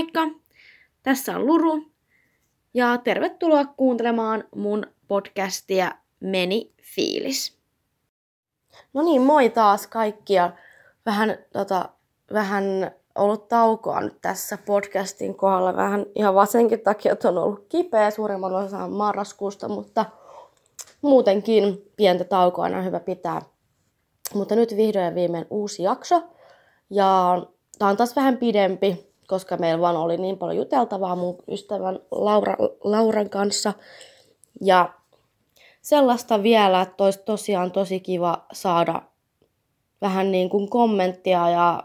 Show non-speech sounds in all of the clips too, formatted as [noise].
Moikka! Tässä on Luru ja tervetuloa kuuntelemaan mun podcastia Meni fiilis. No niin, moi taas kaikkia. Vähän, tota, vähän ollut taukoa nyt tässä podcastin kohdalla. Vähän ihan vasenkin takia, että on ollut kipeä suurimman osan marraskuusta, mutta muutenkin pientä taukoa on hyvä pitää. Mutta nyt vihdoin ja viimein uusi jakso. Ja tämä on taas vähän pidempi, koska meillä vaan oli niin paljon juteltavaa mun ystävän Laura, Lauran kanssa. Ja sellaista vielä, että olisi tosiaan tosi kiva saada vähän niin kuin kommenttia ja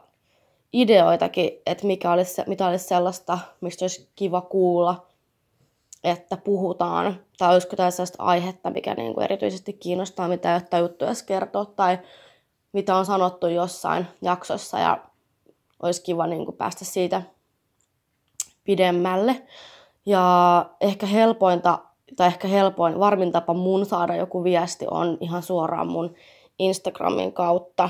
ideoitakin, että mikä olisi, mitä olisi sellaista, mistä olisi kiva kuulla, että puhutaan. Tai olisiko jotain sellaista aihetta, mikä niin kuin erityisesti kiinnostaa, mitä jotain juttuja kertoa, tai mitä on sanottu jossain jaksossa, ja olisi kiva niin kuin päästä siitä pidemmälle. Ja ehkä helpointa, tai ehkä helpoin, varmin tapa mun saada joku viesti on ihan suoraan mun Instagramin kautta.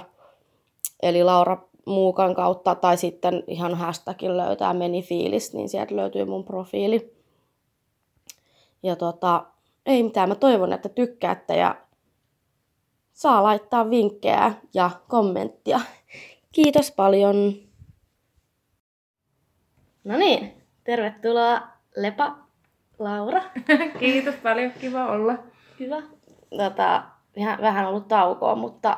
Eli Laura Muukan kautta, tai sitten ihan hashtagin löytää meni fiilis, niin sieltä löytyy mun profiili. Ja tota, ei mitään, mä toivon, että tykkäätte ja saa laittaa vinkkejä ja kommenttia. Kiitos paljon. No niin, tervetuloa Lepa Laura. [laughs] Kiitos paljon, kiva olla. Hyvä. Tota, ihan vähän ollut taukoa, mutta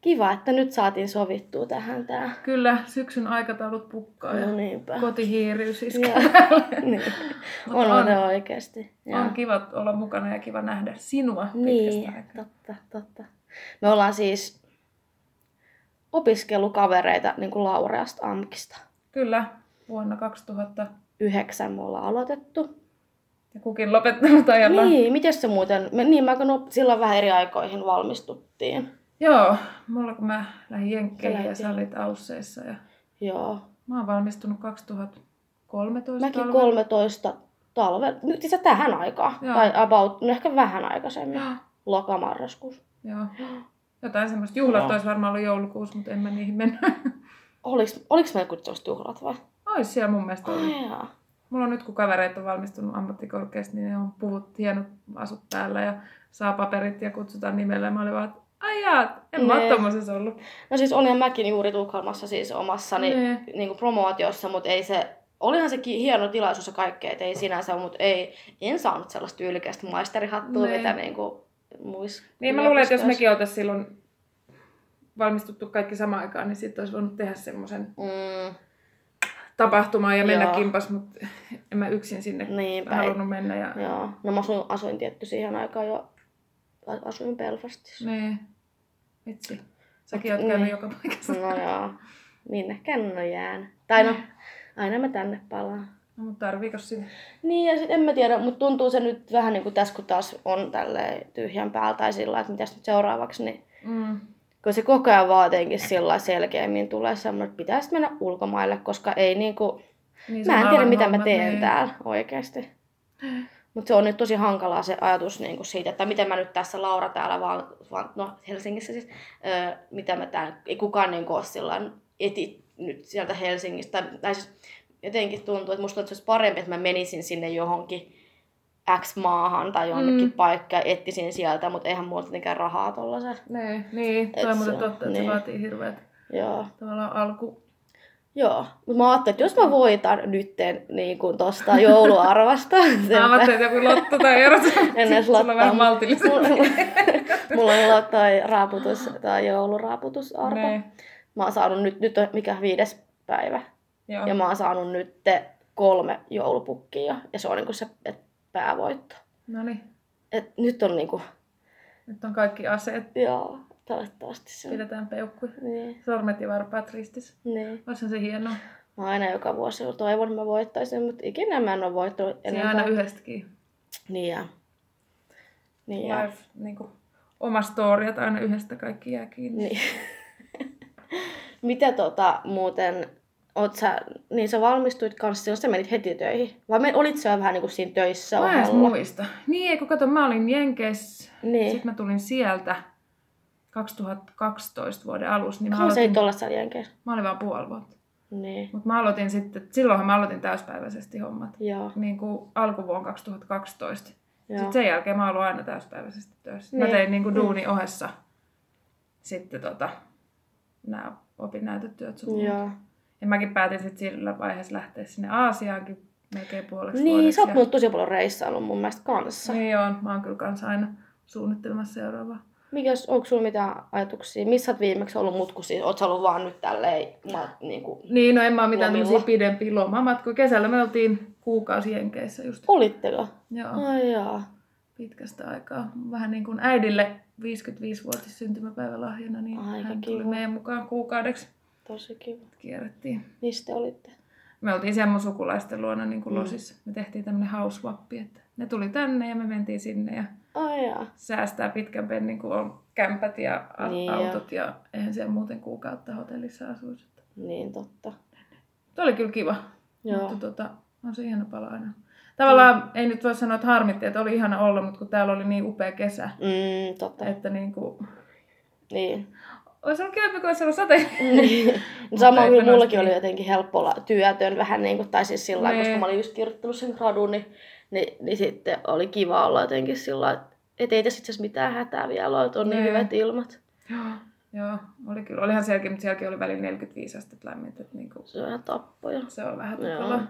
kiva, että nyt saatiin sovittua tähän tää. Kyllä, syksyn aikataulut pukkaa No ja niinpä. kotihiiriys iskee. [laughs] niin. On, on- on, oikeasti. Joo. On kiva olla mukana ja kiva nähdä sinua Niin, aikaa. totta, totta. Me ollaan siis opiskelukavereita niin kuin Laureasta Amkista. Kyllä, vuonna 2000 Yhdeksän me ollaan aloitettu. ja kukin lopettanut ajalla. Niin, miten se muuten, me, niin mä kun op- silloin vähän eri aikoihin valmistuttiin. Joo, mulla kun mä lähdin Jenkkeihin ja sä olit Ausseissa ja Joo. mä oon valmistunut 2013 Mäkin talvella. 13 talve, nyt itse tähän aikaan. Joo. Tai about, no ehkä vähän aikaisemmin. Joo, Lokamarraskuussa. joo. Jotain semmoista juhlat Joo. olisi varmaan ollut joulukuussa, mutta en mä niihin mennyt. Oliks, oliks meillä tämmöiset juhlat vai? Ois siellä mun mielestä ollut. Jaa. Mulla on nyt, kun kavereita on valmistunut ammattikorkeasta, niin ne on puvut hienot asut päällä ja saa paperit ja kutsutaan nimellä. Mä olin vaan, että en mä tommosessa ollut. No siis olin mäkin juuri Tukholmassa siis omassa niin, Nee. niin kuin promootiossa, mutta ei se, olihan se ki- hieno tilaisuus ja kaikkea, että ei sinänsä, mutta ei, en saanut sellaista tyylikästä maisterihattua, Nee. mitä niin kuin muissa Niin mä luulen, että jos mekin oltais silloin valmistuttu kaikki samaan aikaan, niin sitten olisi voinut tehdä semmoisen Mm, tapahtumaan ja mennä Joo. kimpas, mutta [laughs] en mä yksin sinne niinpä. halunnut mennä. Ja... Joo. No mä asuin, asuin tietty siihen aikaan jo, asuin Belfastissa. Nee. Vitsi. Säkin oot Niin. käynyt joka paikassa. No [laughs] joo, minnekään en ole jäänyt. Tai no, aina mä tänne palaan. No, mutta tarviiko sinne? Niin, ja sit en mä tiedä, mutta tuntuu se nyt vähän niin kuin tässä, kun taas on tälleen tyhjän päällä tai sillä että mitäs nyt seuraavaksi, niin Mm. Kun se koko ajan vaan jotenkin sillä selkeämmin tulee semmoinen, että pitäisi mennä ulkomaille, koska ei niinku, Niin, mä en tiedä mitä mä teen niin. täällä oikeasti. Mutta se on nyt tosi hankalaa se ajatus niin kuin siitä, että miten mä nyt tässä Laura täällä vaan, vaan no Helsingissä siis, öö, mitä mä täällä, ei kukaan niin kuin ole sillain eti nyt sieltä Helsingistä. Tai, tai siis jotenkin tuntuu, että musta olisi parempi, että mä menisin sinne johonkin X-maahan tai jonnekin Mm. paikkaan, etsisin sieltä, mutta eihän mulla tietenkään rahaa tollasen. Niin, Et toi on muuten totta, että niin. se vaatii hirveät Joo. tavallaan alku. Joo, mutta mä ajattelin, että jos mä voitan nytten niin kuin tosta jouluarvasta, sen [laughs] Aavat teet joku lotto tai erot. [laughs] En edes Sulla on lottaa. vähän maltillisempi. Mulla, [laughs] mulla on ollut toi raaputus, tai jouluraaputusarpa. Nee, Mä oon saanut nyt, nyt on mikä viides päivä. joo. Ja mä oon saanut nyt kolme joulupukkia. Ja se on niinku se et päävoitto. No niin, Et nyt on niinku, nyt on kaikki aseet. joo, toivottavasti se on. Pidetään peukkuja. Niin, Sormet ja varpaat ristissä. niin. Olisihan se hienoa. Mä aina joka vuosi toivon, että mä voittaisin, mutta ikinä mä en ole voittanut Se aina yhdestäkin. Niin ja. Niin ja. Life, niin kuin, oma story, että aina yhdestä kaikki jää kiinni. Niin. [laughs] Mitä tota muuten, oot sä, niin sä valmistuit kanssa, silloin sä menit heti töihin? Vai men, olit sä vähän niinku siinä töissä Mä en muista. Niin, kun kato, mä olin Jenkeissä. Niin. Sitten mä tulin sieltä 2012 vuoden alussa. Niin mä, Kauan sä aloitin, et olla siellä Jenkeissä? mä olin vaan puoli vuotta. Niin. Mutta mä aloitin sitten, silloinhan mä aloitin täyspäiväisesti hommat. Joo. Niin kuin alkuvuonna 2012. Joo. Sitten sen jälkeen mä oon aina täyspäiväisesti töissä. Mä Niin. tein niin kuin duuni ohessa sitten tota, nämä opinnäytetyöt sun. Joo. Ja mäkin päätin sitten sillä vaiheessa lähteä sinne Aasiaankin melkein puoleksi Niin, vuodeksi. sä oot ja- tosi paljon reissailut mun mielestä kanssa. Niin on, mä oon kyllä kanssa aina suunnittelemassa seuraavaa. Mikäs, onko sulla mitään ajatuksia? Missä oot viimeksi ollut mutkusia? Oot sä ollut vaan nyt tälleen, mä, niin kuin, Niin, no en mä ole mitään tämmöisiä pidempiä lomamatkoja. Kesällä me oltiin kuukausi Jenkeissä just. olitteko? Joo, Ai jaa. pitkästä aikaa. Vähän niin kuin äidille 55-vuotis syntymäpäivälahjana, niin Aika hän tuli kiva. meidän mukaan kuukaudeksi. Tosi kiva. Kierrettiin. Mistä te olitte? Me oltiin siellä mun sukulaisten luona niin kuin Mm. losissa. Me tehtiin tämmönen housewappi, että ne tuli tänne ja me mentiin sinne ja Ai jaa. säästää pitkän pennin, kun on kämpät ja a- Niin, autot ja eihän siellä muuten kuukautta hotellissa asuisi. Niin totta. Tuo oli kyllä kiva, Joo. mutta tota, on se ihana pala aina. Tavallaan mm. ei nyt voi sanoa, että harmitti, että oli ihana olla, mutta kun täällä oli niin upea kesä, Mm, totta. että niin kuin, Niin. Olisi ollut kiva, kun olisi ollut sate. [laughs] Niin. Sama eipä kyllä mullakin oli jotenkin helppo olla työtön vähän niin kuin, tai siis sillä Nee. koska mä olin just kirjoittanut sen gradun, niin, niin, niin sitten oli kiva olla jotenkin sillä että et ei tässä itse asiassa mitään hätää vielä ole, että on niin Nee. hyvät ilmat. Joo, joo, oli kyllä. Olihan sielläkin, mutta sielläkin oli välillä 45 astetta lämmintä. Niin kuin, Se on ihan tappoja. se on vähän tukala.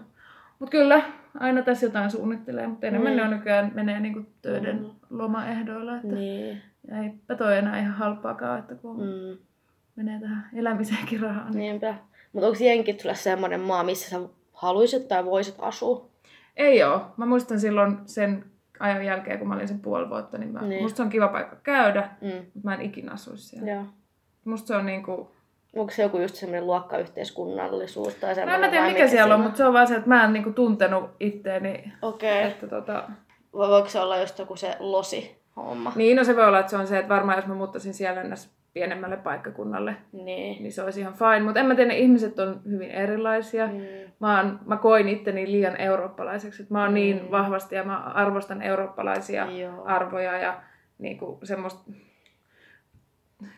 Mutta kyllä, aina tässä jotain suunnittelee, mutta enemmän Mm. ne on nykyään menee niin kuin töiden Mm. lomaehdoilla. Että Niin. Ja eipä toi enää ihan halpaakaan, että kun mm. Menee tähän elämiseenkin rahaa. Niin. Niinpä. Mutta onko jenkit sulle semmoinen maa, missä sä haluaisit tai voisit asua? Ei oo. Mä muistan silloin sen ajan jälkeen, kun mä olin sen puoli vuotta, niin, mä, Niin. musta se on kiva paikka käydä, Mm. mutta mä en ikinä asuisi siellä. Joo. Musta se on niinku... Onko se joku just semmoinen luokkayhteiskunnallisuus tai semmoinen? en mä tiedä vai mikä siellä on, mutta se on vaan se, että mä en niinku tuntenut itteeni. Okei. Okay. Että tota... Vai voiko se olla just joku se losi homma? Niin, no se voi olla, että se on se, että varmaan jos mä muuttaisin siellä ennäs pienemmälle paikkakunnalle, Niin. niin se olisi ihan fine. Mutta en mä tiedä, ne ihmiset on hyvin erilaisia. Mm. Mä, oon, mä koin itteni liian eurooppalaiseksi. Että mä oon Mm. niin vahvasti ja mä arvostan eurooppalaisia Joo. arvoja ja niinku semmoista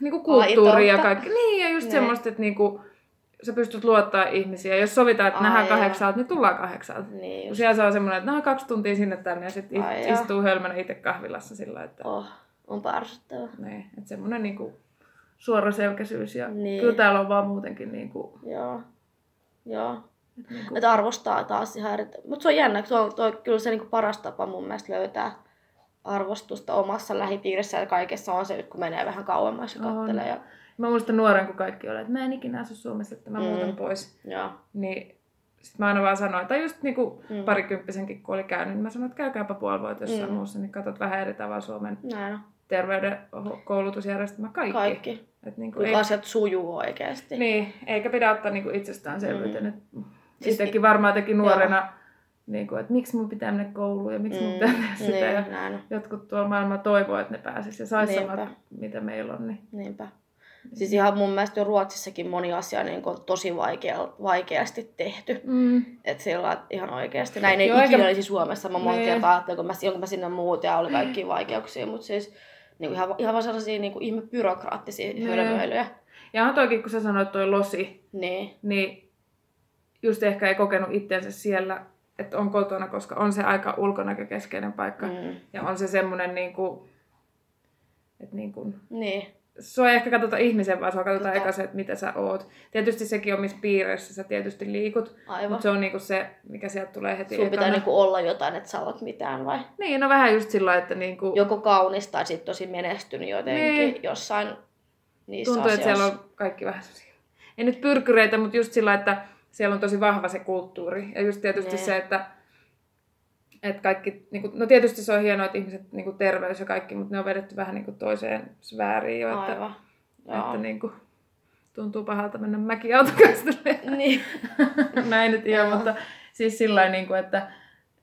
niinku kulttuuria ja kaikki. Niin, ja just Ne. semmoista, että niinku, sä pystyt luottaa ihmisiä. Jos sovitaan, että nähdään kahdeksalta, niin tullaan kahdeksalta. Niin just. siellä se on semmoinen, että nähdään kaksi tuntia sinne tänne ja sitten istuu hölmönä itse kahvilassa sillä, että Oh, on parsuttava. niin, että semmoinen niinku suoraselkäisyys ja Niin. kyllä täällä on vaan muutenkin niinku, Joo. Joo. että niinku Että arvostaa taas ihan eri... Mutta se on jännä, se on toi, kyllä se niinku paras tapa mun mielestä löytää arvostusta omassa lähipiirissä ja kaikessa on se, kun menee vähän kauemmas ja On. kattelee. Ja... Mä muistan nuoren, kun kaikki oli, että mä en ikinä asu Suomessa, että mä Mm. muutan pois. Joo. Niin sit mä aina vaan sanoin, tai just niinku Mm. parikymppisenkin kun oli käynyt, niin mä sanoin, että käykääpä puoli vuotta jossain Mm. muussa, niin katsot vähän eri tavalla Suomen Näin on. terveyden koulutusjärjestelmä, kaikki. Kaikki. Et niinku Kuinka ei, asiat sujuu oikeasti. niin, eikä pidä ottaa niinku itsestäänselvyyteen. Mm. Siis- Itsekin varmaan teki nuorena, niinku, että miksi mun pitää mennä kouluun ja miksi mun pitää tehdä sitä. niin, Ja näin jotkut tuolla maailmalla toivoo, että ne pääsis ja sais Niinpä. samat, mitä meillä on. Niin. Niinpä. Siis ihan mun mielestä jo Ruotsissakin moni asia niin on tosi vaikea, vaikeasti tehty. Mm. Että sillä on ihan oikeasti. Näin ei Joo, ikinä eikä- olisi Suomessa. Mä monta Nee. kertaa ajattelin, kun mä, kun mä sinne muut ja oli kaikki [clears throat] vaikeuksia. Mutta siis niin ihan, ihan vaan sellaisia niin kuin ihme byrokraattisia hölmöilyjä. Ja on toikin, kun sä sanoit toi losi, Niin. niin just ehkä ei kokenut itseensä siellä, että on kotona, koska on se aika ulkonäkökeskeinen paikka. Mm. Ja on se semmoinen, niin kuin, että niin kuin, Niin. sua ei ehkä katsota ihmisen, vaan sua katsotaan Totta. eka se, että mitä sä oot. Tietysti sekin on, missä piireissä sä tietysti liikut, Aivan. mutta se on niinku se, mikä sieltä tulee heti Sun pitää ekana. niinku olla jotain, että sä oot mitään vai? Niin, no vähän just sillä että niinku, Joko kaunis tai sit tosi menestynyt jotenkin Niin. jossain niissä tuntuu, että asioissa. siellä on kaikki vähän sellaisia, ei nyt pyrkyreitä, mutta just sillä, että siellä on tosi vahva se kulttuuri. Ja just tietysti Niin. se, että, että kaikki, niin kuin, no tietysti se on hienoa, että ihmiset, niin kuin terveys ja kaikki, mutta ne on vedetty vähän niin kuin toiseen sfääriin jo, että, Aivan. Joo. että niin kuin, tuntuu pahalta mennä mäkiautokastelle. [laughs] Niin. [laughs] Näin nyt ihan, mutta siis sillä niin kuin, että,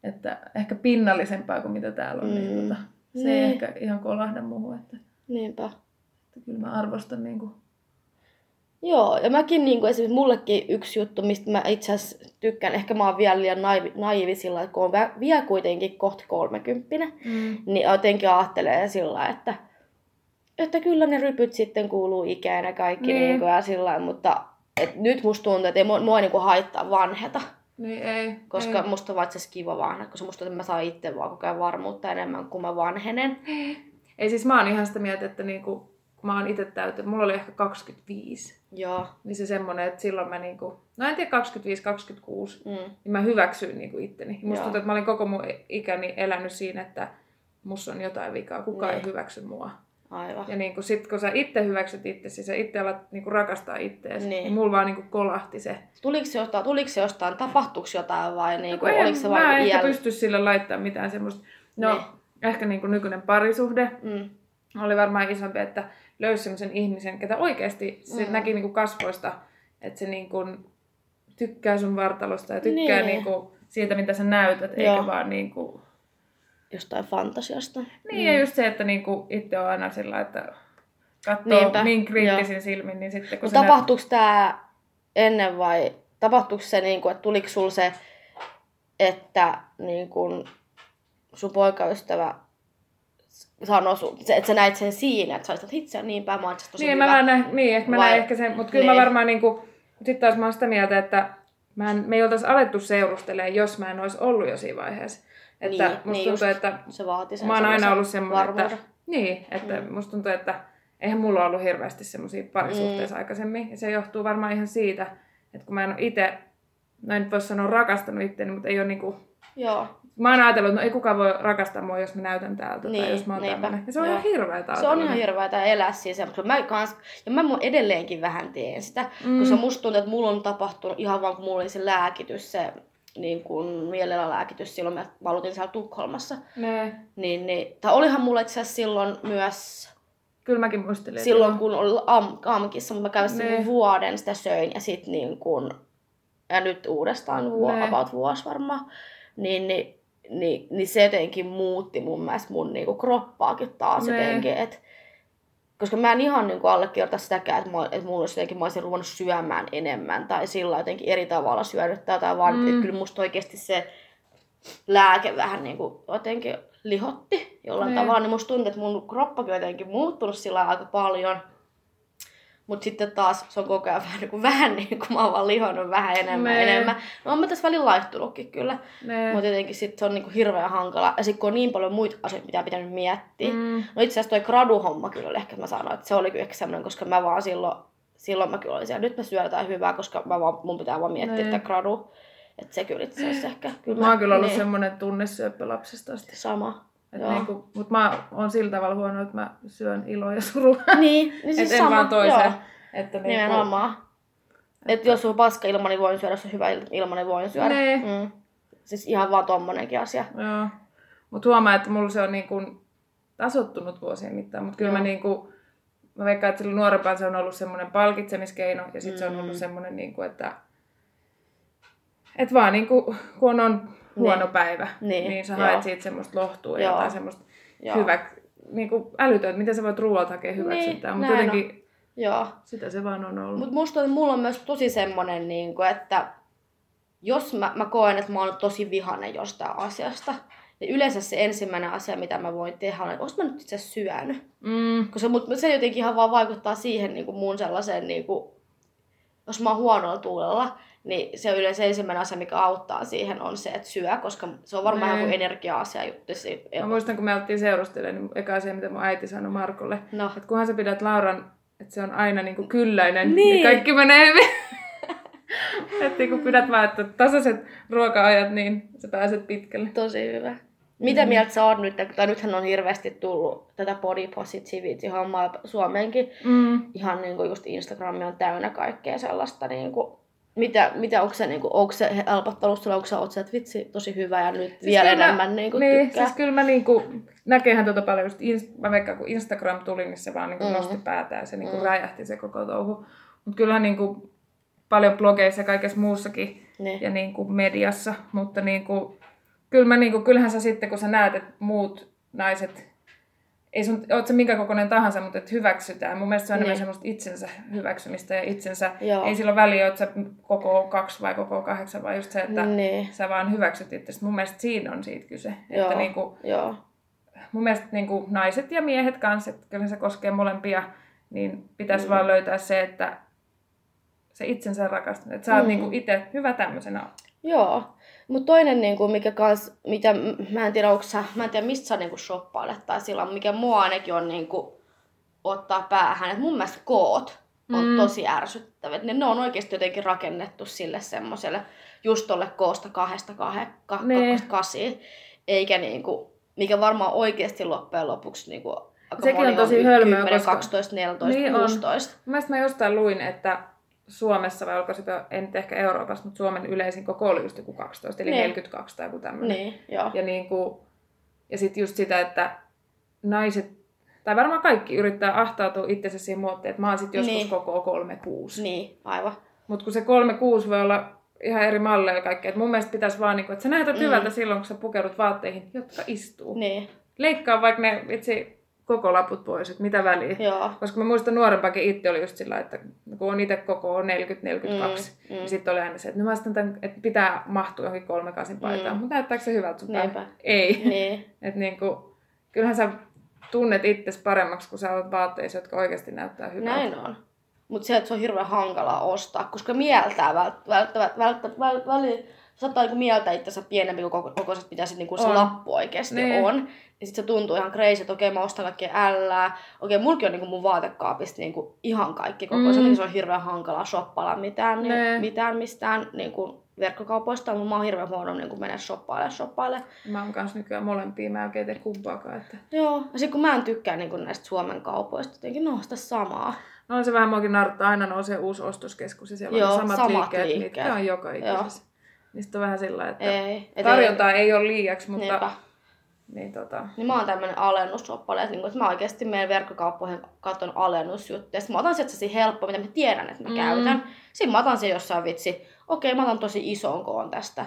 että ehkä pinnallisempaa kuin mitä täällä on, mm. niin Mm. tota, se Niin. ei ehkä ihan kolahda muuhun, että, Niinpä. että kyllä mä arvostan niin kuin, Joo, ja mäkin niin kuin esimerkiksi mullekin yksi juttu, mistä mä itse asiassa tykkään, ehkä mä oon vielä liian naivi, naivi sillä lailla, kun on vielä kuitenkin kohta kolmekymppinen, mm. niin jotenkin ajattelee sillä että, että kyllä ne rypyt sitten kuuluu ikään ja kaikki Niin. niin. Niin kuin, ja sillä mutta et nyt musta tuntuu, että ei mua, mua ei niinku haittaa vanheta. Niin ei. Koska ei. musta on vaan itse kiva vanha, koska musta että mä saan itse vaan koko ajan varmuutta enemmän kuin mä vanhenen. Ei siis mä oon ihan sitä mieltä, että niinku, mä oon itse täytynyt, mulla oli ehkä 25. Joo. Niin se semmonen, että silloin mä niinku, no en tiedä 25-26, Mm. niin mä hyväksyin niinku itteni. Musta Joo. tuntuu, että mä olin koko mun ikäni elänyt siinä, että mussa on jotain vikaa, kukaan Niin. ei hyväksy mua. Aivan. Ja niinku sit kun sä itse hyväksyt itsesi, sä itse alat niinku rakastaa itteesi, Niin. niin. mulla vaan niinku kolahti se. Tuliko se jostain, tuliko se jostain, tapahtuiko jotain vai niin No, kuin, kun oliko se mä vain en ehkä iällä? pysty sille laittamaan mitään semmoista. No, Niin. ehkä niinku nykyinen parisuhde Mm. oli varmaan isompi, että löysi semmoisen ihmisen, ketä oikeasti se Mm. näki niinku kasvoista, että se niinku tykkää sun vartalosta ja tykkää Niin. niinku siitä, mitä sä näytät, Joo. eikä vaan niinku... Jostain fantasiasta. Niin, ja just se, että niinku itse on aina sillä, että katsoo Niinpä, niin kriittisin silmin, niin sitten kun No, sä näet- tapahtuuko tämä ennen vai tapahtuuko se, niin kuin, että tuliko sulla se, että niin kuin, sun poikaystävä sanoi sun, se, että sä näit sen siinä, että sä olisit, että hitse on niin päin, mä oon tosi Niin, hyvä. mä vaan näin, niin, ehkä mä Vai- näin ehkä sen, mutta kyllä Niin. mä varmaan niinku, sitten taas mä oon sitä mieltä, että mä en, me ei oltaisi alettu seurustelemaan, jos mä en olisi ollut jo siinä vaiheessa. Että Niin, musta niin tuntuu, että Se vaati sen mä oon aina ollut semmoinen, että, varmuuden. niin, että Mm. musta tuntuu, että eihän mulla ollut hirveästi semmoisia parisuhteissa aikaisemmin. Ja se johtuu varmaan ihan siitä, että kun mä en ole itse, no en nyt voi sanoa rakastanut itseäni, mutta ei ole niinku, Joo, mä oon ajatellut, että no ei kukaan voi rakastaa mua, jos mä näytän täältä Niin, tai jos mä oon niinpä. tämmöinen. Ja se on Joo. ihan hirveetä se on ihan hirveätä elää siis. Mä kans, ja mä mun edelleenkin vähän teen sitä, Mm. koska musta tuntuu, että mulla on tapahtunut ihan vaan kun mulla oli se lääkitys, se niin kuin mielialalääkitys silloin, mä valutin siellä Tukholmassa. Ne, Niin, niin, tai olihan mulla itse asiassa silloin myös, kyllä mäkin muistelin. että silloin joo. kun oli am, AMKissa, mutta mä kävin niin. vuoden sitä söin ja sit niin kuin, ja nyt uudestaan vuo, about vuosi varmaan, niin, niin, niin, niin se jotenkin muutti mun mielestä mun niinku kroppaakin taas Ne. jotenkin, että koska mä en ihan niin allekirjoita sitäkään, että, mä, että mulla olisi jotenkin, mä olisin ruvennut syömään enemmän tai sillä jotenkin eri tavalla syönyt tai vaan Mm. että kyllä musta oikeasti se lääke vähän niin kuin jotenkin lihotti jollain Ne. tavalla, niin musta tuntuu, että mun kroppakin on jotenkin muuttunut sillä aika paljon. Mutta sitten taas se on koko ajan [laughs] vähän niin kuin, vähän niin kuin mä oon vaan lihonnut vähän enemmän Ne. enemmän. No on mä tässä välillä laihtunutkin kyllä. Mutta jotenkin sit se on niinku hirveän hankala. Ja sitten kun on niin paljon muita asioita, mitä pitänyt miettiä. Mm. No itse asiassa toi graduhomma kyllä oli ehkä mä sanoin, että se oli kyllä ehkä semmoinen, koska mä vaan silloin, silloin mä kyllä olin siellä, nyt mä syön jotain hyvää, koska mä vaan, mun pitää vaan miettiä Ne. tätä gradu. Että se kyllä itse asiassa [gasps] ehkä. Kyllä Mä oon kyllä ollut niin, semmonen tunnesyöppö lapsesta asti. Sama. Et niinku, mut mä oon sillä tavalla huono, että mä syön iloa ja surua. [laughs] Niin, niin siis et en sama. vaan toisen. Joo, Että niinku, nimenomaan. Että jos on paska ilma, niin voin syödä, jos on hyvä ilma, niin voin syödä. Ne. Mm. Siis ihan vaan tommonenkin asia. Joo. Mut huomaa, että mulla se on niinku tasottunut vuosien mittaan. Mut kyllä Joo. mä niinku, mä veikkaan, että silloin nuorempaan se on ollut semmoinen palkitsemiskeino. Ja sitten se on Mm. ollut semmoinen, niinku, että et vaan niinku, kun on huono Niin. päivä, Niin, niin sä joo. haet siitä semmoista lohtua ja Joo. jotain semmoista Joo. hyvä, niinku älytön, että miten sä voit ruoalta hakea hyväksyntää. Niin, Mutta jotenkin Joo. sitä se vaan on ollut. Mutta musta on, mulla on myös tosi semmonen, niin kuin, että jos mä, mä koen, että mä oon tosi vihainen jostain asiasta, niin yleensä se ensimmäinen asia, mitä mä voin tehdä, on, että olis mä nyt itse syönyt. Mm, Koska mut, se jotenkin ihan vaan vaikuttaa siihen niin kuin mun sellaiseen, niin kuin, jos mä oon huonolla tuulella, niin se yleensä ensimmäinen asia, mikä auttaa siihen, on se, että syö, koska se on varmaan Nee. joku energia-asia juttu. Mä muistan, kun me oltiin seurustelemaan, niin eka asia, mitä mun äiti sanoi Markolle, No, että kunhan sä pidät Lauran, että se on aina niin kuin kylläinen, Niin. niin kaikki menee hyvin. [laughs] että kun pidät vaan, että tasaiset ruoka-ajat, niin sä pääset pitkälle. Tosi hyvä. Mitä Mm. mieltä sä oot nyt, tai nythän on hirveästi tullut tätä body positivity-hommaa Suomeenkin. Mm. Ihan niin kuin just Instagram on täynnä kaikkea sellaista. Niin kuin, mitä, mitä onko se, niin kuin, onko se helpottanut sulle, onko sä oot se, että vitsi, tosi hyvä ja nyt siis vielä mä- enemmän niin kuin, Niin, tykkää. siis kyllä mä niinku, näkeehän tuota paljon just, ins- mä veikkaan kun Instagram tuli, niin se vaan niinku Mm. nosti päätään ja se niinku Mm. räjähti se koko touhu. Mutta kyllähän niinku paljon blogeissa ja kaikessa muussakin Niin. ja niin kuin mediassa, mutta niin kuin, kyllä mä, niin kuin, kyllähän sä sitten, kun sä näet, että muut naiset, ei sun, oot se minkä kokoinen tahansa, mutta että hyväksytään. Mun mielestä se on Niin. enemmän semmoista itsensä hyväksymistä ja itsensä, Joo. ei sillä ole väliä, että sä koko kaksi vai koko kahdeksan, vaan just se, että Niin. sä vaan hyväksyt itse. Mun mielestä siinä on siitä kyse. Joo. Että niin kuin, Joo. mun mielestä niin kuin naiset ja miehet kanssa, että kyllä se koskee molempia, niin pitäisi Mm. vaan löytää se, että se itsensä rakastunut. Että sä oot Mm. niinku itse hyvä tämmöisenä. Joo. Mutta toinen, niinku, mikä kans, mitä, mä en tiedä, onko sä, mä en tiedä mistä sä niinku shoppailet tai sillä, mikä mua ainakin on niinku, ottaa päähän. Et mun mielestä koot on Mm. tosi ärsyttävät. Ne, ne on oikeasti jotenkin rakennettu sille semmoselle, just tolle koosta kahdesta kahe, ka, Nee. kasiin. Eikä niinku, mikä varmaan oikeasti loppujen lopuksi niinku, Sekin on tosi hölmöä, 10, koska- 12, 14, Niin on. 16. Mielestäni mä jostain luin, että Suomessa, vai olko se, en ehkä Euroopassa, mutta Suomen yleisin koko oli just joku 12, eli Niin. 42 tai joku tämmöinen. Niin, joo. Ja, niin kuin, ja sitten just sitä, että naiset, tai varmaan kaikki yrittää ahtautua itsensä siihen muottiin, että mä oon sitten joskus Niin. koko 36. Niin, aivan. Mutta kun se 36 voi olla ihan eri malleja ja kaikkea. Et mun mielestä pitäisi vaan, niinku, että sä näytät Mm. hyvältä silloin, kun sä pukeudut vaatteihin, jotka istuu. Niin, Leikkaa vaikka ne vitsi koko laput pois, että mitä väliä. joo. Koska mä muistan nuorempakin itse oli just sillä, että kun on itse koko 40-42, Mm, mm. niin sitten oli aina se, että no mä tämän, että pitää mahtua johonkin kolmekasin paitaan, Mm. mutta näyttääkö se hyvältä sun päälle? Ei. Niin, [laughs] että niinku, kyllähän sä tunnet itsesi paremmaksi, kun sä olet vaatteissa, jotka oikeasti näyttää hyvältä. näin on. Mutta se, että se on hirveän hankalaa ostaa, koska mieltää välttämättä, välttämättä, välttämättä, väl, väli, saattaa niinku mieltää itsensä pienempi kuin koko, kokoiset, mitä sit niinku se On. lappu oikeasti Niin. on. Ja sit se tuntuu ihan crazy, että okei mä ostan kaikkea ällää. Okei, mulki on niinku mun vaatekaapista niinku ihan kaikki kokoiset, Mm. mm. se on hirveän hankalaa shoppailla mitään, Nee. niin, mitään mistään niinku verkkokaupoista, mutta mä oon hirveän huono niinku mennä shoppaille, shoppaille. Mä oon kanssa nykyään molempia, mä en oikein tee kumpaakaan. Että... Joo, ja sit kun mä en tykkää niinku näistä Suomen kaupoista, jotenkin no sitä samaa. No on se vähän muakin narttaa, aina nousee uusi ostoskeskus ja siellä Joo, on samat, samat liikkeet, liikkeet. mitkä on joka ikisessä. Niistä on vähän sillä, että Ei. et tarjontaa ei ole liiaksi, mutta Niinpä. niin tota, Niin mä oon tämmönen alennusshoppailija, että, niinku, että mä oikeesti menen verkkokauppoihin, katson alennusjuttuja. Sitten mä otan sieltä sellaisia helppoa, mitä mä tiedän, että mä Mm. mm. käytän. Sitten mä otan sen jossain vitsi, okei mä otan tosi ison koon tästä.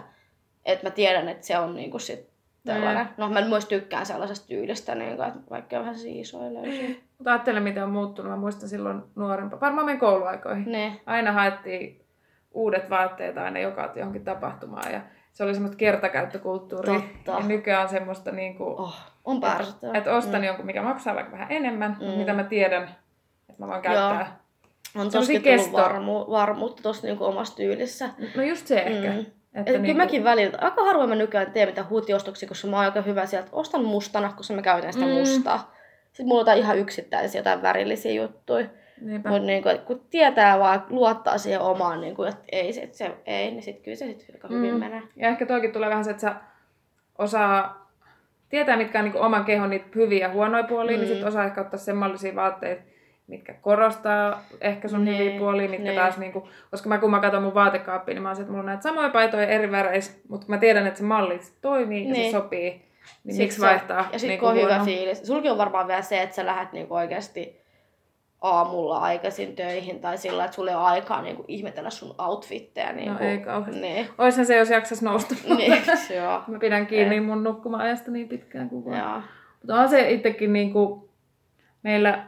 Että mä tiedän, että se on niinku sit tällainen. Mm. No mä myös tykkään sellaisesta tyylistä, niinku, että vaikka on vähän isoja löysiä. mutta ajattele mitä on muuttunut. Mä muistan silloin nuorempaa, varmaan meidän kouluaikoihin. Ne. Aina haettiin uudet vaatteet aina joka johonkin tapahtumaan ja se oli semmoista kertakäyttökulttuuria. Totta. Ja nykyään on semmoista niinku, Oh, on pärsyttävää. että ostan jonkun, mikä maksaa vaikka vähän enemmän, mm. Mm. mutta mitä mä tiedän, että mä voin käyttää. On semmosia toskin tullut kesto- varmu, varmuutta tossa niinku omassa tyylissä. No just se ehkä. Mm. Että Et kyllä niinku- mäkin välillä, aika harvoin mä nykyään teen mitään huutiostoksia, koska mä oon aika hyvä sieltä, ostan mustana, koska mä käytän sitä Mm. mm. mustaa. Sitten mulla on ihan yksittäisiä, jotain värillisiä juttuja. Mutta et kun tietää vaan, luottaa siihen omaan, niinku, että ei, sit se, ei, niin sit kyllä se sit aika hyvin Mm. menee. Ja ehkä toikin tulee vähän se, että sä osaa tietää, mitkä on niin oman kehon niitä hyviä ja huonoja puolia, mm. niin Mm. sit osaa ehkä ottaa semmoisia vaatteita, mitkä korostaa ehkä sun Niin, hyviä puolia, mitkä niin. taas niinku, koska mä kun mä katson mun vaatekaappia, niin mä oon se, että mulla on näitä samoja paitoja eri väreissä, mutta mä tiedän, että se malli toimii ja se Niin. sopii, niin miksi vaihtaa Ja sitten niinku kun on hyvä huonoa? fiilis. Sulki on varmaan vielä se, että sä lähdet niinku oikeasti aamulla aikaisin töihin tai sillä, että sulla ei ole aikaa niinku ihmetellä sun outfitteja. Niinku. ei kauheasti. Niin. Oishan se, jos jaksas nousta. [laughs] niin, joo. [laughs] mä pidän kiinni mun nukkuma-ajasta niin pitkään kuin vaan. joo. Mutta on se itsekin niin kuin meillä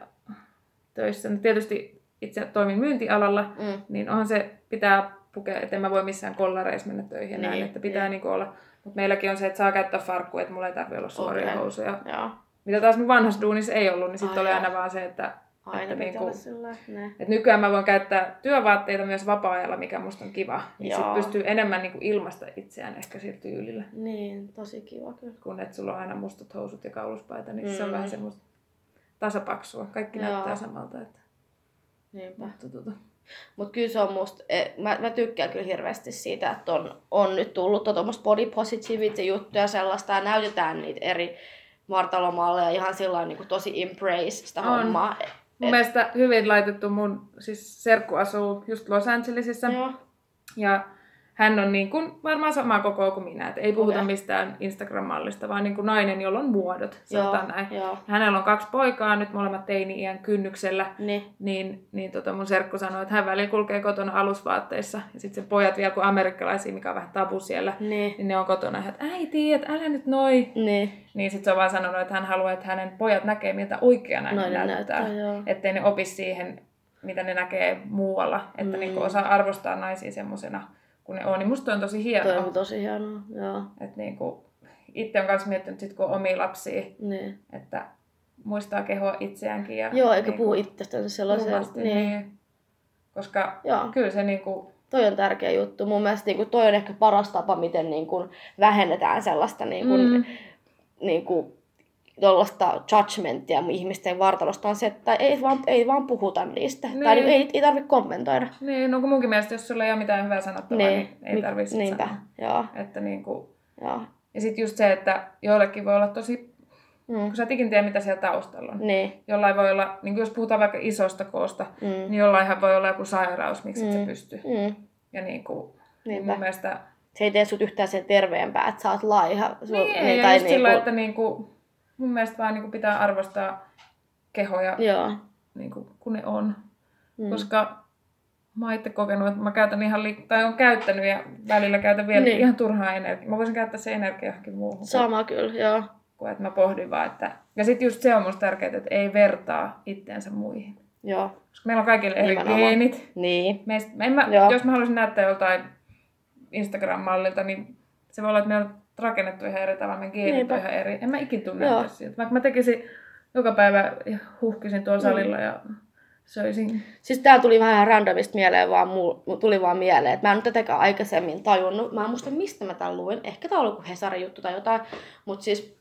töissä, no tietysti itse toimin myyntialalla, Mm. niin onhan se, pitää pukea, että en mä voi missään kollareissa mennä töihin ja näin, Niin, että pitää niin. niin. Niin olla. Mutta meilläkin on se, että saa käyttää farkkuja, että mulla ei tarvitse olla suoria Okei. housuja. Joo. Mitä taas mun vanhassa duunissa ei ollut, niin sitten oli aina vaan se, että, Aina Että niinku- olla sillä ne. että nykyään mä voin käyttää työvaatteita myös vapaa-ajalla, mikä musta on kiva. Niin sit pystyy enemmän niin kuin ilmaista itseään ehkä sillä tyylillä. Niin, tosi kiva kyllä. Kun et sulla on aina mustat housut ja kauluspaita, niin se on Mm. vähän semmoista tasapaksua. Kaikki Joo. näyttää samalta. Että, Niinpä. mutta, tota. Mutta kyllä se on musta, eh, mä, mä tykkään kyllä hirveästi siitä, että on, on nyt tullut tuommoista body positivity juttuja sellaista ja näytetään niitä eri vartalomalleja ihan sillä niin tosi embrace sitä On. hommaa. Mun Et- mielestä hyvin laitettu mun, siis serkku asuu just Los Angelesissa. Joo. Ja hän on niin kuin varmaan samaa kokoa kuin minä. Et ei puhuta Okei. mistään Instagram-mallista, vaan niin kuin nainen, jolla on muodot, sanotaan näin. joo. Hänellä on kaksi poikaa, nyt molemmat teini-iän kynnyksellä. Niin. Niin, niin tota mun serkku sanoi, että hän välillä kulkee kotona alusvaatteissa. Ja sitten se pojat vielä kuin amerikkalaisia, mikä on vähän tabu siellä. Niin. Niin ne on kotona, että äiti, että älä nyt noi. Niin. Niin sitten se on vaan sanonut, että hän haluaa, että hänen pojat näkee, miltä oikea Nainen näyttää. näyttää, joo. Ettei ne opi siihen, mitä ne näkee muualla. Että Mm. niinku osaa arvostaa naisia semmosena, kun ne on. Niin musta on tosi hienoa. Toi on tosi hienoa. Joo. Että niinku, itse on myös miettinyt, sit, kun on omia lapsia, Niin. että muistaa kehoa itseäänkin. Ja Joo, eikä niinku puhu itsestänsä sellaisen. Niin. niin. Koska Joo. kyllä se niinku, Toi on tärkeä juttu. Mun mielestä niin kuin, toi on ehkä paras tapa, miten niin kuin, vähennetään sellaista niin kuin, mm. niin kuin, tuollaista judgmentia ihmisten vartalosta on se, että ei vaan, ei vaan puhuta niistä. Niin. Tai ei, ei tarvitse kommentoida. niin, no kun munkin mielestä, jos sulla ei ole mitään hyvää sanottavaa, niin, niin ei tarvitse Niinpä, sanoa. joo. Että niinku, joo. ja sitten just se, että joillekin voi olla tosi, Mm. kun sä et ikin tiedä, mitä siellä taustalla on. Niin. Jollain voi olla, niin jos puhutaan vaikka isosta koosta, Mm. niin jollainhan voi olla joku sairaus, miksi et sä Mm. pysty. Mm. Ja niin kuin, Niinpä. mun mielestä... Se ei tee sut yhtään sen terveempää, että sä oot laiha. Sul, Niin, ja just sillä, että niin kuin, mun mielestä vaan niin kuin pitää arvostaa kehoja Joo. niin kuin, kun ne on. Mm. Koska mä oon itse kokenut, että mä käytän ihan li- tai on käyttänyt ja välillä käytän vielä Niin. ihan turhaa energiaa. Mä voisin käyttää se energia johonkin muuhun. kuin- Sama kyllä, joo. Kuin että mä pohdin vaan, että... Ja sitten just se on musta tärkeää, että ei vertaa itteensä muihin. Joo. Koska meillä on kaikille eri Nimenomaan. geenit. Niin. Meistä, en mä, Joo. jos mä haluaisin näyttää joltain Instagram-mallilta, niin se voi olla, että meillä on rakennettu ihan eri tavalla, meidän geenit Niinpä. on ihan eri. En mä ikin tunne Joo. siitä. Vaikka mä tekisin joka päivä huhkisin tuolla salilla ja söisin. Siis tää tuli vähän randomista mieleen, vaan mul tuli vaan mieleen, että mä en nyt tätäkään aikaisemmin tajunnut. Mä en muista, mistä mä tämän luin. Ehkä tää oli joku Hesarin juttu tai jotain. Mutta siis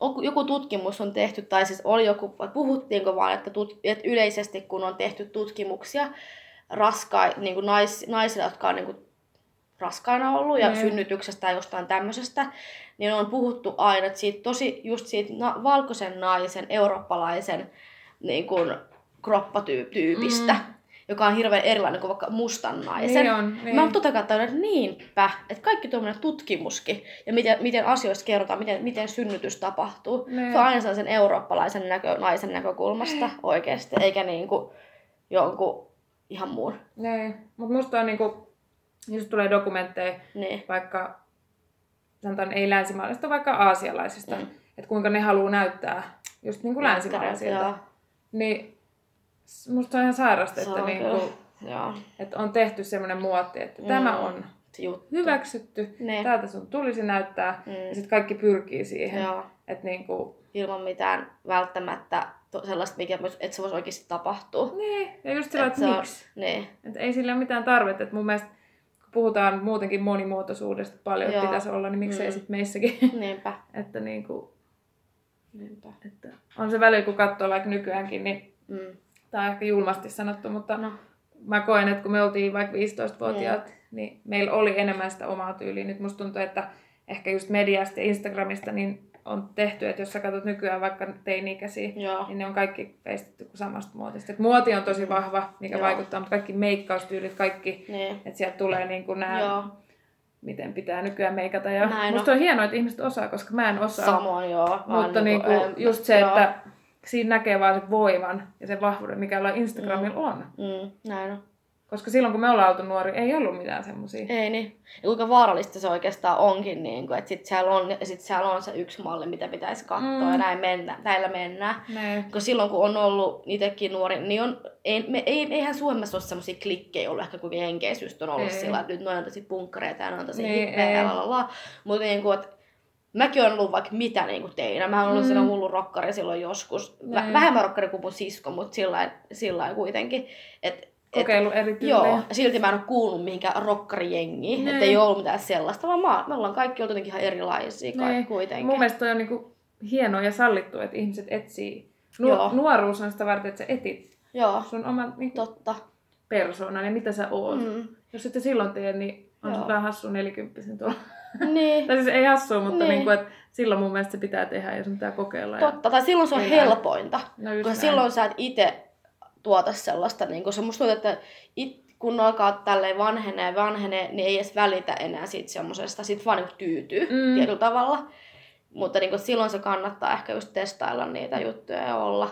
joku- joku tutkimus on tehty, tai siis oli joku, puhuttiinko vaan, että, tut, että yleisesti kun on tehty tutkimuksia raskai, niin kuin nais, naisille, jotka on niin kuin raskaana ollut ja Mm. synnytyksestä tai jostain tämmöisestä, niin on puhuttu aina, että siitä tosi, just siitä na, valkoisen naisen, eurooppalaisen niin kuin kroppatyypistä, Mm. joka on hirveän erilainen kuin vaikka mustan naisen. Niin on, niin. Mä oon tota kautta että niinpä, että kaikki tuommoinen tutkimuskin ja miten, miten asioista kerrotaan, miten, miten synnytys tapahtuu, Niin. se on aina sellaisen eurooppalaisen näkö, naisen näkökulmasta oikeasti, eikä niinku jonkun ihan muun. Niin. Mutta musta on niinku, jos tulee dokumentteja Niin. vaikka, sanotaan ei länsimaalaisista, vaikka aasialaisista, Mm. että kuinka ne haluaa näyttää just niinku Joo. länsimaalaisilta. Niin musta on ihan sairasta, että, on kyllä. Joo. että on tehty semmoinen muotti, että Mm. tämä on juttu. hyväksytty, Niin. täältä sun tulisi näyttää, Mm. ja sitten kaikki pyrkii siihen. Joo. Että niinku, Ilman mitään välttämättä to, sellaista, mikä vois, että se voisi oikeasti tapahtua. niin, ja just sillä, Et että se on- miksi. Niin. Että ei sillä ole mitään tarvetta, että mun mielestä puhutaan muutenkin monimuotoisuudesta paljon, että Joo. pitäisi olla, niin miksei Mm. sitten meissäkin. [laughs] Niinpä. että, niinku, Niinpä. että on se välillä, kun katsoo vaikka nykyäänkin, niin Mm. tämä on ehkä julmasti sanottu, mutta No. mä koen, että kun me oltiin vaikka 15-vuotiaat, niin meillä oli enemmän sitä omaa tyyliä. Nyt musta tuntuu, että ehkä just mediasta ja Instagramista niin on tehty, että jos sä katsot nykyään vaikka teini-ikäisiä, Joo. niin ne on kaikki peistetty kuin samasta muotista. Et muoti on tosi vahva, mikä Joo. vaikuttaa, mutta kaikki meikkaustyylit, kaikki, Niin. että sieltä tulee niin kuin nämä, Joo. miten pitää nykyään meikata. Ja Näin musta on hienoa, että ihmiset osaa, koska mä en osaa. Samoin joo. Mutta niinku, niinku, en- just se, joo. että siinä näkee vaan sen voiman ja sen vahvuuden, mikä Instagramilla Mm. on. Mm, näin on. Koska silloin kun me ollaan oltu nuori, ei ollut mitään semmosia. Ei niin. Ja kuinka vaarallista se oikeastaan onkin, niin kuin, että sit siellä, on, sit siellä on se yksi malli, mitä pitäisi katsoa, Mm. ja näin mennä, näillä mennään. Ne. Koska silloin kun on ollut itsekin nuori, niin on, ei, me, ei, eihän Suomessa ole semmoisia klikkejä ollut, ehkä kuin Jenkeissä just on ollut Ei. sillä, että nyt noin on tosi punkkareita ja noin on tosi Niin, lalala. Mutta niin kuin, että mäkin olen ollut vaikka mitä niin kuin teinä. Mä oon ollut Mm. sellainen hullu rokkari silloin joskus. Vä, Niin. vähemmän rokkari kuin mun sisko, mutta sillä lailla kuitenkin. Et, Kokeilu eri tyylejä. Joo, silti mä en ole kuullut mihinkään rokkarijengiin, Nee. että ei ole ollut mitään sellaista, vaan mä, me ollaan kaikki oltu jotenkin ihan erilaisia Nee. kuitenkin. Mun mielestä toi on niinku hienoa ja sallittu, että ihmiset etsii. Nu- Joo. nuoruus on sitä varten, että sä etit Joo, sun oman niinku, totta. persoonan ja mitä sä oot. Mm. Jos ette silloin tee, niin on Joo. se vähän hassu nelikymppisen tuolla. Niin, [laughs] tai siis ei hassua, mutta Niin. niinku, et silloin mun mielestä se pitää tehdä ja sun pitää kokeilla. Ja... totta. Tai silloin se on Kyllä. helpointa, No koska näin. silloin sä et itse tuota sellaista, niin kun se musta tuntuu, että it, kun alkaa tälleen vanhenee vanhenee, niin ei edes välitä enää siitä semmosesta, sit vaan niin tyytyy Mm. tietyllä tavalla. Mutta niin silloin se kannattaa ehkä just testailla niitä juttuja ja olla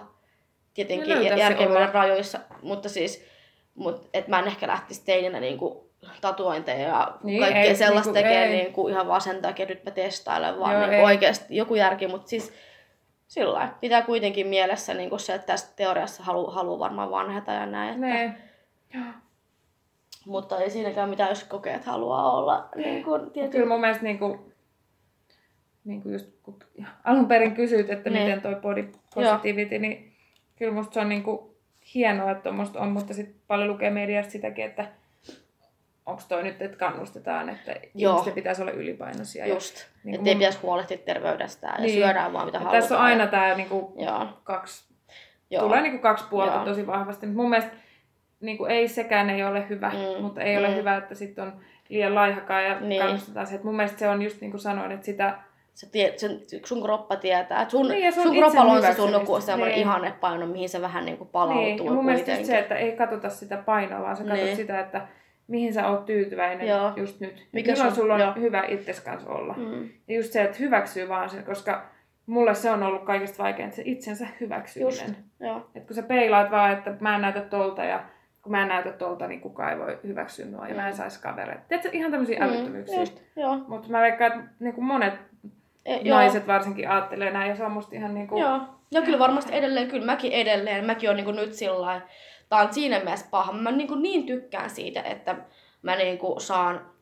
tietenkin oma. rajoissa, mutta siis, mut, et mä en ehkä lähtisi teininä niinku tatuointeja ja Niin, niin, kaikkea ei, sellaista niinku, tekee ei. niinku ihan vaan sen takia, että nyt mä testailen, vaan Joo, niinku ei. oikeasti joku järki, mutta siis sillä lailla. pitää kuitenkin mielessä niinku se, että tästä teoriassa haluaa halu varmaan vanheta ja näin. Että, Ne. mutta ei siinäkään mitään, jos kokee, että haluaa olla niin kuin, Ja Kyllä mun mielestä niinku, niinku just kun alun perin kysyit, että Niin. miten toi body positivity, niin kyllä musta se on niinku hienoa, että tuommoista on, mutta sitten paljon lukee mediasta sitäkin, että onko toi nyt, että kannustetaan, että Joo. ihmisten pitäisi olla ylipainoisia. Just. Ja, Niin että ei pitäisi huolehtia terveydestään ja Niin. syödään vaan mitä ja halutaan. tässä on aina tämä niinku, Joo. kaksi, Joo. tulee niinku kaksi puolta Joo. tosi vahvasti. Mutta mun mielestä niinku, ei sekään ei ole hyvä, Mm. mutta ei ole Mm. hyvä, että sitten on liian laihakaan ja Niin. kannustetaan se. Et mun mielestä se on just niin kuin sanoin, että sitä Sä tiedät, sen, sun kroppa tietää. Et sun, Niin, ja sun sun kropalla on se sun joku semmoinen Niin. ihannepaino, mihin se vähän niin kuin palautuu Niin, ja mun mielestä se, että ei katsota sitä painoa, vaan sä katsot Niin. sitä, että mihin sä oot tyytyväinen Joo. just nyt. Mikä Milloin sun- sulla on joo. hyvä itses kanssa olla. Mm. Ja just se, että hyväksyy vaan sen, koska mulle se on ollut kaikista vaikeinta, se itsensä hyväksyminen. Just, joo. Et kun sä peilaat vaan, että mä en näytä tolta ja kun mä en näytä tolta, niin kukaan ei voi hyväksyä mua ja mä en Mm. saisi kavereita. Tiedätkö, ihan tämmöisiä älyttömyyksiä. just, joo. Mutta mä veikkaan, että niin kuin monet E, joo. naiset varsinkin ajattelee näin ja se on musta ihan niin kuin... Joo. Ja kyllä varmasti edelleen, kyllä mäkin edelleen, mäkin on niin nyt sillä lailla, tää on siinä mielessä paha. Mä niin, niin tykkään siitä, että mä niin saan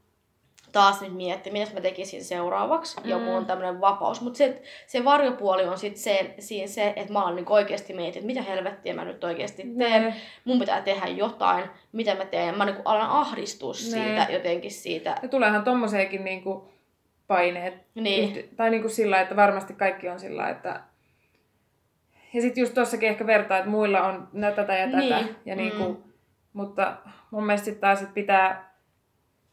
taas nyt miettiä, mitä mä tekisin seuraavaksi. Mm. Mulla on tämmöinen vapaus. Mutta se, se varjopuoli on sitten se, siinä se, että mä oon niin oikeasti mietin, että mitä helvettiä mä nyt oikeasti teen. Ne. Mun pitää tehdä jotain, mitä mä teen. Mä niin alan ahdistua Ne. siitä jotenkin siitä. Ja tuleehan tommoseenkin niinku paineet. Niin. Just, tai niinku sillä, että varmasti kaikki on sillä, että... Ja sitten just tossakin ehkä vertaa, että muilla on tätä ja tätä. Niin. Ja niinku, Mm. Mutta mun mielestä sitten taas sit pitää...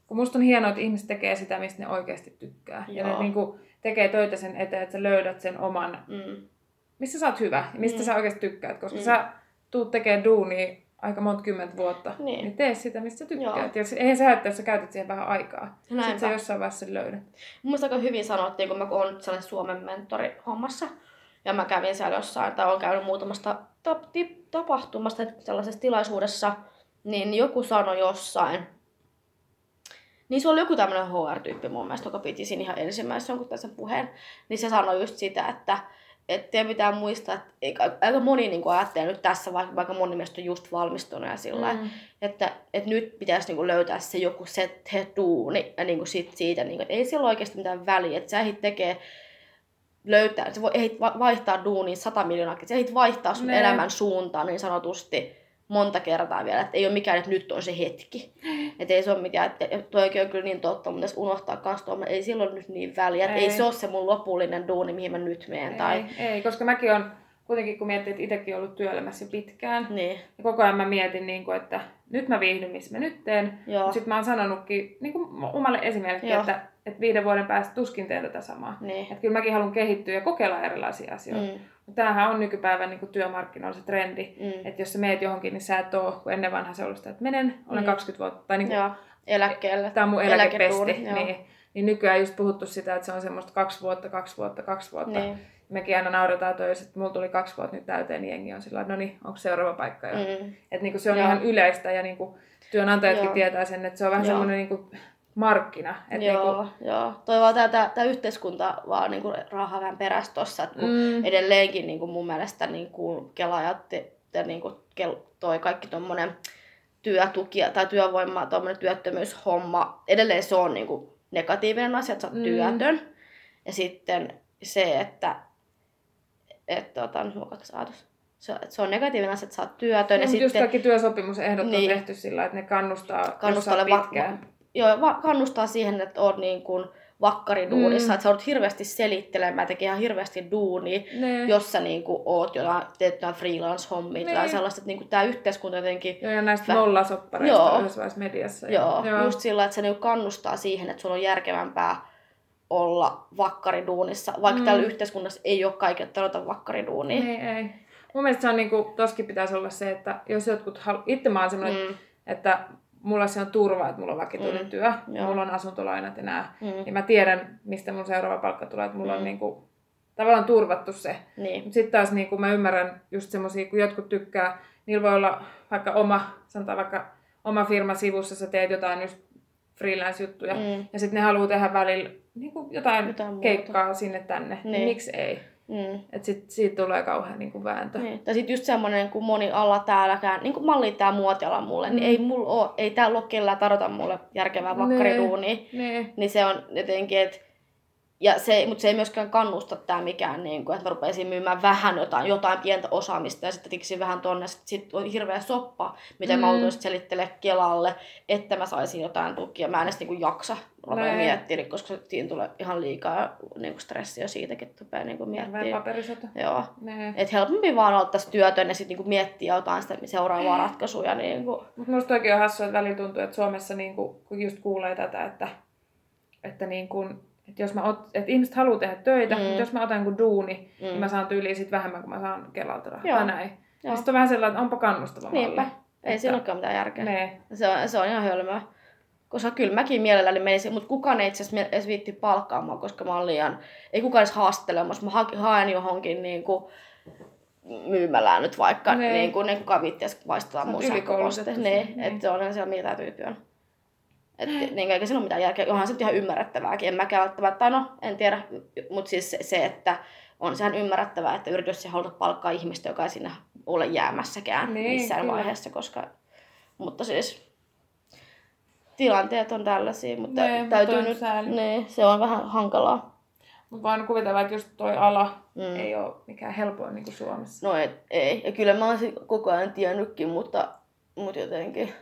Kun musta on hienoa, että ihmiset tekee sitä, mistä ne oikeasti tykkää. Ja Joo. ne niinku tekee töitä sen eteen, että sä löydät sen oman... Mm. Missä sä oot hyvä ja mistä Mm. sä oikeasti tykkäät. Koska Mm. sä tuut tekemään duunia aika monta kymmentä vuotta. Niin. Niin tee sitä, mistä sä tykkäät. Joo. Ja eihän sä haittaa, jos sä käytät siihen vähän aikaa. Näinpä. Sitten sä jossain vaiheessa löydät. Mun mielestä aika hyvin sanottiin, kun mä oon sellainen Suomen mentori hommassa. Ja mä kävin siellä jossain, tai olen käynyt muutamasta tap- tip- tapahtumasta, sellaisessa tilaisuudessa, niin joku sanoi jossain, niin se oli joku tämmöinen HR-tyyppi mun mielestä, joka piti siinä ihan ensimmäisessä jonkun tässä puheen, niin se sanoi just sitä, että että teidän pitää muistaa, että aika moni niin ajattelee nyt tässä, vaikka, vaikka moni mielestä on just valmistunut ja sillä mm. että, että nyt pitäisi niin löytää se joku se, se duuni ja niin sit siitä, niin kuin, että ei sillä ole oikeasti mitään väliä, että sä ehdit tekee löytää, sä voi, ehdit va- vaihtaa duuniin sata miljoonaa, sä ehdit vaihtaa sun Ne. elämän suuntaan niin sanotusti monta kertaa vielä, että ei ole mikään, että nyt on se hetki. [laughs] Että ei se ole mikään, että toikin on kyllä niin totta, mutta jos unohtaa kans tuon, ei silloin nyt niin väliä, että ei. Ei. se ole se mun lopullinen duuni, mihin mä nyt menen. Tai, Ei, ei, koska mäkin on kuitenkin, kun miettii, että itsekin ollut työelämässä pitkään, niin, ja koko ajan mä mietin, niin kuin, että nyt mä viihdyn, missä mä nyt teen. Sitten mä oon sanonutkin niin kuin omalle esimerkiksi, Joo. että, että viiden vuoden päästä tuskin teen tätä samaa. niin. Että kyllä mäkin haluan kehittyä ja kokeilla erilaisia asioita. Mm. Mutta tämähän on nykypäivän niin kuin työmarkkinoilla se trendi, mm. että jos sä meet johonkin, niin sä et oo, kun ennen vanha se oli sitä, että menen, olen Mm. 20 vuotta, tai niin kuin, Joo, eläkkeelle. tämä on mun eläkepesti, niin, niin nykyään just puhuttu sitä, että se on semmoista kaksi vuotta, kaksi vuotta, kaksi vuotta. Niin. Mekin aina nauretaan töissä, että mulla tuli kaksi vuotta nyt täyteen, niin jengi on sillä no niin, onko seuraava paikka jo? Mm. Että niinku se on Joo. ihan yleistä ja niinku työnantajatkin Joo. tietää sen, että se on vähän Joo. semmoinen niinku markkina. Että Joo, niinku, joo. Toi vaan tää, tää, tää yhteiskunta vaan niinku raahaa vähän perässä tossa, että Mm. edelleenkin niinku mun mielestä niinku Kela ja, te, te, niinku, kel, toi kaikki tommonen työtuki tai työvoima, tommonen työttömyyshomma, edelleen se on niinku negatiivinen asia, että sä oot Mm. työtön. Ja sitten se, että et, tota, nyt mulla kaksi ajatus. Se, että se on negatiivinen asia, että sä oot työtön. ja ja sitten just kaikki työsopimusehdot niin. on tehty sillä, että ne kannustaa, kannustaa, jossain va- pitkään. joo, va- kannustaa siihen, että oot niin kuin vakkariduunissa, Mm. että sä oot hirveästi selittelemään, tekee ihan hirveästi duunia, Ne. jos sä niin kuin oot jotain, teet jotain freelance-hommia tai Niin. sellaista, että niin kuin tämä yhteiskunta jotenkin, Joo, ja näistä Vä- nollasoppareista Joo. yhdessä mediassa. joo, joo. just sillä, että se niin kannustaa siihen, että sun on järkevämpää olla vakkariduunissa, vaikka Mm. täällä yhteiskunnassa ei ole kaikille tarjota vakkariduunia. Ei, ei. Mun mielestä se on niinku, toskin pitäisi olla se, että jos jotkut halu... Itse mä oon semmoinen, Mm. että mulla se on turva, että mulla on vakituinen Mm. työ, Joo. mulla on asuntolainat ja nää. Mm. Niin mä tiedän, mistä mun seuraava palkka tulee, että mulla mm. on niinku, tavallaan turvattu se. Niin. Sitten taas niinku, mä ymmärrän just semmosia, kun jotkut tykkää, niillä voi olla vaikka oma, sanotaan vaikka oma firma sivussa, sä teet jotain just freelance-juttuja, Mm. ja sitten ne haluaa tehdä välillä niinku jotain, Jotain muuta. keikkaa sinne tänne, niin, Niin. niin miksi ei? Mm. Et sit, siitä tulee kauhean niinku vääntö. Niin. Tai sitten just semmoinen, kun moni ala täälläkään, niin kuin malli tää muotiala mulle, mm. niin ei mulla oo, ei täällä ole kellään tarjota mulle järkevää vakkariduunia. Niin. Niin se on jotenkin, että ja se, mutta se ei myöskään kannusta tämä mikään, niin kuin, että mä rupeisin myymään vähän jotain, jotain pientä osaamista ja sitten tiksin vähän tonne. Sitten sit on hirveä soppa, miten mm. mä joutuin selittele Kelalle, että mä saisin jotain tukia. Mä en edes niin kuin, jaksa rupea miettiä, koska siinä tulee ihan liikaa niin kuin stressiä siitäkin, että rupeaa niin paperisota. Joo. Että helpompi vaan olla tässä työtön ja sitten niin miettiä jotain sitä seuraavaa ratkaisuja. Niin kuin. Mutta musta oikein on hassua, että välillä tuntuu, että Suomessa niin kuin, kun just kuulee tätä, että, että niin kuin, että jos mä ot, että ihmiset haluaa tehdä töitä, mm. mutta jos mä otan jonkun duuni, niin mm. niin mä saan tyyliin sit vähemmän kuin mä saan Kelalta rahaa. Tai näin. Ja sitten on vähän sellainen, että onpa kannustava Niinpä. malli. Ei että... siinä olekaan mitään järkeä. Nee. Se, on, se on ihan hölmöä. Koska kyllä mäkin mielelläni menisin, mutta kukaan ei itse asiassa edes viitti palkkaamaan, koska mä olen liian... Ei kukaan edes haastelemassa. Mä haen johonkin niin kuin, myymälään nyt vaikka, nee. niin kuin, ne kukaan viitti edes vaistaa mun sähköpostia. Niin, että se on ihan siellä mitä on. Että niin, eikä siinä ole mitään järkeä. Onhan se ihan ymmärrettävääkin. En mäkään välttämättä, tai no, en tiedä. Mutta siis se, se, että on sehän ymmärrettävää, että yritys ei haluta palkkaa ihmistä, joka ei sinne ole jäämässäkään niin, missään kyllä. vaiheessa, koska... Mutta siis tilanteet on tällaisia, mutta ne, täytyy nyt... Niin, se on vähän hankalaa. Mutta vaan kuvitella, että just toi ala mm. ei ole mikään helpoin niin kuin Suomessa. No et, ei. Ja kyllä mä oon koko ajan tiennytkin, mutta, mutta jotenkin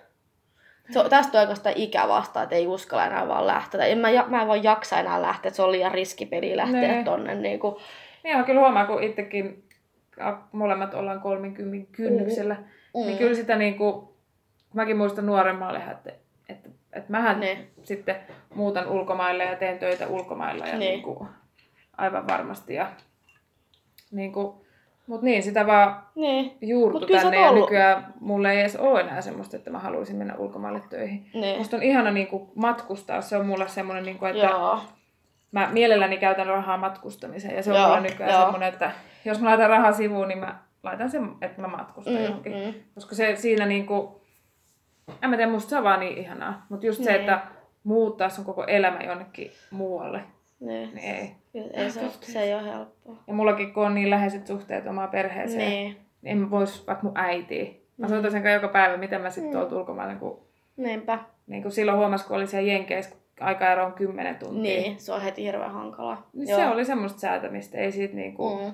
se tästä on oikeastaan ikä vasta, että ei uskalla enää vaan lähteä. En mä, mä en vaan jaksa enää lähteä, että se on liian riskipeli lähteä ne. tonne. Niin, kuin... niin on kyllä huomaa, kun itsekin molemmat ollaan 30 kynnyksellä, mm. niin kyllä sitä niin kuin, mäkin muistan nuoremmalle, että, että, että mähän ne. sitten muutan ulkomaille ja teen töitä ulkomailla ja niin. Niin kuin, aivan varmasti. Ja, niin kuin, mutta niin, sitä vaan niin. juurtu Mut tänne ja nykyään mulle ei edes ole enää semmoista, että mä haluaisin mennä ulkomaille töihin. Niin. Musta on ihana niin kuin, matkustaa, se on mulle semmoinen, niin kuin, että Joo. mä mielelläni käytän rahaa matkustamiseen ja se on Joo. mulle nykyään Joo. semmoinen, että jos mä laitan rahaa sivuun, niin mä laitan sen, että mä matkustan mm, johonkin. Mm. Koska se siinä niin kuin, en mä tiedä, musta se on vaan niin ihanaa. Mutta just niin. se, että muuttaa sun koko elämä jonnekin muualle, niin, niin ei. ei se, se ei ole helppoa. Ja mullakin, kun on niin läheiset suhteet omaa perheeseen, niin, niin en mä vois vaikka mun äiti. Mä mm. soitan sen joka päivä, miten mä sitten mm. tuolta ulkomaille. Kun, Niinpä. Niin kun silloin huomasi, kun oli siellä Jenkeissä, aikaero on 10 tuntia. Niin, se on heti hirveän hankala. Niin se oli semmoista säätämistä, ei siitä niinku... Mm.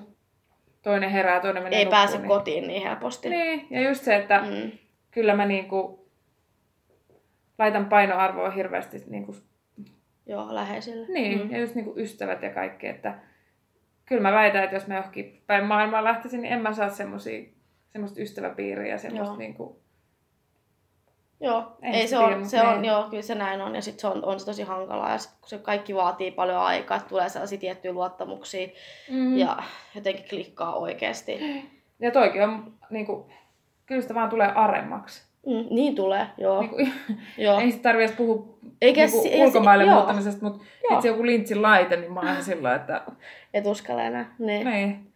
Toinen herää, toinen menee Ei nukkuun, pääse niin... kotiin niin helposti. Niin, ja just se, että mm. kyllä mä niinku laitan painoarvoa hirveästi niinku Joo, läheisille. Niin, mm. ja just niinku ystävät ja kaikki, että kyllä mä väitän, että jos mä johonkin päin maailmaa lähtisin, niin en mä saa semmosia, semmoista ystäväpiiriä ja semmoista joo. niinku... Joo, ei, ei se, on, se on, joo, kyllä se näin on, ja sitten se on, on se tosi hankalaa, ja sit, kun se kaikki vaatii paljon aikaa, että tulee sellaisia tiettyjä luottamuksia, mm. ja jotenkin klikkaa oikeasti. [gasps] Ja toikin on, niinku, kyllä sitä vaan tulee aremmaksi. Mm, niin tulee, joo. Niin kuin, [laughs] joo. Ei sitten tarvitse puhua Eikä, niin kuin ulkomaille si- muuttamisesta, mutta itse joku lintsin laite, niin mä oon sillä että... Et uskalla enää. Niin. niin.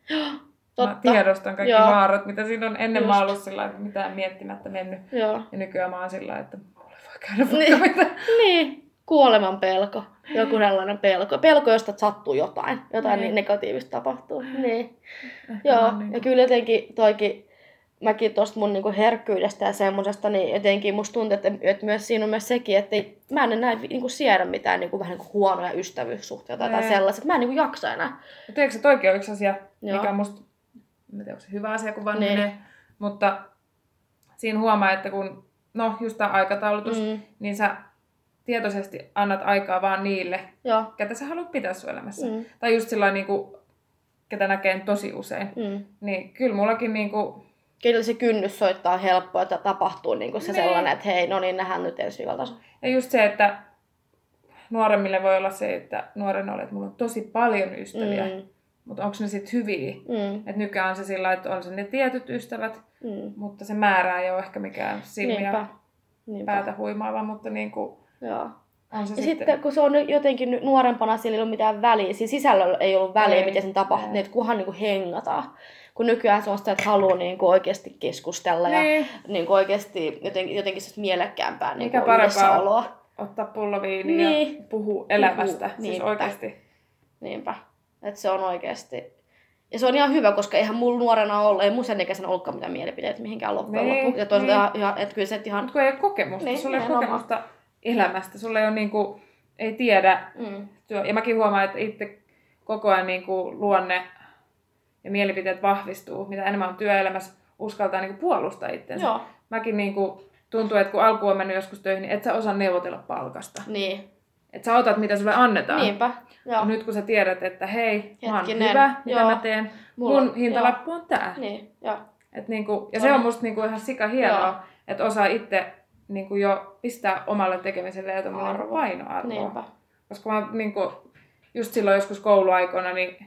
Totta. Mä tiedostan kaikki Joo. vaarat, mitä siinä on ennen Just. mä ollut sillä että mitään miettimättä mennyt. Joo. Ja nykyään mä oon sillä että mulle voi käydä niin. mitä. niin, kuoleman pelko. Joku sellainen pelko. Pelko, josta sattuu jotain. Jotain niin. negatiivista tapahtuu. Niin. Joo, niin. ja kyllä jotenkin toikin mäkin tuosta mun niinku herkkyydestä ja semmosesta, niin jotenkin musta tuntuu, että, että myös siinä on myös sekin, että ei, mä en enää niinku siedä mitään niinku, vähän niinku huonoja ystävyyssuhteita tai sellaisia, mä en niinku jaksa enää. Ja tiedätkö, että toikin on yksi asia, Joo. mikä on musta, en tiedä, onko se hyvä asia, kun vanhenee, niin. mutta siinä huomaa, että kun, no just tämä aikataulutus, mm. niin sä tietoisesti annat aikaa vaan niille, Joo. ketä sä haluat pitää sun elämässä. Mm. Tai just sillä niin kuin, ketä näkee tosi usein. Mm. Niin kyllä mullakin niin kuin, Kyllä se kynnys soittaa helppoa, että tapahtuu niin kuin se niin. sellainen, että hei, no niin, nähdään nyt ensi viikolla. Ja just se, että nuoremmille voi olla se, että nuoren olet, että mulla on tosi paljon ystäviä, mm. mutta onko ne sitten hyviä? Mm. Että nykyään on se sillä, että on se ne tietyt ystävät, mm. mutta se määrä ei ole ehkä mikään silmiä Niinpä. Niinpä. päätä huimaava, mutta niin kuin, Joo. Ja sitten, sitten, kun se on jotenkin nuorempana, sillä ei ole mitään väliä, siis sisällöllä ei ollut väliä, ei, miten sen tapahtuu, niin että kunhan niin kuin hengataan kun nykyään se on sitä, että haluaa niin kuin oikeasti keskustella niin. ja niin kuin oikeasti jotenkin, jotenkin se mielekkäämpää niin Mikä parempaa oloa. ottaa pullo viiniä niin. ja puhua elämästä. Puhu, siis oikeasti. Niinpä. Että se on oikeasti. Ja se on ihan hyvä, koska eihän mulla nuorena ollut, ei mun sen ikäisenä ollutkaan mitään mielipiteitä mihinkään loppujen niin, lopuksi. Ja toisaalta niin. ihan, että kyllä se ihan... Mutta kun ei ole kokemusta, niin, sulla ei ole kokemusta elämästä, sulla ei ole niinku, ei tiedä. Mm. Ja mäkin huomaan, että itse koko ajan niin kuin luonne ja mielipiteet vahvistuu, mitä enemmän on työelämässä, uskaltaa niin kuin puolustaa itsensä. Joo. Mäkin niin kuin, tuntuu, että kun alku on mennyt joskus töihin, niin et sä osaa neuvotella palkasta. Niin. Että sä otat, mitä sulle annetaan. Niinpä. Joo. Nyt kun sä tiedät, että hei, mä oon Hetkinen, hyvä, mitä joo. mä teen, Mulla- mun hintalappu on tää. Niin, joo. Et niinku, ja On. se on musta niinku ihan sika hienoa, Joo. että osaa itse niinku jo pistää omalle tekemiselle ja tommonen Arvo. painoarvoa. Niinpä. Koska mä niinku, just silloin joskus kouluaikoina, niin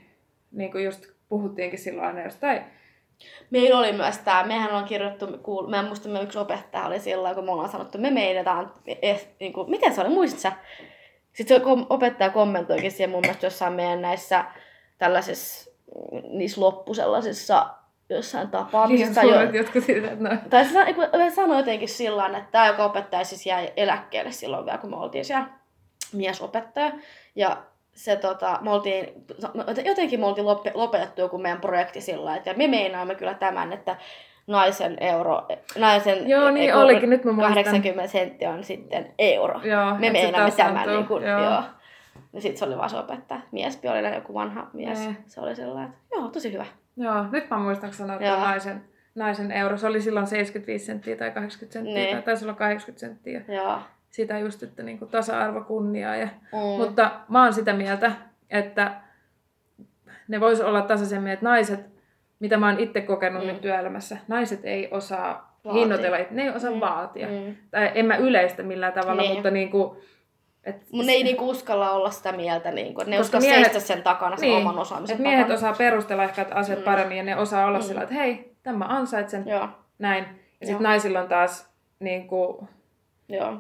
niinku just puhuttiinkin silloin aina jostain, Meillä oli myös tämä, mehän on kirjoittu, kuul- mä en muista, me yksi opettaja oli silloin, kun me ollaan sanottu, me meinataan, eh, niin kuin, miten se oli, muistat sä? Sitten se opettaja kommentoikin siihen mun mielestä jossain meidän näissä tällaisissa, mm, niissä loppu jossain liian tapaamisissa. suuret jotkut siitä, että no, Tai se eiku- se sanoi jotenkin sillä tavalla, että tämä, joka opettaja siis jäi eläkkeelle silloin vielä, kun me oltiin siellä miesopettaja. Ja se tota, me oltiin, jotenkin me oltiin lope- lopetettu joku meidän projekti sillä että me meinaamme kyllä tämän, että naisen euro, naisen Joo, niin eiku- olikin, nyt mä muistan. 80 senttiä on sitten euro. joo, me meinaamme tämän. Niin kuin, joo. joo. Ja sitten se oli vaan se opettaja. Miespiollinen joku vanha mies. Nee. Se oli sellainen, että joo, tosi hyvä. Joo, nyt mä muistan sanoa, että naisen, naisen euro, se oli silloin 75 senttiä tai 80 senttiä, Niin. tai taisi olla 80 senttiä. Joo. Sitä just, että niinku tasa-arvo, kunnia ja Mm. Mutta mä oon sitä mieltä, että ne vois olla tasaisemmin, että naiset, mitä mä oon itse kokenut Mm. nyt työelämässä, naiset ei osaa hinnoitella, ne ei osaa Mm. vaatia. Mm. Tai en mä yleistä millään tavalla, Niin. mutta niinku, et, Mun ei niinku uskalla olla sitä mieltä, niinku, ne uskalla miehet- seistä sen takana, sen niin, oman osaamisen et miehet takana. osaa perustella ehkä että asiat Mm. paremmin ja ne osaa olla Mm. sillä, että hei, tämän mä ansaitsen, Joo, näin. Ja sitten naisilla on taas niinku, joo.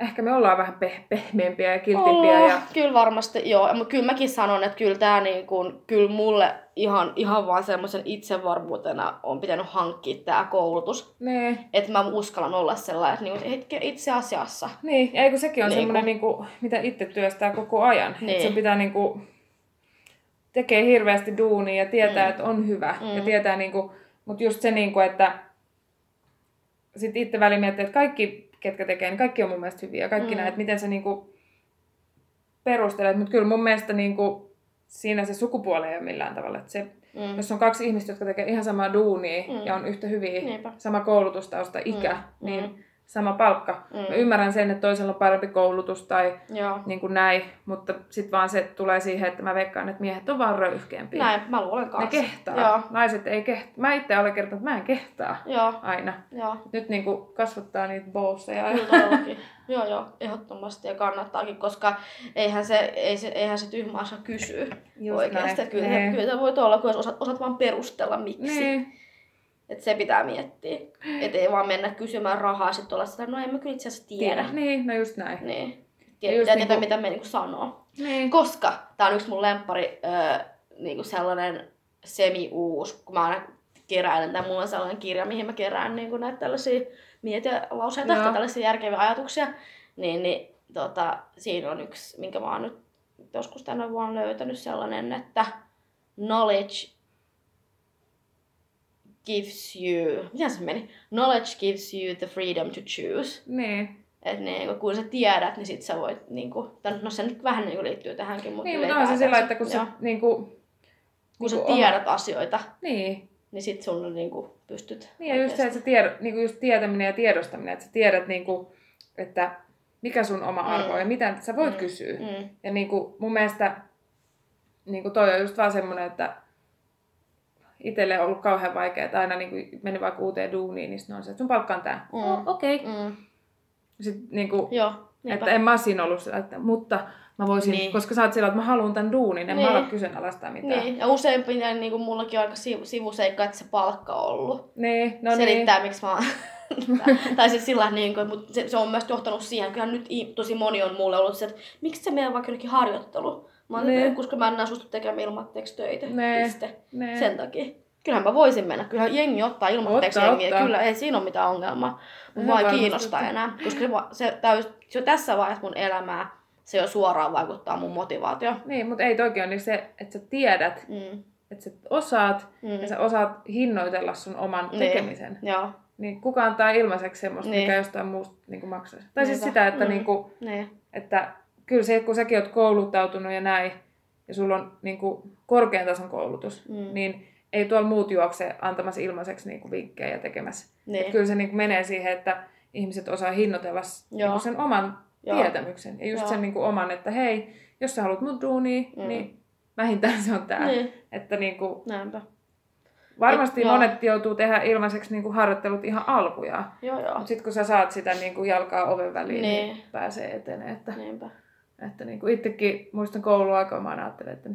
Ehkä me ollaan vähän peh- pehmeämpiä ja kiltimpiä. Ollaan, Ja, Kyllä varmasti, joo. Mutta kyllä mäkin sanon, että kyllä tää niinku, kyllä mulle ihan, ihan vaan semmoisen itsevarmuutena on pitänyt hankkia tämä koulutus. ne, Että mä uskallan olla sellainen, että niinku, itse asiassa. Niin, ja eikö sekin on Niinku. semmoinen, niinku, mitä itse työstää koko ajan. Niin. Että se pitää niinku, tekee hirveästi duunia ja tietää, Mm. että on hyvä. Mm. Ja tietää, niinku, mutta just se, niinku, että sit itse väliin miettii, että kaikki, ketkä tekee, niin kaikki on mun mielestä hyviä. Kaikki Mm. näet, miten sä niinku perustelet. Mutta kyllä mun mielestä niinku, siinä se sukupuoli ei ole millään tavalla. Että se, Mm. jos on kaksi ihmistä, jotka tekee ihan samaa duunia Mm. ja on yhtä hyviä, Niinpä. sama koulutustausta, ikä, Mm. niin Mm. Sama palkka. Mm. Mä ymmärrän sen, että toisella on parempi koulutus tai Joo. niin kuin näin, mutta sitten vaan se tulee siihen, että mä veikkaan, että miehet on vaan röyhkeämpiä. Näin, mä luulen Ne kanssa. kehtaa. Joo. Naiset ei kehtaa. Mä itse olen kertonut, että mä en kehtaa Joo, aina. joo. Nyt niin kuin kasvattaa niitä bosseja. Kyllä joo, joo, ehdottomasti ja kannattaakin, koska eihän se, ei se, eihän se tyhmä asia kysyä Just oikeasti. näin. Kyllä, kyllä voi olla, kun osaat, osaat vaan perustella miksi. Niin. Että se pitää miettiä. Että ei vaan mennä kysymään rahaa sitten olla sitä, no en mä kyllä itse asiassa tiedä. Tiedä. Niin, no just näin. Niin. Ja Tiedä, just niinku- mitä me niinku sanoo. Niin. Koska tää on yksi mun lemppari öö, niinku sellainen semi-uus, kun mä aina keräilen, tai mulla on sellainen kirja, mihin mä kerään niinku näitä tällaisia mietilauseita Joo. tai tällaisia järkeviä ajatuksia, niin, niin tota, siinä on yksi, minkä mä oon nyt joskus tänä vuonna löytänyt sellainen, että knowledge gives you, miten se meni? Knowledge gives you the freedom to choose. Niin. Että niin, kun sä tiedät, niin sit sä voit, niin kuin, no se nyt vähän niin liittyy tähänkin, mutta Niin, mutta on se sillä, että kun sä joo. niin kuin, kun sä niinku tiedät asioita, Niin. niin sit sun niin kuin, pystyt Niin ja just se, että tiedo, niin kuin just tietäminen ja tiedostaminen, että sä tiedät, niin kuin, että mikä sun oma arvo Mm. on ja mitä sä voit Mm. kysyä. Mm, Ja niin kuin mun mielestä niin kuin toi on just vaan semmoinen, että itselle on ollut kauhean vaikea, että aina niin kuin meni vaikka uuteen duuniin, niin sitten on se, että sun palkka on tää. Mm. Oh, Okei. Okay. mm, Sitten niin kuin, joo, niinpä. että en mä siinä ollut sillä, että mutta mä voisin, Niin. niin. koska sä oot sillä, että mä haluan tän duunin, en Niin. mä ala kyseenalaistaa mitään. Niin, ja useimpia niin kuin mullakin on aika sivu, sivuseikka, että se palkka on ollut. Niin, no niin. Selittää, miksi mä oon... [laughs] tai siis sillä niin kuin, mutta se, se, on myös johtanut siihen, kyllähän nyt tosi moni on mulle ollut se, että miksi sä meidän vaikka jonnekin harjoittelu? Mä oon, Niin. koska mä en suostu tekemään ilmatteeksi töitä. Niin. Piste. Niin. Sen takia. Kyllähän mä voisin mennä. Kyllähän jengi ottaa ilmatteeksi Ottaa, jengiä. ottaa. Kyllä, ei siinä ole mitään ongelmaa. Mun vaan ei varmasti kiinnosta enää. Koska se, se, täys, se tässä vaiheessa mun elämää, se jo suoraan vaikuttaa mun motivaatio. Niin, mutta ei toki on niin se, että sä tiedät, Mm. että sä osaat Mm. ja sä osaat hinnoitella sun oman Niin. tekemisen. Joo, Niin kuka antaa ilmaiseksi semmoista, Niin. mikä jostain muusta niin maksaisi. Tai siis Niinpä. sitä, että, Mm. niin kuin, niin. että kyllä se, kun säkin oot kouluttautunut ja näin, ja sulla on niin kuin, korkean tason koulutus, Mm. niin ei tuolla muut juokse antamassa ilmaiseksi niin kuin, vinkkejä ja tekemässä. Niin. Et kyllä se niin kuin, menee siihen, että ihmiset osaa hinnoitella niin Joo. sen oman Joo. tietämyksen. Ja just Joo. sen niin kuin, oman, että hei, jos sä haluat mun duunia, Mm. niin vähintään se on tää. Niin, Että niin kuin, näinpä. varmasti Et, joo. monet joutuu tehdä ilmaiseksi niin kuin, harjoittelut ihan alkuja. Joo, joo. Mutta sitten kun sä saat sitä niin kuin, jalkaa oven väliin, niin, Niin. niin pääsee eteneen. Että, Niinpä. Että niin kuin itsekin muistan kouluaikaa, mä ajattelin, että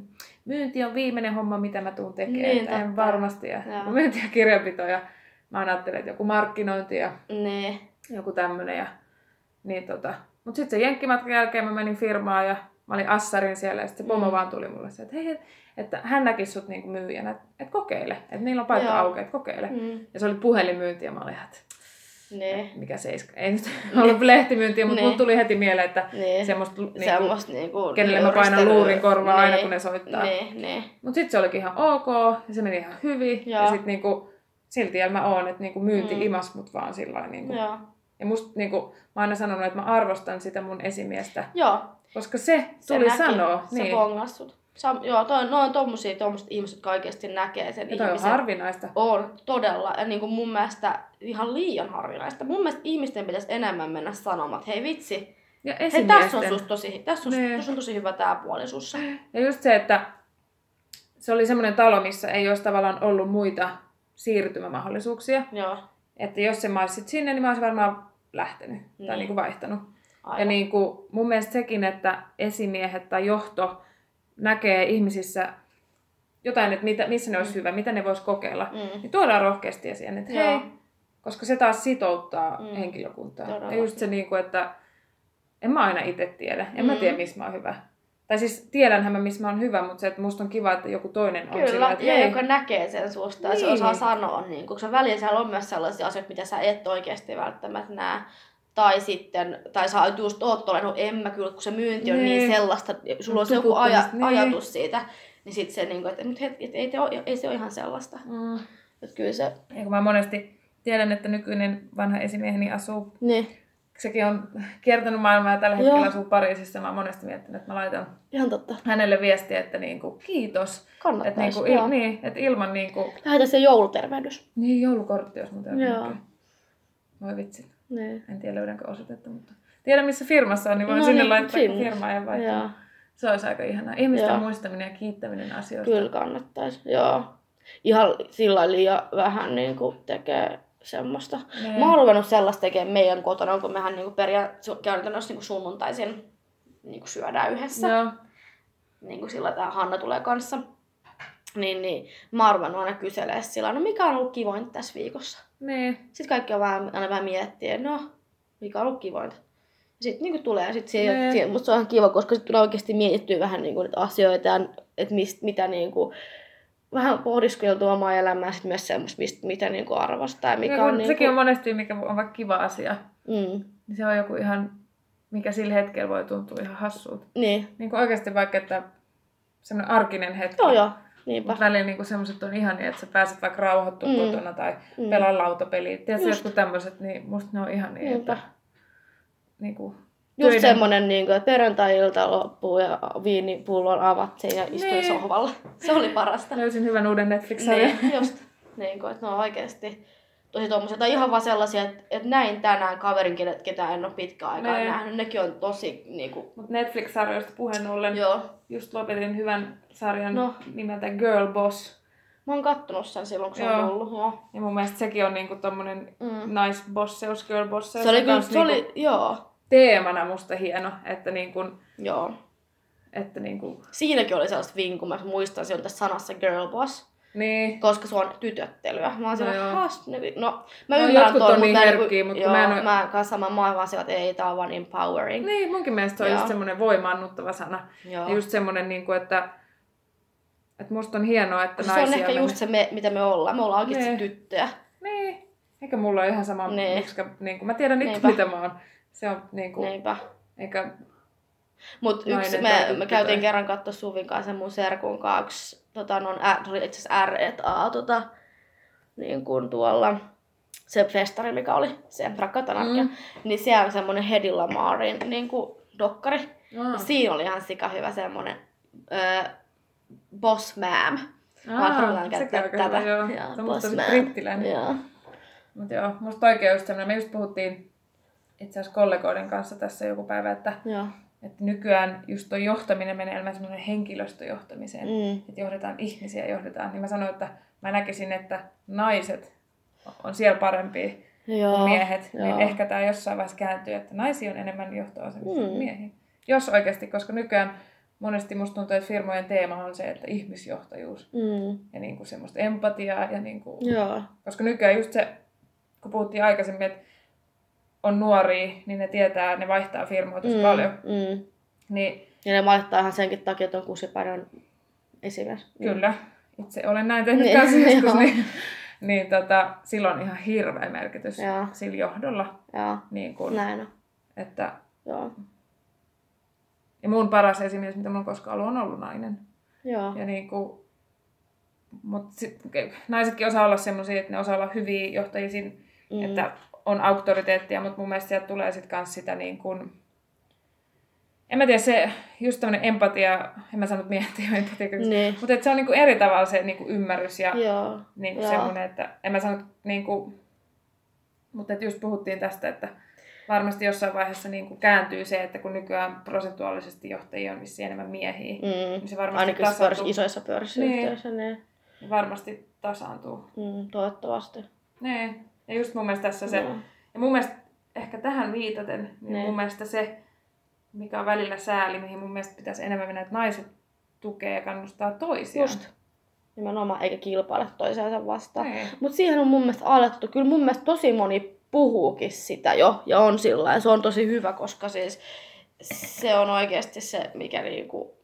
myynti on viimeinen homma, mitä mä tuun tekemään. Niin, en varmasti. Ja Joo. myynti ja kirjanpito ja mä ajattelin, että joku markkinointi ja Niin. joku tämmönen. Ja, niin tota. Mutta sitten sen jenkkimatkan jälkeen mä menin firmaan ja mä olin assarin siellä ja sitten se pomo Mm. vaan tuli mulle se, että hei, et- että hän näkisi sut niinku myyjänä, että et kokeile, että niillä on paikka auki, että kokeile. Mm. Ja se oli puhelinmyynti ja mä olin, että Niin. mikä seiska. Ei nyt [laughs] ollut lehtimyyntiä, mutta mulle tuli heti mieleen, että Niin. semmoista, niinku, Semmosta niinku... kenelle mä painan luurin korvaa aina, kun ne soittaa. Niin, niin. Mutta sitten se olikin ihan ok ja se meni ihan hyvin. Joo. Ja sitten niinku, silti mä oon, että niinku myynti Mm. imas mut vaan sillä niinku, Joo. Ja musta niinku, mä oon aina sanonut, että mä arvostan sitä mun esimiestä, Joo. koska se Se tuli näki. sanoa. Se niin. bongas sut. Sam, joo, toi, noin tommosia, tommoset ihmiset, jotka oikeasti näkee sen Ja toi on ihmisen. harvinaista. On, todella. Ja niin kuin mun mielestä ihan liian harvinaista. Mun mielestä ihmisten pitäisi enemmän mennä sanomaan, että hei vitsi, Ja hei tässä on, susta tosi, tässä on, Niin. tässä on tosi hyvä tää puoli sussa. Ja just se, että se oli semmoinen talo, missä ei olisi tavallaan ollut muita siirtymämahdollisuuksia. Joo, Että jos se mä olisit sinne, niin mä olisin varmaan lähtenyt Niin. tai niinku vaihtanut. aivan. Ja niin kuin, mun mielestä sekin, että esimiehet tai johto näkee ihmisissä jotain, että mitä, missä ne olisi Mm. hyvä, mitä ne vois kokeilla, Mm. niin tuodaan rohkeasti esiin, että Joo. Koska se taas sitouttaa Mm. henkilökuntaa. Todellakin. Ja just se, niin kuin, että en mä aina itse tiedä, en Mm. mä tiedä, missä mä oon hyvä. Tai siis tiedänhän mä, missä mä oon hyvä, mutta se, että musta on kiva, että joku toinen on Kyllä, sillä, että ja hei, joka näkee sen susta ja se Niin. osaa sanoa, niin, koska välillä siellä on myös sellaisia asioita, mitä sä et oikeasti välttämättä näe. Tai sitten, tai sä just oot todennut, en mä kyllä, kun se myynti on niin, Niin. sellaista, sulla on se joku aja, niin. ajatus siitä, niin sitten se, niin kuin, että nyt hetki, että ei, te ole, ei se ole ihan sellaista. Mm. Että kyllä se, Ja kun mä monesti tiedän, että nykyinen vanha esimieheni asuu niin, sekin on kiertänyt maailmaa ja tällä hetkellä Joo. asuu Pariisissa. Mä oon monesti miettinyt, että mä laitan ihan totta. hänelle viestiä, että niinku, kiitos. Että Kannattaisi, niinku, niin joo. il, niin, et ilman niinku, Lähetä se joulutervehdys. niin joulukortti, jos muuten Joo. Voi vitsi. Niin. En tiedä löydänkö osoitetta, mutta tiedän missä firmassa on, niin voin No sinne niin, laittaa sinne. firmaa ja vaihtaa. Joo, Se olisi aika ihanaa. Ihmisten Joo. muistaminen ja kiittäminen asioista. kyllä kannattaisi. Joo. Ihan sillä liian vähän niin kuin tekee semmoista. Niin. Mä oon ruvennut sellaista tekemään meidän kotona, kun mehän niinku peria, su- käytännössä niinku sunnuntaisin niinku syödään yhdessä. Joo. Niin kuin sillä tää Hanna tulee kanssa. Niin, niin mä oon ruvennut aina kyselemään sillä no mikä on ollut kivointa tässä viikossa. Niin. Sitten kaikki on vähän, aina vähän miettiä, no mikä on ollut kivointa. Sitten niinku tulee, sit siihen, siihen, musta se on ihan kiva, koska sitten tulee oikeasti mietittyä vähän niinku niitä asioita ja että mist, mitä niinku, vähän pohdiskeltua omaa elämää, sitten myös semmoista, mitä niinku arvostaa ja mikä Ja on niinku, Sekin on monesti, mikä on vaikka kiva asia, mm, niin se on joku ihan, mikä sillä hetkellä voi tuntua ihan hassulta. niin, Niin kuin oikeasti vaikka, että semmoinen arkinen hetki. joo joo, niinpä. Mutta välillä niinku semmoiset on ihania, että sä pääset vaikka rauhoittumaan Mm. kotona tai Mm. pelaa lautapeliä. Tiedätkö, jotkut tämmöiset, niin musta ne on ihania. Niinpä. Että, niinku, Just töiden- semmonen, niin kuin, että perjantai-ilta loppuu ja viinipullon avattiin ja istuin Niin. sohvalla. Se oli parasta. Löysin hyvän uuden Netflix-sarjan. niin, just. Niin kuin, että ne on oikeasti tosi tommosia. Tai ihan vaan sellaisia, että, että näin tänään kaverin, ketä, ketä en ole pitkään aikaa Niin. nähnyt. Nekin on tosi niin kuin, Mutta Netflix-sarjoista puheen ollen, joo. just lopetin hyvän sarjan No. no. nimeltä Girl Boss. Mä oon kattonut sen silloin, kun se on Joo. tullut. Joo. Ja mun mielestä sekin on niinku tommonen Mm. naisbosseus, girl bosseus. Se oli kyllä, kans se oli, niinku joo. Teemana musta hieno, että niinku, Joo. että niinku, Siinäkin oli sellaista vinkua, mä muistan, se on tässä sanassa girl boss. niin, koska se on tytöttelyä. Mä oon No siellä, joo. haast, no, mä No, ymmärrän ton, on niin mä herkkiä, niinku- mut kun joo, mä en oo- mä en kanssa saman maailman asioita, ei tää on vaan empowering. niin munkin mielestä se on Joo. just semmonen voimaannuttava sana. Joo. Ja just semmonen, niinku, että, että musta on hienoa, että Koska se on naisia ehkä just se, me, mitä me ollaan. Me ollaan oikeasti Nee. tyttöjä. Niin. Eikä mulla ole ihan sama, Nee. koska niin kuin, mä tiedän Niinpä. mitä mä oon. Se on niin kuin, Niinpä. eikä... Mut Nainen yksi, me, me käytiin kerran katsoa Suvin kanssa mun serkun kanssa, tota, no, ä, oli itse asiassa R et A, tota, niin kuin tuolla, se festari, mikä oli, se Rakkaat Anarkia, Mm. niin siellä on semmonen Hedy Lamarin niin kuin dokkari. Ja Aa. siinä oli ihan sika hyvä semmonen, öö, boss ma'am. Aa, käyttää tätä. Joo. Joo, se on musta man. brittiläinen. Joo. Mutta joo, musta oikein just semmoinen, me just puhuttiin itse asiassa kollegoiden kanssa tässä joku päivä, että, Joo. että nykyään just tuo johtaminen menee enemmän semmoinen henkilöstöjohtamiseen. Mm. Että johdetaan ihmisiä, johdetaan. Niin mä sanoin, että mä näkisin, että naiset on siellä parempia Joo. kuin miehet. joo. Niin ehkä tämä jossain vaiheessa kääntyy, että naisia on enemmän johtoasemissa Mm. kuin miehiä. Jos oikeasti, koska nykyään monesti musta tuntuu, että firmojen teema on se, että ihmisjohtajuus Mm. ja niin kuin semmoista empatiaa ja niin kuin Joo. koska nykyään just se, kun puhuttiin aikaisemmin, että on nuoria, niin ne tietää, ne vaihtaa firmoja tosi Mm, paljon. Mm. Niin Ja ne vaihtaa ihan senkin takia, että on kusipäinen esimies. kyllä, itse olen näin tehnyt Niin, kanssa [laughs] joskus, niin, niin tota, sillä on ihan hirveä merkitys Joo. sillä johdolla. Joo. Niin kun, Näin on. että, Joo. ja mun paras esimies, mitä on koskaan ollut, on ollut nainen. Joo. Ja niin kuin, mut sit, naisetkin osaa olla semmoisia, että ne osaa olla hyviä johtajia siinä, Mm. että on auktoriteettia, mutta mun mielestä sieltä tulee sitten kans sitä niin kuin, en mä tiedä, se just tämmönen empatia, en mä sano, että miehet [laughs] ei ole empatia, Niin. mutta se on niinku eri tavalla se niinku ymmärrys ja Joo. niinku Joo. semmoinen, että en mä sano, että niinku, mutta et just puhuttiin tästä, että varmasti jossain vaiheessa niinku kääntyy se, että kun nykyään prosentuaalisesti johtajia on vissiin enemmän miehiä, Mm. niin se varmasti Ainakin tasaantuu. isoissa Niin. pörssiyhtiöissä. Niin. niin varmasti tasaantuu. Mm, toivottavasti. Niin. Ja just mun mielestä tässä se, Joo. ja mun mielestä ehkä tähän viitaten, niin Niin. mun mielestä se, mikä on välillä sääli, mihin mun mielestä pitäisi enemmän mennä, että naiset tukee ja kannustaa toisiaan. Just. Nimenomaan, eikä kilpaile toisiansa vastaan. Niin. Mutta siihen on mun mielestä alettu. Kyllä mun mielestä tosi moni puhuukin sitä jo. Ja on sillä ja se on tosi hyvä, koska siis se on oikeasti se, mikä niinku...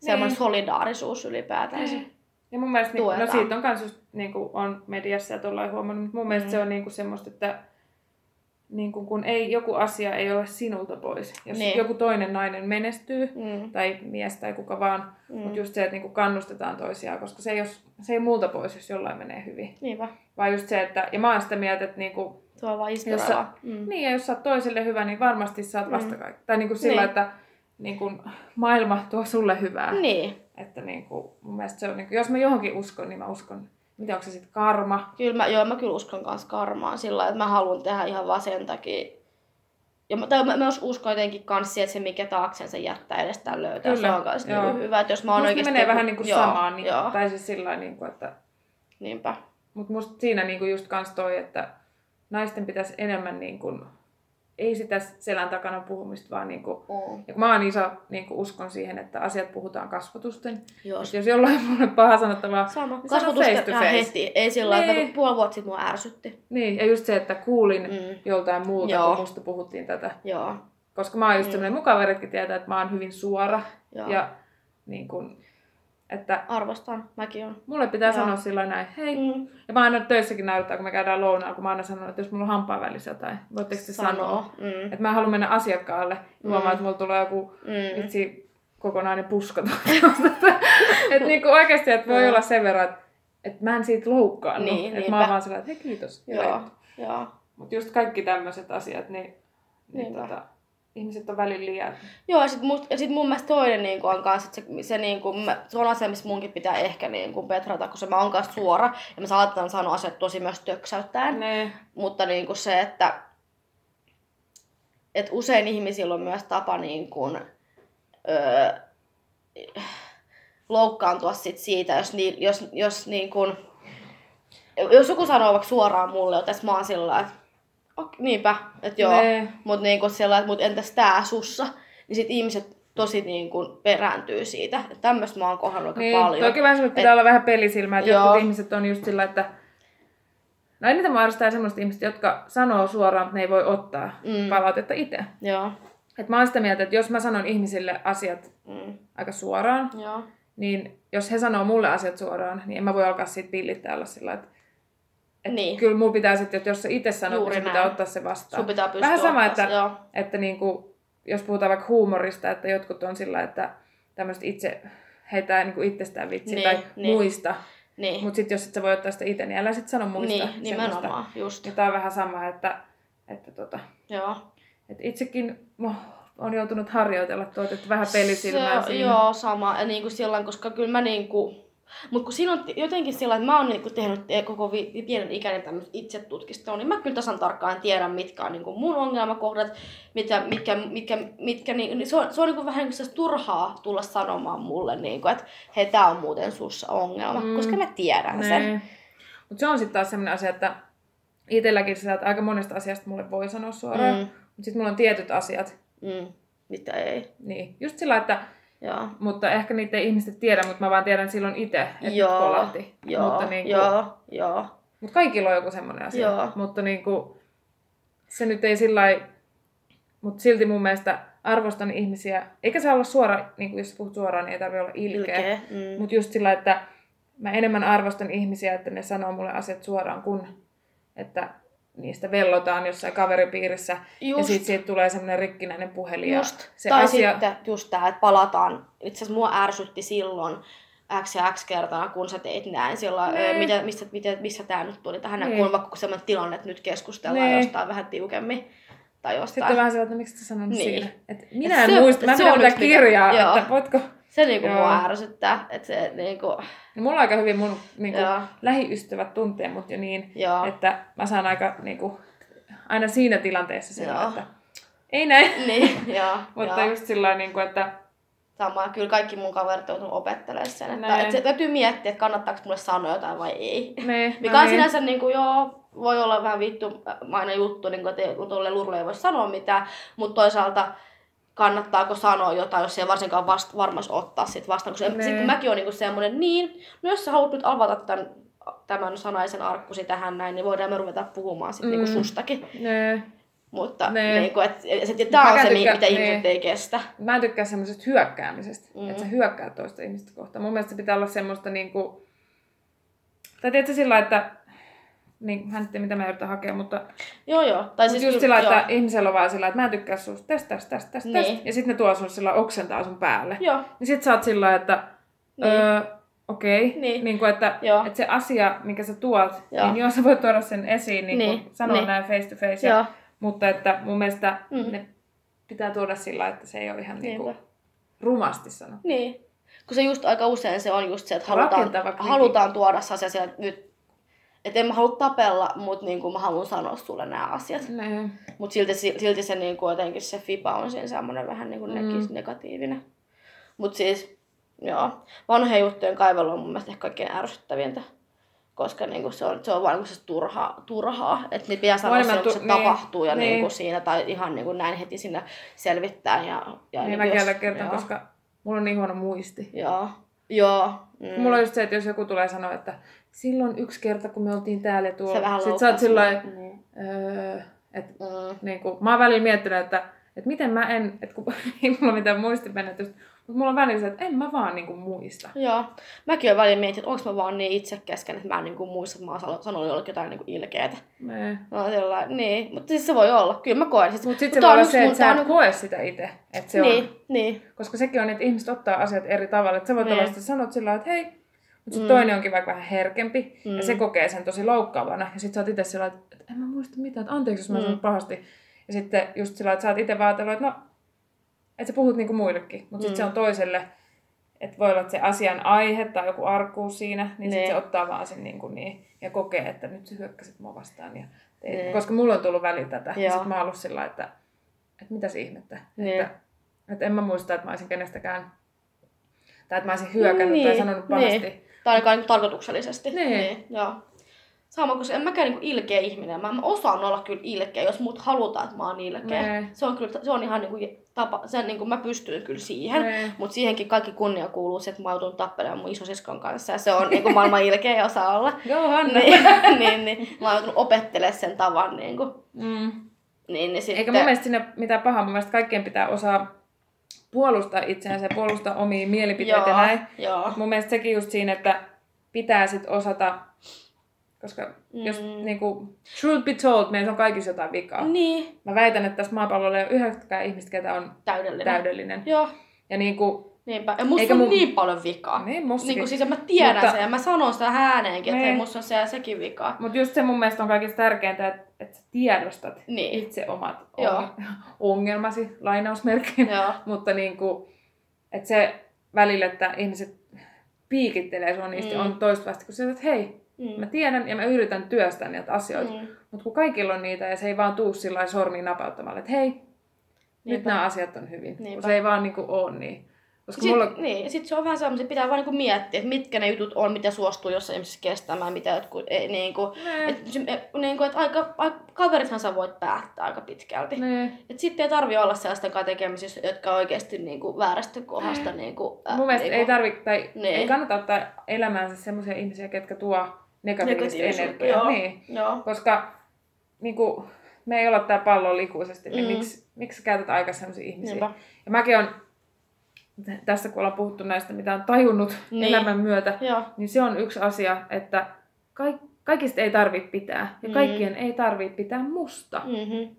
Semmoinen Niin. solidaarisuus ylipäätänsä. Ja mun mielestä, niin, no siitä on kans just, niin kuin on mediassa ja tuolla huomannut, mutta mun mielestä Mm. se on niin kuin semmoista, että niin kuin, kun ei, joku asia ei ole sinulta pois. Jos Niin. joku toinen nainen menestyy, Mm. tai mies tai kuka vaan, Mm. mutta just se, että niin kuin kannustetaan toisiaan, koska se ei, ole, se ei multa pois, jos jollain menee hyvin. Niinpä. Vaan just se, että, ja mä oon sitä mieltä, että niinku, Se on vaan Jos sä-. Mm. niin, ja jos sä oot toiselle hyvä, niin varmasti saat Mm. vastakaik. Tai niinku sillä, Niin. että niinku, maailma tuo sulle hyvää. Niin. Että niinku, mun mielestä se on, niinku, jos mä johonkin uskon, niin mä uskon, mitä onko se sitten karma. Kyllä mä, joo, mä kyllä uskon kans karmaan sillä lailla, että mä haluan tehdä ihan vaan sen takia. Ja mä, tai mä myös uskon jotenkin kans siihen, että se mikä taaksensa jättää edestään löytää. Kyllä, se on joo. niin hyvä. Että jos mä oon Musta oikeasti... menee vähän niinku joo, samaan, niin, Joo, tai siis sillä lailla, niinku, että, niinpä. mutta musta siinä niinku just kans toi, että naisten pitäisi enemmän niinku, ei sitä selän takana puhumista, vaan niinku, Mm. ja mä oon iso niinku, uskon siihen, että asiat puhutaan kasvotusten. Joo. Jos, jos jollain [laughs] on mulle paha sanottavaa, Sama. niin ihan face. heti. Ei sillä Niin. että puoli vuotta sitten mua ärsytti. Niin, ja just se, että kuulin Mm. joltain muulta, Joo. kun musta puhuttiin tätä. Joo. Koska mä oon just Mm. semmoinen, mun kaveritkin tietää, että mä oon hyvin suora. Joo. Ja niin kun, että Arvostan. Mäkin on. mulle pitää Joo. sanoa sillä näin, hei. Mm. Ja mä aina töissäkin näyttää, kun me käydään lounaalla, kun mä aina sanon, että jos mulla on hampaan välissä jotain, voitteko te sanoa? Mm. Että mä haluan mennä asiakkaalle ja Mm. huomaa, että mulla tulee joku Mm. vitsi kokonainen puska. [laughs] että niinku oikeasti, että voi olla sen verran, että, että mä en siitä loukkaannut. Niin, että mä oon vaan sellainen, että hei kiitos. Joo. Joo. Mutta just kaikki tämmöiset asiat, niin, niin tota, ihmiset on välillä liian... Joo, ja sit, must, ja sit mun mielestä toinen niin on kans, että se, se, niin kuin, se on asia, missä munkin pitää ehkä niin kuin petrata, kun se mä oon kanssa suora, ja mä saatan sanoa asiat tosi myös töksäyttäen. Ne, Mutta niin kuin se, että, että usein ihmisillä on myös tapa niin kuin, öö, loukkaantua sit siitä, jos, ni, jos, jos, niin kuin, jos joku sanoo vaikka suoraan mulle, että mä oon sillä että ok, niinpä, että joo, Ne. mutta niin että mut entäs tää sussa, niin sit ihmiset tosi niin kuin perääntyy siitä. Että tämmöistä mä oon kohdannut aika niin, paljon. toki vähän semmoista pitää olla vähän pelisilmää, että Joo. jotkut ihmiset on just sillä, että... No eniten mä arvostan semmoista ihmistä, jotka sanoo suoraan, että ne ei voi ottaa mm. palautetta itse. Joo. Et mä oon sitä mieltä, että jos mä sanon ihmisille asiat Mm. aika suoraan, Joo. niin jos he sanoo mulle asiat suoraan, niin en mä voi alkaa siitä pillittää olla sillä että et Niin. Kyllä mulla pitää sitten, että jos sä itse sanot, Juuri niin pitää ottaa se vastaan. Sun pitää Vähän sama, että, se, joo. että niinku, jos puhutaan vaikka huumorista, että jotkut on sillä, että tämmöistä itse heitää niinku itsestään vitsiä Niin, tai niin. muista. Niin, Mutta sitten jos et sä voi ottaa sitä itse, niin älä sitten sano muista. niin nimenomaan, just. Ja tää on vähän sama, että, että tota, Joo. et itsekin, on joutunut harjoitella tuota, että vähän pelisilmää se, siinä. Joo, sama. Ja niinku silloin, koska kyllä mä niinku... Mutta kun siinä on jotenkin sillä, että mä oon niinku tehnyt koko vi- pienen ikäinen tämmöistä itsetutkistoa, niin mä kyllä tasan tarkkaan tiedän, mitkä on niinku mun ongelmakohdat, mitkä, mitkä, mitkä, mitkä niin, se on, se on niinku vähän niinku turhaa tulla sanomaan mulle, niinku, että hei, tää on muuten sussa ongelma, mm. koska mä tiedän sen. Mutta se on sitten taas sellainen asia, että itselläkin sitä, että aika monesta asiasta mulle voi sanoa suoraan, mm. mutta sitten mulla on tietyt asiat. Mm. Mitä ei. Niin, just sillä, että Joo. mutta ehkä niitä ei ihmiset tiedä, mutta mä vaan tiedän silloin itse, että Joo, kolahti. Joo, mutta niin kuin, joo, joo. Mutta kaikilla on joku semmoinen asia. Joo. Mutta niin kuin, se nyt ei sillä mutta silti mun mielestä arvostan ihmisiä, eikä saa olla suora, niin kuin jos puhut suoraan, niin ei tarvitse olla ilkeä. Ilkeä, mm. Mutta just sillä, että mä enemmän arvostan ihmisiä, että ne sanoo mulle asiat suoraan, kun että niistä vellotaan jossain kaveripiirissä. Just. Ja sitten siitä tulee semmoinen rikkinäinen puhelin. ja Just. Se tai asia... sitten just tää, että palataan. Itse asiassa mua ärsytti silloin X ja X kertaa, kun sä teit näin. Silloin, Nee. öö, mitä, mistä, mitä, missä tää nyt tuli tähän, Nee. kun on vaikka sellainen tilanne, että nyt keskustellaan Nee. jostain vähän tiukemmin. Tai jostain. Sitten vähän sellainen, että miksi sä sanonut Niin. siinä? Et minä en se- muista, mä se en pidä mikä- kirjaa, joo. että voitko... Se niinku Joo. mua ärsyttää. Että se niinku, No, mulla on aika hyvin mun niinku, Joo. lähiystävät tuntee mut jo niin, joo. että mä saan aika niinku, aina siinä tilanteessa sen, Joo. että ei näin. [laughs] Niin, [laughs] joo. Mutta joo. just sillä niin kuin, että Sama, kyllä kaikki mun kaverit on opettelemaan sen. Että, että se täytyy miettiä, että kannattaako mulle sanoa jotain vai ei. ne, Mikä on sinänsä niin kuin, joo, voi olla vähän vittumainen juttu, niin kuin, että tuolle lurulle ei voi sanoa mitään, mutta toisaalta kannattaako sanoa jotain, jos ei varsinkaan vast, varmasti ottaa sit vastaan. Koska Nee. sit, kun mäkin on niin semmoinen, niin, no jos sä haluat nyt avata tämän, tämän sanaisen arkkusi tähän näin, niin voidaan me ruveta puhumaan sit mm. niin Mm. sustakin. ne. Mutta Nee. niin kuin, et, et, et, tämä on se, tykkään- mitä nee. ihmiset ei kestä. Mä en tykkää semmoisesta hyökkäämisestä, Mm. että sä hyökkäät toista ihmistä kohtaan. Mun mielestä se pitää olla semmoista niinku... Tai tiedätkö sillä että... Niin, tiedä mitä mä yritän hakea, mutta Joo, joo. Tai siis just sillä, joo. että ihmisellä on vaan sillä, että mä en tykkää susta tästä, tästä, tästä, tästä, Niin. Ja sitten ne tuo sun sillä oksentaa sun päälle. Joo, Niin sit sä oot sillä että Niin. öö, okei. Niin. Niin. niin kuin, että, Joo. että se asia, mikä sä tuot, Joo. niin joo, sä voit tuoda sen esiin, niin, Niin. sanoa Niin. näin face to face. joo. Ja, mutta että mun mielestä Mm. ne pitää tuoda sillä että se ei ole ihan niin kuin rumasti sanottu. Niin. Kun se just aika usein se on just se, että halutaan, halutaan tuoda sellaisia, että nyt että en mä halua tapella, mutta niin mä haluan sanoa sulle nämä asiat. Ne. Mutta silti, silti se niin kuin, jotenkin se fiba on siinä semmoinen vähän niin kuin Mm. negatiivinen. Mutta siis, joo, vanhojen juttujen kaivelu on mun mielestä ehkä kaikkein ärsyttävintä. Koska niin kuin se, on, se on vain niin turhaa, turhaa. Että niin pitää sanoa se, se niin, tapahtuu ja niin. niin. kuin siinä, tai ihan niin kuin näin heti sinne selvittää. Ja, ja Niin niin jos- kielän kertaan, joo. koska mulla on niin huono muisti. Joo. Joo. Mm. Mulla on just se, että jos joku tulee sanoa, että silloin yksi kerta, kun me oltiin täällä ja tuolla, vähän sit sä oot sillä Niin. öö, että Mm. niin kuin, mä oon välillä miettinyt, että, että miten mä en, että kun [laughs] ei mulla mitään muistimenetystä, mutta mulla on välillä se, että en mä vaan niin kuin, muista. Joo. Mäkin olen välillä miettinyt, että onko mä vaan niin itse kesken, että mä en niin kuin muista, että mä oon sano- sanonut jollekin jotain niin kuin ilkeätä. Nee. No, sellainen, niin, mutta siis se voi olla. Kyllä mä koen. Siis, Mutta sitten se voi olla se, että sä et on- koe sitä itse. Että se niin, on, niin. koska sekin on, että ihmiset ottaa asiat eri tavalla. Että sä voit Niin. olla, että sä sanot sillä että hei, mutta Mm. toinen onkin vaikka vähän herkempi, Mm. ja se kokee sen tosi loukkaavana. Ja sitten sä oot itse sillä että en mä muista mitään, että anteeksi, jos mä Mm. sanon pahasti. Ja sitten just sillä että sä oot itse vaan ajatellut, että no, että sä puhut niinku muillekin. Mutta Mm. sitten se on toiselle, että voi olla, että se asian aihe tai joku arkkuus siinä, niin Niin. sitten se ottaa vaan sen niin, kuin niin ja kokee, että nyt sä hyökkäsit mua vastaan. Ja teit. Niin. Koska mulla on tullut välillä tätä. Ja Joo. sitten mä oon ollut sillä että, että mitäs ihmettä. Niin. Että, että en mä muista, että mä olisin kenestäkään, tai että mä olisin hyökännyt Niin, tai sanonut pahasti. niin. Tai ainakaan niin tarkoituksellisesti. Niin. niin joo. Sama, koska en mäkään niin ilkeä ihminen. Mä, mä osaan olla kyllä ilkeä, jos muut halutaan, että mä oon ilkeä. Nee. Se on, kyllä, se on ihan niin kuin tapa, sen niin kuin mä pystyn kyllä siihen. Nee. Mutta siihenkin kaikki kunnia kuuluu se, että mä joudun tappelemaan mun isosiskon kanssa. Ja se on niin kuin maailman [laughs] ilkeä ja osaa olla. Joo, Hanna. niin, [laughs] niin, niin, mä oon joutunut opettelemaan sen tavan. Niin, kuin. Mm. niin, niin sitten, Eikä mun mielestä sinne mitään pahaa. Mun mielestä kaikkien pitää osaa puolustaa itseänsä ja puolustaa omia mielipiteitä ja näin. Joo. Mun mielestä sekin just siinä, että pitää sit osata, koska mm. jos niinku, truth be told, meillä on kaikissa jotain vikaa. Niin, Mä väitän, että tässä maapallolla ei ole yhdestäkään ihmistä, ketä on täydellinen. täydellinen. Joo. Ja niinku, Niinpä. Ja musta Eikä on mun- niin paljon vikaa. Niin, mustakin. Niin kuin siis mä tiedän Mutta- sen ja mä sanon sitä ääneenkin, että Niin. musta on se ja sekin vika. Mutta just se mun mielestä on kaikista tärkeintä, että, että sä tiedostat Niin. itse omat onge- [laughs] ongelmasi, lainausmerkki. Joo. [laughs] Mutta niin kuin, että se välillä, että ihmiset piikittelee sua niistä Mm. on toistuvasti, kun sä että hei, Mm. mä tiedän ja mä yritän työstää niitä asioita. Mm. Mutta kun kaikilla on niitä ja se ei vaan tuu sillä sormiin napauttamalla, että hei, nyt Niinpä. nämä asiat on hyvin. Niinpä. Kun se ei vaan niinku ole niin. Koska Sit, mulla... Niin, ja sit se on vähän semmoinen, pitää vaan niinku miettiä, että mitkä ne jutut on, mitä suostuu jossain ihmisessä kestämään, mitä jotkut ei niinku... Nee, Et, se- et, niinku, et aika, aika, kaverithan sä voit päättää aika pitkälti. nee. Et sitten ei tarvi olla sellaisten kanssa tekemisissä, jotka on oikeasti niinku väärästä kohdasta niinku... Äh, Mun mielestä niinku, ei tarvi, tai Niin. ei kannata ottaa elämäänsä semmoisia ihmisiä, ketkä tuo negatiivista energiaa. Joo, Niin. joo. Koska niin kuin, me ei olla tää pallo ikuisesti, niin Mm. miksi, miksi sä käytät aikaa sellaisia ihmisiä? Niinpä. Ja mäkin on, tässä kun ollaan puhuttu näistä, mitä on tajunnut Niin. elämän myötä, Joo. niin se on yksi asia, että kaik, kaikista ei tarvitse pitää. Ja Mm. kaikkien ei tarvitse pitää musta. Mm-hmm.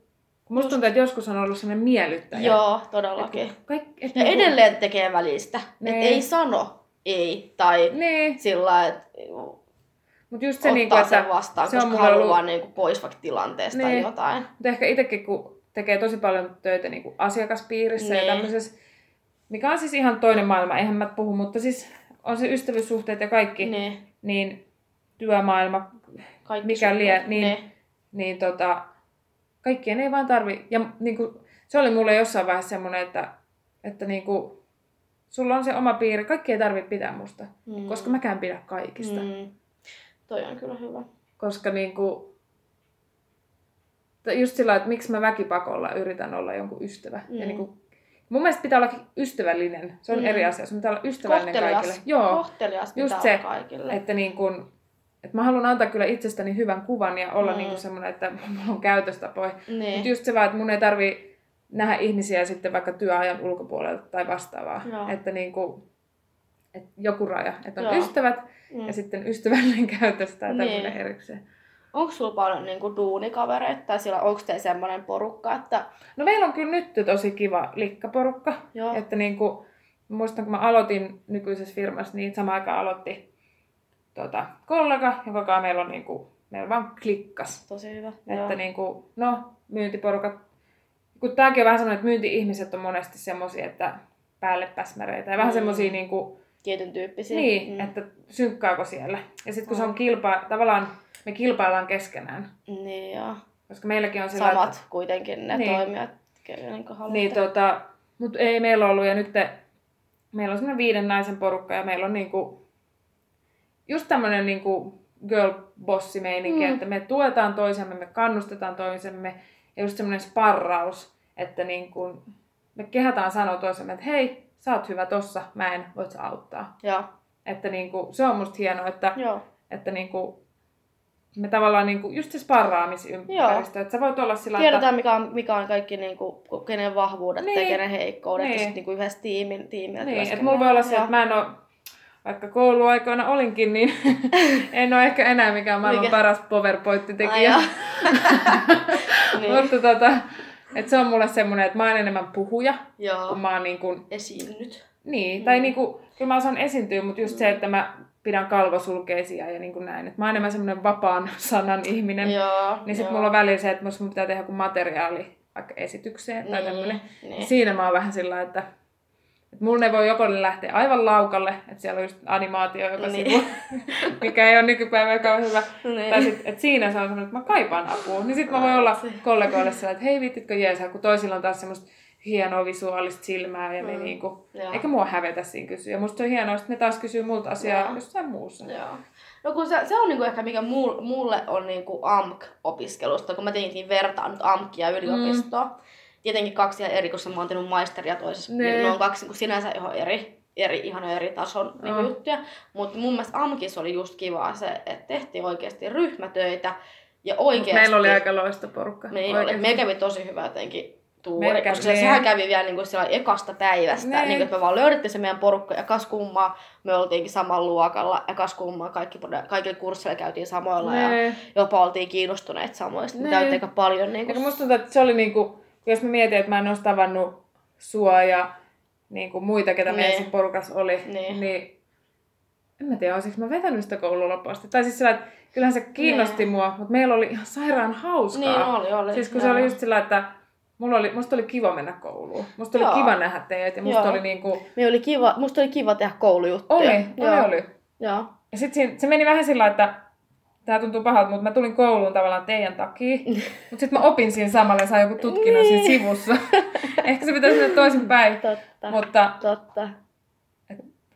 Musta tuntuu, että joskus on ollut sellainen miellyttäjä. Joo, Et todellakin. kun Kaik, et Ja niinku- edelleen tekee välistä. Että Niin. ei sano ei tai Niin, sillä lailla, että mutta just se, ottaa niinku, että sen vastaan, se on koska mulle haluaa ollut- niinku pois vaikka tilanteesta tai Niin. jotain. Mutta ehkä itsekin, kun tekee tosi paljon töitä niin kuin asiakaspiirissä Niin. ja tämmöisessä, mikä on siis ihan toinen maailma, eihän mä puhu, mutta siis on se ystävyyssuhteet ja kaikki, niin, Niin. niin työmaailma, Kaikki mikä suhteet. lie, niin, niin tota, kaikkien ei vaan tarvi, ja niin kuin, se oli mulle jossain vaiheessa semmoinen, että, että niin kuin, sulla on se oma piiri, kaikki ei tarvitse pitää musta, Mm. koska mäkään pidä kaikista. Mm. Toi on kyllä hyvä. Koska niinku, tai just sillä, että miksi mä väkipakolla yritän olla jonkun ystävä. Mm. Ja Mm. niinku, mun mielestä pitää olla ystävällinen. Se on Mm. eri asia. Sun pitää olla ystävällinen Kohtelias. kaikille. Joo, Kohtelias just pitää se, olla kaikille. että niinku, että mä haluan antaa kyllä itsestäni hyvän kuvan ja olla Mm. niinku semmoinen, että [laughs] mulla on käytöstapoja. niin. Mutta just se vaan, että mun ei tarvi nähdä ihmisiä sitten vaikka työajan ulkopuolelta tai vastaavaa. Joo. Että niinku, että joku raja. Että on Joo. ystävät Mm. ja sitten ystävällinen [laughs] käytös tai Niin. tämmöinen erikseen. Onko sulla paljon niinku duunikavereita tai sillä onko teillä semmoinen porukka, että No meillä on kyllä nyt tosi kiva likkaporukka. joo, Että niinku, mä muistan kun mä aloitin nykyisessä firmassa, niin samaan aikaan aloitti tota, kollega, kanssa meillä on niinku, meillä vaan klikkas. tosi hyvä. Että joo. niinku, no, myyntiporukat. Kun tääkin on vähän semmoinen, että myynti-ihmiset on monesti semmosia, että päälle päsmäreitä ja vähän Mm. semmosia niinku, Tietyn tyyppisiä. niin, Mm. että synkkaako siellä. Ja sitten kun se Mm. on kilpa, tavallaan me kilpaillaan keskenään. Niin joo. Koska meilläkin on sillä, Samat että- kuitenkin ne Niin. toimijat, kenen niin haluatte. Niin, tota, mutta ei meillä ollut, ja nyt te, meillä on semmoinen viiden naisen porukka, ja meillä on niinku, just tämmöinen niinku girl bossi meininki, Mm. mm. että me tuetaan toisemme, me kannustetaan toisemme, ja just semmoinen sparraus, että niinku, me kehataan sanoa toisemme, että hei, sä oot hyvä tossa, mä en, voit sä auttaa. Joo, Että niinku, se on musta hienoa, että, joo. että niinku, me tavallaan niinku, just se sparraamisympäristö, että sä voit olla sillä että Tiedetään, mikä on, mikä on kaikki, niin kuin, kenen vahvuudet niin. Ja kenen heikkoudet, niin. ja Niin. sitten niin kuin yhdessä tiimin, tiimillä Niin, että mulla voi olla se, että mä en ole, vaikka kouluaikoina olinkin, niin [laughs] en ole ehkä enää mikään maailman Mikä? paras PowerPoint-tekijä. niin. [laughs] [laughs] Mutta tota, että se on mulle semmoinen, että mä oon enemmän puhuja, Joo. kun mä oon niin kuin, Esiinnyt. niin, tai Mm. niin kuin, kyllä mä osaan esiintyä, mutta just se, että mä pidän kalvosulkeisia ja niin kuin näin. Että mä oon enemmän semmoinen vapaan [laughs] sanan ihminen. Joo. Niin sit joo. mulla on välillä se, että jos mun pitää tehdä joku materiaali vaikka esitykseen tai Niin, tämmönen, niin. Siinä mä oon vähän sillä, että, että mulla ne voi joko lähteä aivan laukalle, että siellä on just animaatio joka Niin. sivu, [laughs] mikä ei ole nykypäivänä kauhean hyvä. Niin. Tai sit, että siinä se on semmoinen, että mä kaipaan apua. Niin sit mä voin olla kollegoille sillä, että hei vittitkö jeesaa, kun toisilla on taas semmoista hienoa visuaalista silmää ja ne Mm. niinku, Joo. eikä mua hävetä siinä kysyä. Ja musta se on hienoa, että ne taas kysyy multa asiaa Joo. jossain muussa. Joo. No kun se, se on niinku ehkä mikä mul- mulle on niinku AMK-opiskelusta, kun mä tietenkin vertaan nyt AMKia ja yliopistoa. Mm. Tietenkin kaksi ihan eri, koska mä oon tehnyt maisteria toisessa. Ne. Niin ne on kaksi niinku sinänsä ihan eri, eri, ihan eri tason niinku Mm. juttuja. Mutta mun mielestä AMKissa oli just kivaa se, että tehtiin oikeasti ryhmätöitä. Ja Mut oikeasti... meillä oli aika loista porukka. Meillä, oli, meillä kävi tosi hyvä jotenkin kävi- koska se, niin. sehän kävi vielä niin kuin ekasta päivästä, Niin. niin kuin, että me vaan löydettiin se meidän porukka ja kas kummaa, me oltiinkin samalla luokalla ja kas kummaa, kaikki, kaikilla kursseilla käytiin samoilla ja Ne. jopa oltiin kiinnostuneet samoista, me Niin. käytiin aika paljon niin kuin, musta tuntuu, että se oli niinku, jos mä mietin, että mä en olisi tavannut sua ja niin kuin muita, ketä Niin. meidän siinä porukassa oli, Niin. niin en mä tiedä, olisiko mä vetänyt sitä koulua loppuun asti. Tai siis sillä, että kyllähän se kiinnosti mua, mutta meillä oli ihan sairaan hauskaa. Niin oli, oli. Siis kun se Joo. oli just sillä, että mulla oli, musta oli kiva mennä kouluun. Musta oli Joo. kiva nähdä teidät ja musta Joo. oli niinku... Me oli kiva, musta oli kiva tehdä koulujuttuja. Oli, oli, Joo. oli. Joo. Ja sitten se meni vähän sillä, että tää tuntuu pahalta, mutta mä tulin kouluun tavallaan teidän takia. [laughs] Mutta sitten mä opin siinä samalla ja sain joku tutkinnon Niin. siinä sivussa. [laughs] Ehkä se pitäisi mennä toisinpäin. [laughs] Totta. Mutta Totta.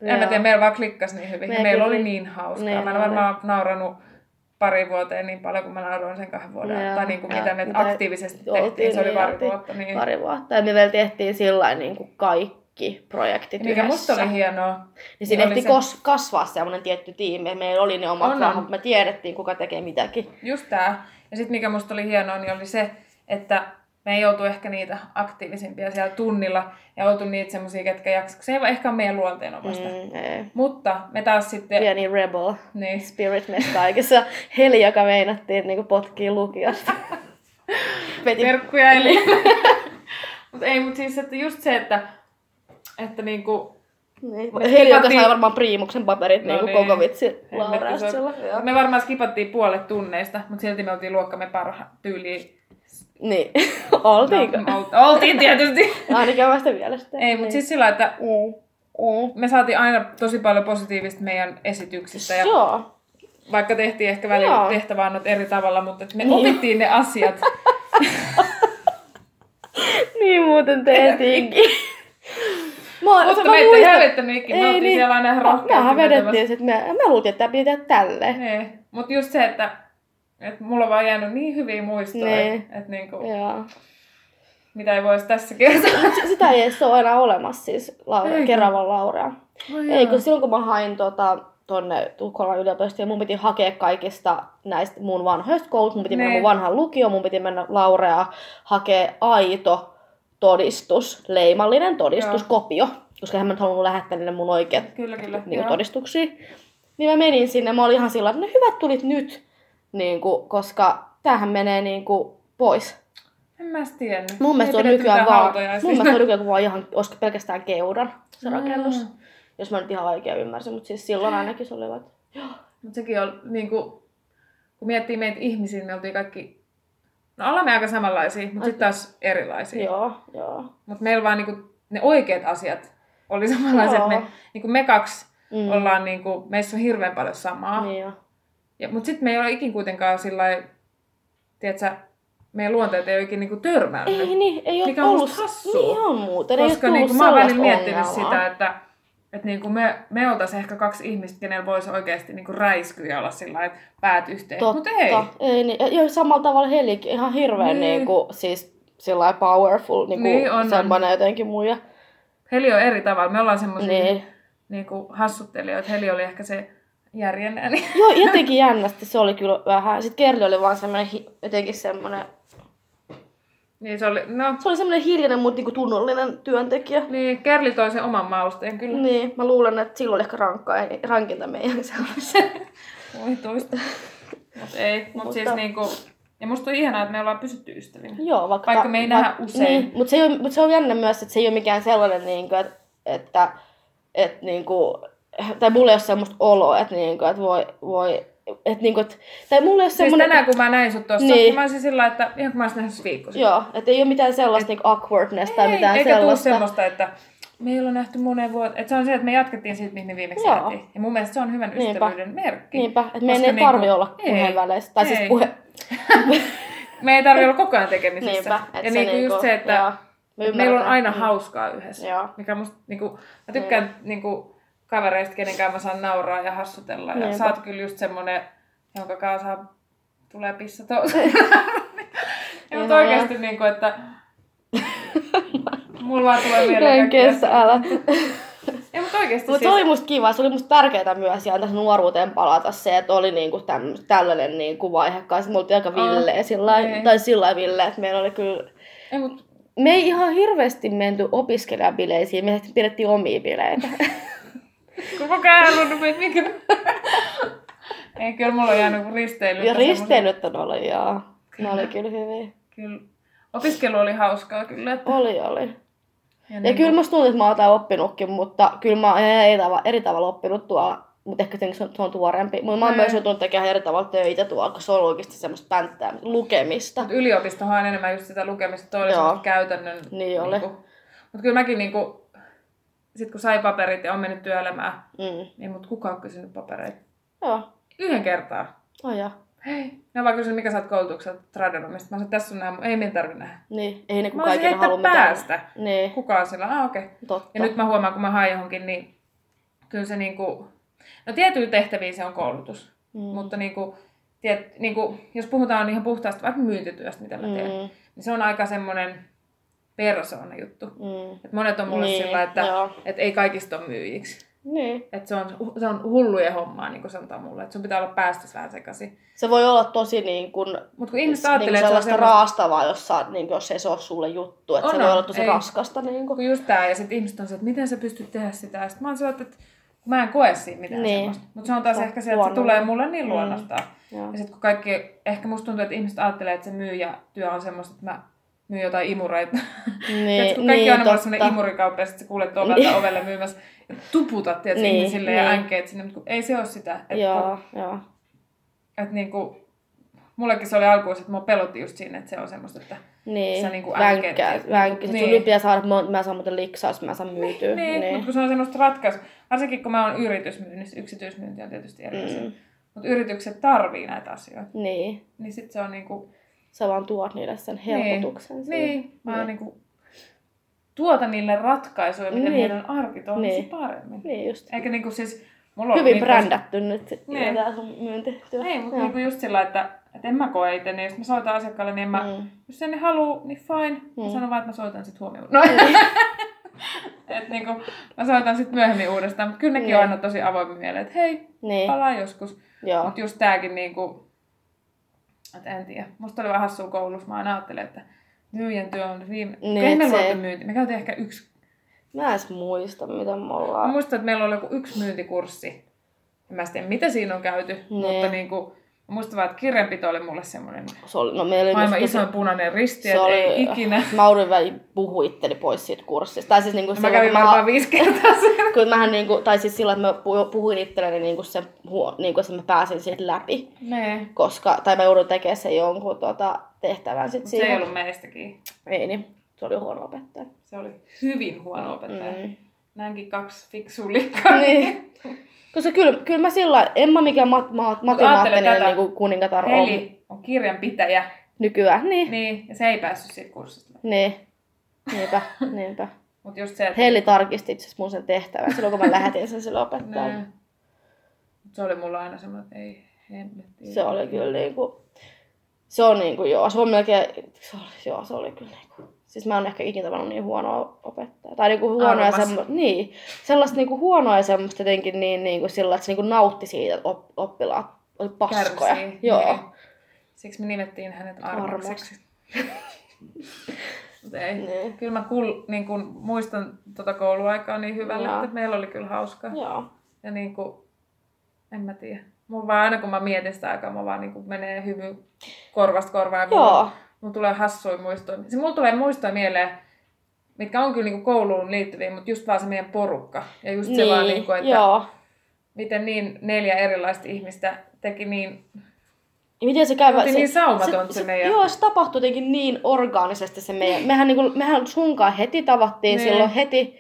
en mä tiedä, meillä vaan klikkasi niin hyvin. Meillä meillä oli niin hauskaa. Niin mä en oli. varmaan nauranut pari vuoteen niin paljon kuin mä nauroin sen kahden vuoden. Joo, tai niin kuin joo. mitä me aktiivisesti oltiin, tehtiin. Se oli niin pari oltiin. vuotta. Niin. Pari vuotta. Ja me vielä tehtiin sillä niin kuin kaikki projektit Mikä yhdessä. musta oli hienoa. Niin siinä oli ehti se- kos- kasvaa semmoinen tietty tiimi. Meillä oli ne omat On, on. vahvat. Me tiedettiin, kuka tekee mitäkin. Just tää. Ja sitten mikä musta oli hienoa, niin oli se, että me ei oltu ehkä niitä aktiivisimpia siellä tunnilla ja oltu niitä semmosia, ketkä jaksaa. Se ei ehkä ole meidän luonteen. Mm. Ei. Mutta me taas sitten... Pieni rebel Niin. spirit meissä kaikessa. Heli, joka meinattiin niin potkii lukiosta. [laughs] Veti Terkkuja eli... [laughs] Mutta ei, mutta siis että just se, että, että niinku, Niin. Me Heli, joka sai varmaan priimuksen paperit No niin niin. koko vitsi Joo. me varmaan skipattiin puolet tunneista, mutta silti me oltiin luokkamme parha tyyliin. Niin. [laughs] Oltiinko? No, ol- oltiin tietysti. [laughs] Ainakin omasta mielestä. ei, mutta siis sillä, että Mm. Mm. me saatiin aina tosi paljon positiivista meidän esityksistä. Ja Joo. vaikka tehtiin ehkä välillä tehtävää eri tavalla, mutta että me Niin. opittiin ne asiat. [laughs] Niin muuten tehtiinkin. Mä, mutta mä meitä ei hävettänyt ikinä. Me oltiin niin. siellä aina ihan rohkeasti Mehän vetämässä. vedettiin sit, me, me luultiin, että tämä pitää tälleen. Niin. Mutta just se, että, että mulla on vaan jäänyt niin hyviä muistoja, Niin. että niinku, Joo. mitä ei voisi tässä kertoa. [laughs] Sitä ei edes ole enää olemassa siis Laura, Eikö? Keravan Laurea. Oi Ei, kun silloin kun mä hain tota, tonne Tukholman yliopistoon, mun piti hakea kaikista näistä mun vanhoista kouluista, mun piti mennä Niin. mun vanhaan lukioon, mun piti mennä Laurea hakea aito todistus, leimallinen todistus, Joo. kopio, koska hän mä nyt halunnut lähettää niille mun oikeat Kyllä, kyllä. niin todistuksia. Niin mä menin sinne, mä olin ihan sillä että no hyvät tulit nyt, niin kuin, koska tämähän menee niin kuin, pois. En mä tiennyt. Mun mielestä on nykyään vaan, mun mielestä on nykyään vaan ihan, olisiko pelkästään keuran se rakennus. Mm. Jos mä nyt ihan oikein ymmärsin, mutta siis silloin ainakin se oli että Mutta sekin on, niin kuin, kun miettii meitä ihmisiä, me oltiin kaikki, no ollaan me aika samanlaisia, mutta sitten taas erilaisia. joo, joo. Mutta meillä vaan niin kuin, ne oikeat asiat oli samanlaiset. Joo. Me, niin kuin me kaksi Mm. mm. ollaan, niin kuin, meissä on hirveän paljon samaa. Niin jo. Ja, mutta sitten me ei ole ikin kuitenkaan sillä tiedätkö, meidän luonteet ei ole ikin niin kuin törmännyt. Ei niin, ei ole Mikä on ollut. hassua. Niin on muuten, Koska ei niin kuin, mä oon välillä miettinyt ongelmaa. sitä, että, että niin kuin me, me oltaisiin ehkä kaksi ihmistä, kenellä voisi oikeasti niin kuin räiskyä olla sillä että päät yhteen. Mutta ei. ei niin. Ja samalla tavalla Helikin ihan hirveän Niin. niin. kuin, siis sillä powerful, niin kuin Niin, on, on. semmoinen jotenkin muija. Heli on eri tavalla. Me ollaan semmoisia Niin. niin. niin kuin hassuttelijoita. Heli oli ehkä se järjen ääni. Joo, jotenkin jännästi se oli kyllä vähän. Sitten Kerli oli vaan semmoinen, jotenkin semmoinen, niin se oli, no, se oli semmoinen hiljainen, mutta niinku tunnollinen työntekijä. niin, Kerli toi sen oman mausteen kyllä. Niin, mä luulen, että silloin oli ehkä rankkaa, rankinta meidän seurassa. Voi toista. Mut ei, mut Mutta- siis niinku, ja musta on ihanaa, että me ollaan pysytty ystävinä. Joo, vaikka, Vaikka me ei nähdä usein. Niin, mutta se, on- mut se on jännä myös, että se ei ole mikään sellainen, niin kuin, että, että, että niin kuin, tai mulla ei ole semmoista oloa, että, niin kuin, että voi, voi että, niin kuin, että, tai mulla ei ole Siis semmoinen... tänään kun mä näin sut tossa, Niin. niin. mä olisin sillä että ihan kun mä olisin nähnyt viikko sitten. Joo, että ei ole mitään sellaista niin awkwardness tai Ei, mitään eikä sellaista. semmoista, että me ei olla nähty moneen vuoteen. Että se on se, että me jatkettiin siitä, mihin me viimeksi Joo. jäätiin. Ja mun mielestä se on hyvän Niinpä. ystävyyden merkki. Niinpä, että meidän ei tarvi niinku- olla ei, puheen väleissä. Tai siis ei. puhe... [laughs] Me ei tarvitse olla koko ajan tekemisissä. Niinpä, että ja se niinku just se, että joo, me et meillä on aina Mm. hauskaa yhdessä. Joo. Mikä musta, niinku, mä tykkään niinku, kavereista, kenenkään mä saan nauraa ja hassutella. Ja Niinpä. sä oot kyllä just semmonen, jonka kanssa tulee pissa toiseen. mutta Ihan oikeesti niinku, että mulla vaan tulee mieleen En kestä, älä. Ei, mutta oikeesti Mutta siis, se oli musta kiva, se oli musta tärkeää myös ihan tässä nuoruuteen palata se, että oli niinku täm, tällainen niinku vaihe kanssa. Me oltiin aika villeä sillä niin. tai sillä villeä, että meillä oli kyllä... ei, mut, Me ei ihan hirveästi menty opiskelijabileisiin, me pidettiin omia bileitä. [laughs] koko meitä mikä... ei, kyllä mulla on jäänyt risteilyt. ja risteilyt on ollut, joo. Ne oli kyllä hyviä. Kyllä. Opiskelu oli hauskaa kyllä. Että... Oli, oli. Ja, ja niin kyllä musta tuntuu, että mä oon jotain oppinutkin, mutta kyllä mä oon eri tavalla, eri tavalla oppinut tuolla. Mutta ehkä se on, se on tuorempi. Mutta mä oon Mm. myös joutunut tekemään eri tavalla töitä tuolla, koska se on oikeasti semmoista pänttää, lukemista. Mut yliopistohan on enemmän just sitä lukemista, toi oli käytännön. Niin oli. Mutta kyllä mäkin niinku, sit kun sai paperit ja on mennyt työelämään, Mm. niin mut kukaan on kysynyt papereita. Joo. Yhden kertaa. Oh, ja. Hei. Ne vaan kysynyt, mikä sä oot koulutukselta Tradenomista. Mä sanoin, tässä on nämä, ei meidän tarvi nähdä. Niin, ei ne kaikilla heittää halua mitään. päästä. Niin, Kukaan sillä, ah okei. Okay. totta. Ja nyt mä huomaan, kun mä haen johonkin, niin kyllä se niinku, no tietyillä tehtäviin se on koulutus. Mm. Mutta niinku, tiet, niinku, jos puhutaan ihan puhtaasti vaikka myyntityöstä, mitä mä teen, Mm. niin se on aika semmoinen persoona juttu. Mm. Et monet on mulle Niin, sillä, että joo. et ei kaikista ole myyjiksi. Niin. Et se, on, se on hullujen hommaa, niin kuin sanotaan mulle. Et sun pitää olla päästössä vähän sekaisin. Se voi olla tosi niin kuin, Mutta kun ihmiset niin ajattelee, että se on sellaista raastavaa, jos, sä, niin kuin, jos ei se ole sulle juttu. Että On, se voi on, olla tosi ei. raskasta. Niin kuin. kun just tää, ja sitten ihmiset on se, että miten sä pystyt tehdä sitä. Ja sit mä oon sillä, että kun mä en koe siinä mitään Niin. semmoista. Mutta se on taas on ehkä se, että se tulee mulle niin Mm. luonnostaan. Joo. Ja sitten kun kaikki, ehkä musta tuntuu, että ihmiset ajattelee, että se myyjätyö on semmoista, että mä myyn jotain imureita. [laughs] Niin, Tiedätkö, kun kaikki niin, on aina sellainen imurikauppa ja sitten kuulet ovelta Niin. ovelle myymässä ja tuputat tiedätkö, Niin, ihmisille ja niin. änkeet sinne, mutta kun ei se ole sitä. Että Joo, joo. että niinku, mullekin se oli alkuun, että mua pelotti just siinä, että se on semmoista, että Niin, Sä niinku vänkkää, änkät- vänkkää. Niin. Niin. Sun pitää saada, mä, mä saan muuten liksaa, jos mä saan myytyä. niin, niin. mutta kun se on semmoista ratkaisu, varsinkin kun mä oon yritysmyynnissä, yksityismyynti on tietysti eri asia, Mm. mutta yritykset tarvii näitä asioita, Niin. niin sit se on niinku, Sä vaan tuot niille sen helpotuksen. siihen. niin, mä Niin. niin. niinku, tuota niille ratkaisuja, miten Niin. heidän arki toimisi Niin. paremmin. Niin just. Eikä niinku siis, mulla on Hyvin niinku- brändätty nyt Niin. tää sun myyntityö. Ei, mutta niinku just sillä, että, että en mä koe itse, niin jos mä soitan asiakkaalle, niin en mä, Mm. jos sen ne haluu, niin fine. Mä Mm. sanon vaan, että mä soitan sit huomioon. No. [laughs] Et niinku, mä soitan sit myöhemmin uudestaan, mutta kyllä nekin Niin. on aina tosi avoimin mieleen, että hei, Niin, palaa joskus. Mutta just tääkin niinku, että en tiedä. Musta oli vähän hassua koulussa, mä aina ajattelin, että myyjän työ on viime... Niin, Niin, se- myynti. Me käytiin ehkä yksi... Mä en muista, mitä me Mä ollaan. muistan, että meillä oli joku yksi myyntikurssi. En mä tiedä, mitä siinä on käyty, Niin. mutta niinku, mä muistan vaan, että kirjanpito oli mulle semmoinen Se oli, no meillä oli maailman isoin punainen risti, se että oli, ei ikinä. Mauri väli puhui itteni pois siitä kurssista. Tai siis niinku mä silloin, kävin kun varmaan viisi kertaa siellä. [laughs] kun mähän niinku, tai siis silloin, että mä pu- puhuin itselleni niinku se, niinku, että mä pääsin siitä läpi. Nee. Koska, tai mä joudun tekemään sen jonkun tota, tehtävän sit Mut se ei siihen. ollut meistäkin. Ei niin, se oli huono opettaja. Se oli hyvin huono opettaja. Mm. Näinkin kaksi fiksua likkaa. Niin. [laughs] Koska kyllä, kyllä mä sillä en mä mikään mat, mat, matemaattinen tätä. niinku kuningatar on Heli on kirjanpitäjä. nykyään. Niin, Niin, ja se ei päässyt siitä kurssista. niin. Niinpä, [laughs] niinpä. Mut just se, että... Heli tarkisti itse mun sen tehtävän silloin, kun mä lähetin sen sille opettajalle. Nee. Mut Se oli mulla aina semmoinen, että ei hemmetti. Se oli kyllä niinku... Se on niinku joo, se on melkein... Se oli, joo, se oli kyllä niinku... Siis mä en ehkä ikinä tavannut niin huonoa opettajaa. Tai niinku huonoa ja semmoista... Niin. Sellaista niinku huonoa ja semmoista jotenkin niin niinku sillä, että se niinku nautti siitä, että op, oppilaat oli paskoja. Kärsii. Joo. Niin. Siksi me nimettiin hänet armokseksi. Mut ei. Niin. Kyllä mä kul, niin kun muistan tota kouluaikaa niin hyvällä, Joo. että meillä oli kyllä hauskaa. Joo. Ja niin kuin, en mä tiedä. Mulla vaan aina kun mä mietin sitä aikaa, mä vaan niin menee hymy korvasta korvaan. Ja mulla, Joo. Mulla tulee hassuja muistoja. Se mulla tulee muistoja mieleen, mitkä on kyllä niin kouluun liittyviä, mutta just vaan se meidän porukka. Ja just se vaan, niin kuin, että joo. miten niin neljä erilaista ihmistä teki niin... Ja miten se käy? Oltiin niin saumaton se meidän- Joo, se tapahtui jotenkin niin orgaanisesti se meidän. Mehän, niinku, mehän sunkaan heti tavattiin Niin. silloin heti.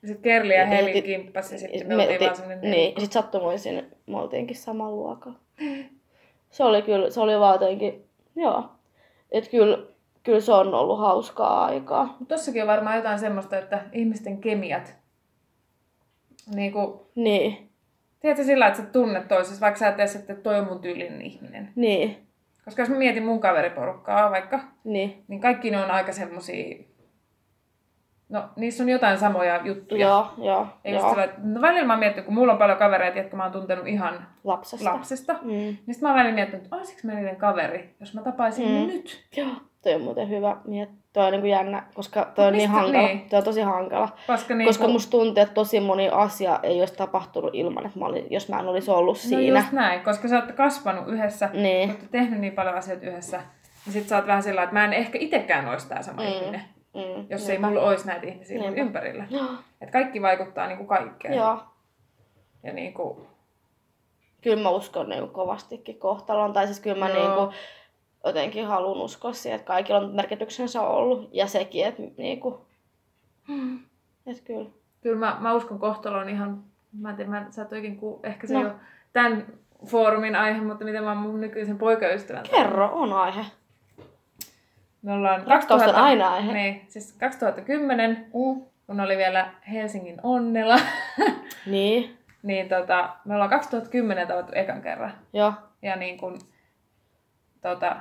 Sitten Kerli ja Heli kimppasi ja sitten me, oltiin te- vaan sellainen... Niin, ja sitten sattumoisin me oltiinkin saman luokalla. Se oli kyllä, se oli vaan jotenkin, joo. Että kyllä, kyllä se on ollut hauskaa aikaa. Mutta tossakin on varmaan jotain semmoista, että ihmisten kemiat... Niin kuin, Niin, tiedätkö sillä, että sä tunnet toisessa, vaikka sä et edes, että toi on mun tyylinen ihminen. niin, Koska jos mä mietin mun kaveriporukkaa vaikka, niin. niin kaikki ne on aika semmosia... No, niissä on jotain samoja juttuja. Joo, joo, Ja joo. sillä, no välillä mä oon miettinyt, kun mulla on paljon kavereita, jotka mä oon tuntenut ihan Lapsesta. lapsesta. Mm. Niin sit mä oon välillä miettinyt, että olisiko mä niiden kaveri, jos mä tapaisin Mm. mm. nyt. Joo, toi on muuten hyvä miettiä. Toi on niinku jännä, koska toi on niin hankala. niin. Toi on tosi hankala. Koska, niin Koska musta tuntuu, että tosi moni asia ei olisi tapahtunut ilman, että mä olin, jos mä en olisi ollut No siinä. just näin, koska sä oot kasvanut yhdessä, Niin. olette tehnyt niin paljon asioita yhdessä, niin sit sä oot vähän sillä että mä en ehkä itekään olisi tää sama Mm. ihminen. Mm, jos ei niinpä. mulla olisi näitä ihmisiä Niinpä. ympärillä. Et kaikki vaikuttaa niinku kaikkeen. Joo. Ja niinku, Kyllä mä uskon niin kovastikin kohtaloon. Tai siis kyllä mä Joo. niin kuin, jotenkin haluan uskoa siihen, että kaikilla on merkityksensä ollut. Ja sekin, että niin kuin, että kyllä. kyllä mä, mä uskon kohtaloon ihan, mä en tiedä, mä, sä et oikein ku, ehkä se no. ei ole tämän foorumin aihe, mutta miten mä oon mun nykyisen poikaystävän. Kerro, on aihe. Me ollaan Rakkaus on aina aihe. Niin, siis 2010, Mm. kun oli vielä Helsingin onnella, [laughs] Niin, niin tota, me ollaan 2010 tavattu ekan kerran. joo. Ja niin kun, tota,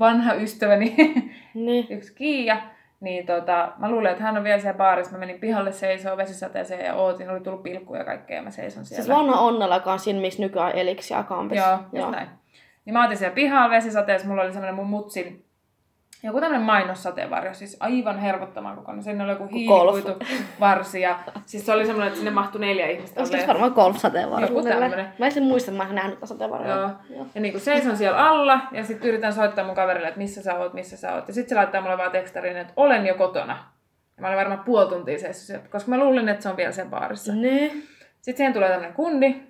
vanha ystäväni, [laughs] Niin. yksi Kiia, niin tota, mä luulen, että hän on vielä siellä baarissa. Mä menin pihalle seisoo vesisateeseen ja ootin, oli tullut pilkkuja ja kaikkea ja mä seison siellä. Siis vanha onnella, joka on siinä, missä nykyään eliksi ja kampissa. Joo, just näin. Niin mä otin siellä pihalla vesisateessa, mulla oli semmoinen mun mutsin, joku tämmöinen mainossateenvarjo, siis aivan hervottoman kokoinen. Siinä oli joku Golf. [laughs] hiilikuituvarsi ja siis se oli semmoinen, että sinne mahtui neljä ihmistä. Tässä Olleen. varmaan golf-sateenvarjo? Joku tämmönen. Mä en muista, että mä oon nähnyt sateenvarjoa. Joo. Joo. Ja niin kuin seison siellä alla ja sitten yritän soittaa mun kaverille, että missä sä oot, missä sä oot. Ja sitten se laittaa mulle vaan tekstarin, että olen jo kotona. Ja mä olin varmaan puoli tuntia seissyt siellä, koska mä luulin, että se on vielä sen baarissa. Niin. Sitten siihen tulee tämmöinen kundi,